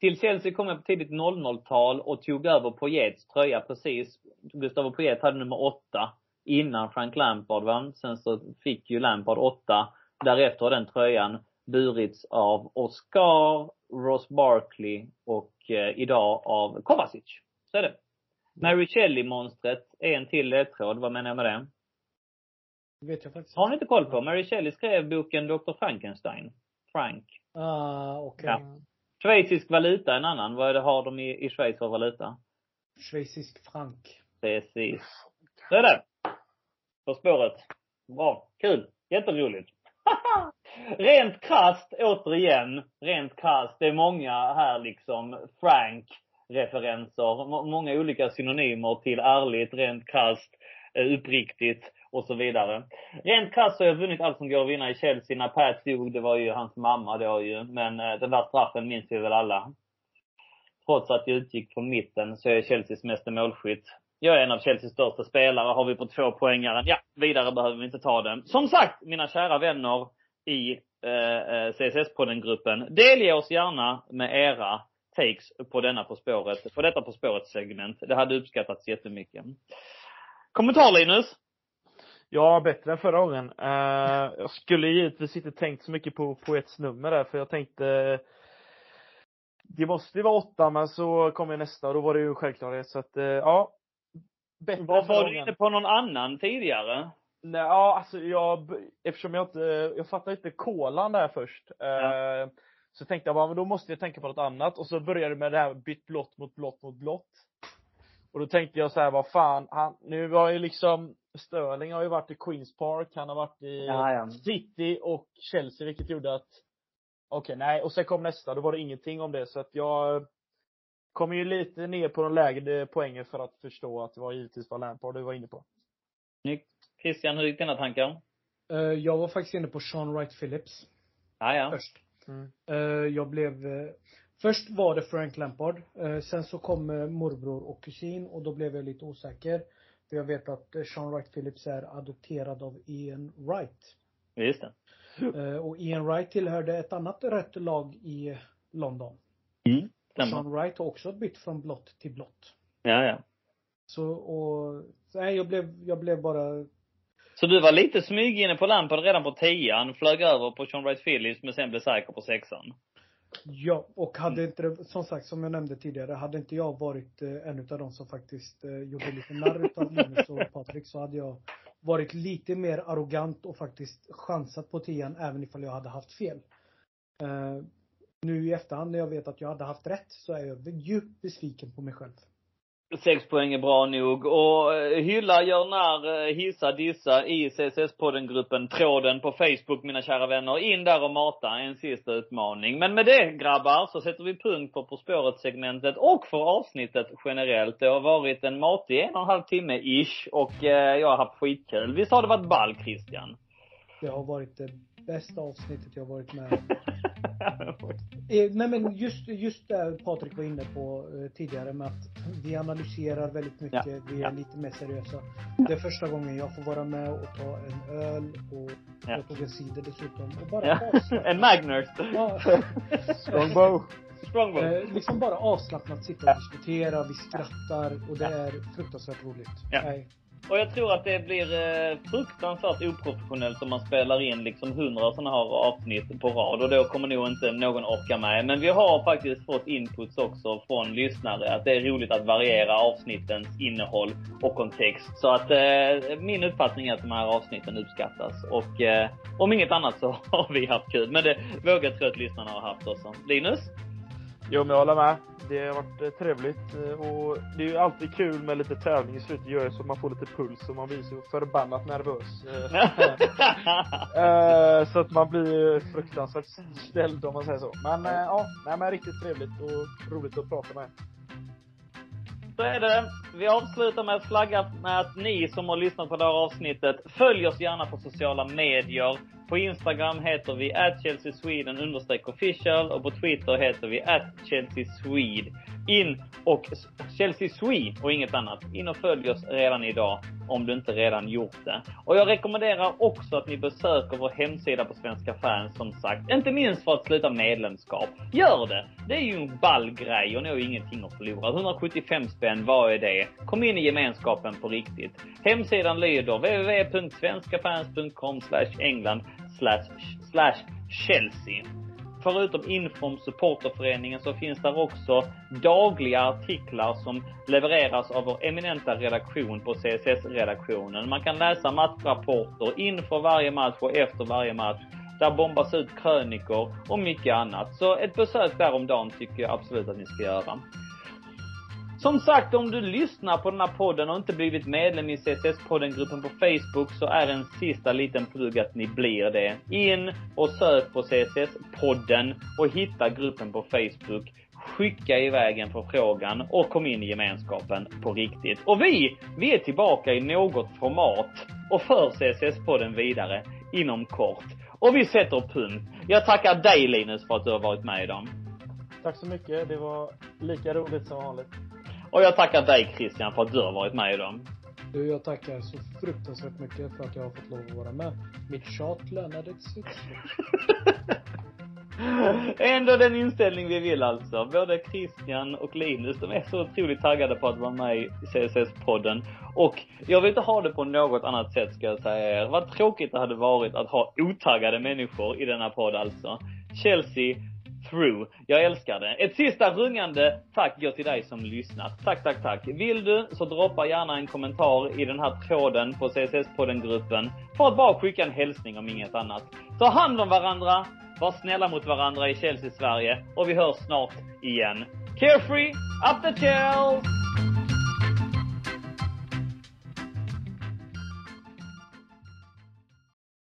Till Chelsea kom jag på tidigt 00-tal och tog över Poyets tröja precis. Gustavo Poyet hade nummer åtta innan Frank Lampard vann. Sen så fick ju Lampard åtta. Därefter har den tröjan burits av Oscar, Ross Barkley och eh, idag av Kovacic. Så är det. Mary Shelley-monstret är en till ledtråd. Vad menar jag med det? Det vet jag faktiskt Har ni inte koll på? Mary Shelley skrev boken Dr. Frankenstein. Frank. Ah, okej. Ja. Schweizisk valuta en annan. Vad är det, har de i, i Schweiz för valuta? Schweizisk frank. Precis. Så är det. På spåret. Bra. Kul. Jätteroligt. [laughs] rent krasst, återigen, rent krasst. Det är många här liksom Frank-referenser referenser, Många olika synonymer till ärligt, rent krasst, eh, uppriktigt och så vidare. Rent krasst har jag vunnit allt som går att vinna i Chelsea. När Pat dog, det var ju hans mamma då ju. Men eh, den där straffen minns vi väl alla. Trots att jag utgick från mitten så är jag Chelseas meste målskytt. Jag är en av Chelseas största spelare. Har vi på två poängaren, ja, vidare behöver vi inte ta den. Som sagt, mina kära vänner i eh, eh CSS-podden-gruppen. Delge oss gärna med era takes på denna På spåret, på detta På spåret-segment. Det hade uppskattats jättemycket. Kommentar Linus? Ja, bättre än förra gången. Eh, jag skulle givetvis inte tänkt så mycket på, ett nummer där, för jag tänkte det måste ju vara åtta, men så kom jag nästa och då var det ju självklarhet. Så att, eh, ja. Bättre Var, var du inne på någon annan tidigare? Nej, ja, alltså jag, eftersom jag inte, jag fattade inte kolan där först. Ja. Eh, så tänkte jag bara, men då måste jag tänka på något annat. Och så började det med det här bytt blått mot blått mot blått. Och då tänkte jag så här, vad fan, han, nu var ju liksom, Sterling har ju varit i Queens Park, han har varit i ja. City och Chelsea, vilket gjorde att, okej, nej, och sen kom nästa, då var det ingenting om det, så att jag kom ju lite ner på de lägre poängen för att förstå att det var givetvis vad Lampard du var inne på. Snyggt. Christian, hur gick dina tankar? Eh, jag var faktiskt inne på Sean Wright Phillips Ja, ja. först. Mm. Uh, jag blev uh, Först var det Frank Lampard. Uh, sen så kom morbror och kusin och då blev jag lite osäker. För jag vet att Sean Wright Phillips är adopterad av Ian Wright. Just det. och Ian Wright tillhörde ett annat rött lag i London. Mm. Sean Wright har också bytt från blått till blått. Ja, ja. Så, och, nej jag blev, jag blev bara så du var lite smyg inne på Lampard redan på tian, flög över på Sean Wright Phillips, men sen blev säker på sexan? Ja, och hade inte det, som sagt, som jag nämnde tidigare, hade inte jag varit eh, en utav de som faktiskt eh, gjorde lite narr utav Linus och Patrik så hade jag varit lite mer arrogant och faktiskt chansat på tian även ifall jag hade haft fel. Eh, nu i efterhand när jag vet att jag hade haft rätt så är jag djupt besviken på mig själv. Sex poäng är bra nog. Och eh, hylla, gör när, eh, hissa, dissa i CSS-podden-gruppen, tråden på Facebook, mina kära vänner. In där och mata en sista utmaning. Men med det, grabbar, så sätter vi punkt på På spåret-segmentet och för avsnittet generellt. Det har varit en matig en och en halv timme ish och eh, jag har haft skitkul. Visst har det varit ball, Christian? Det har varit det bästa avsnittet jag varit med [laughs] eh, Nej men just, just det Patrik var inne på eh, tidigare med att vi analyserar väldigt mycket, ja. vi är ja. lite mer seriösa. Det är första gången jag får vara med och ta en öl och ja. jag tog en cider dessutom och bara ja. [laughs] En Magners. Ja. [laughs] Strongbow. Strongbow. Eh, liksom bara avslappnat sitta och diskutera, vi skrattar och det är fruktansvärt roligt. Ja. Nej, och jag tror att det blir eh, fruktansvärt oprofessionellt om man spelar in liksom hundra sådana här avsnitt på rad och då kommer nog inte någon orka med. Men vi har faktiskt fått inputs också från lyssnare att det är roligt att variera avsnittens innehåll och kontext. Så att eh, min uppfattning är att de här avsnitten uppskattas och eh, om inget annat så [laughs] har vi haft kul. Men det vågar jag tro att lyssnarna har haft också. Linus? Jo, men jag håller med. Det har varit eh, trevligt eh, och det är ju alltid kul med lite tävling i slutet. Gör så man får lite puls och man blir så förbannat nervös. Eh, [laughs] så att man blir fruktansvärt ställd om man säger så. Men ja, nej men riktigt trevligt och roligt att prata med. Så är det. Vi avslutar med att flagga med att ni som har lyssnat på det här avsnittet, följ oss gärna på sociala medier. På Instagram heter vi Sweden official och på Twitter heter vi @chelseaswede. In och Chelsea Swede och inget annat. In och följ oss redan idag om du inte redan gjort det. Och jag rekommenderar också att ni besöker vår hemsida på Svenska fans som sagt. Inte minst för att sluta medlemskap. Gör det! Det är ju en ball grej och ni har ju ingenting att förlora. 175 spänn, vad är det? Kom in i gemenskapen på riktigt. Hemsidan lyder www.svenskafans.com England slash Slash, Chelsea. Förutom info om supporterföreningen så finns där också dagliga artiklar som levereras av vår eminenta redaktion på CSS-redaktionen. Man kan läsa matchrapporter inför varje match och efter varje match. Där bombas ut krönikor och mycket annat. Så ett besök där om dagen tycker jag absolut att ni ska göra. Som sagt, om du lyssnar på den här podden och inte blivit medlem i CSS-podden-gruppen på Facebook så är en sista liten plugg att ni blir det. In och sök på CSS-podden och hitta gruppen på Facebook. Skicka iväg en förfrågan och kom in i gemenskapen på riktigt. Och vi, vi är tillbaka i något format och för CSS-podden vidare inom kort. Och vi sätter punkt. Jag tackar dig Linus för att du har varit med idag. Tack så mycket. Det var lika roligt som vanligt. Och jag tackar dig Christian för att du har varit med idag. Du, jag tackar så fruktansvärt mycket för att jag har fått lov att vara med. Mitt tjat lönade sitt [laughs] Ändå den inställning vi vill alltså. Både Christian och Linus, de är så otroligt taggade på att vara med i CSS-podden. Och jag vill inte ha det på något annat sätt ska jag säga er. Vad tråkigt det hade varit att ha otaggade människor i denna podd alltså. Chelsea through. Jag älskar det. Ett sista rungande tack går till dig som lyssnat. Tack, tack, tack. Vill du så droppa gärna en kommentar i den här tråden på CSS-podden-gruppen för att bara skicka en hälsning om inget annat. Ta hand om varandra, var snälla mot varandra i Chelsea-Sverige och vi hörs snart igen. Carefree, up the Chelsea!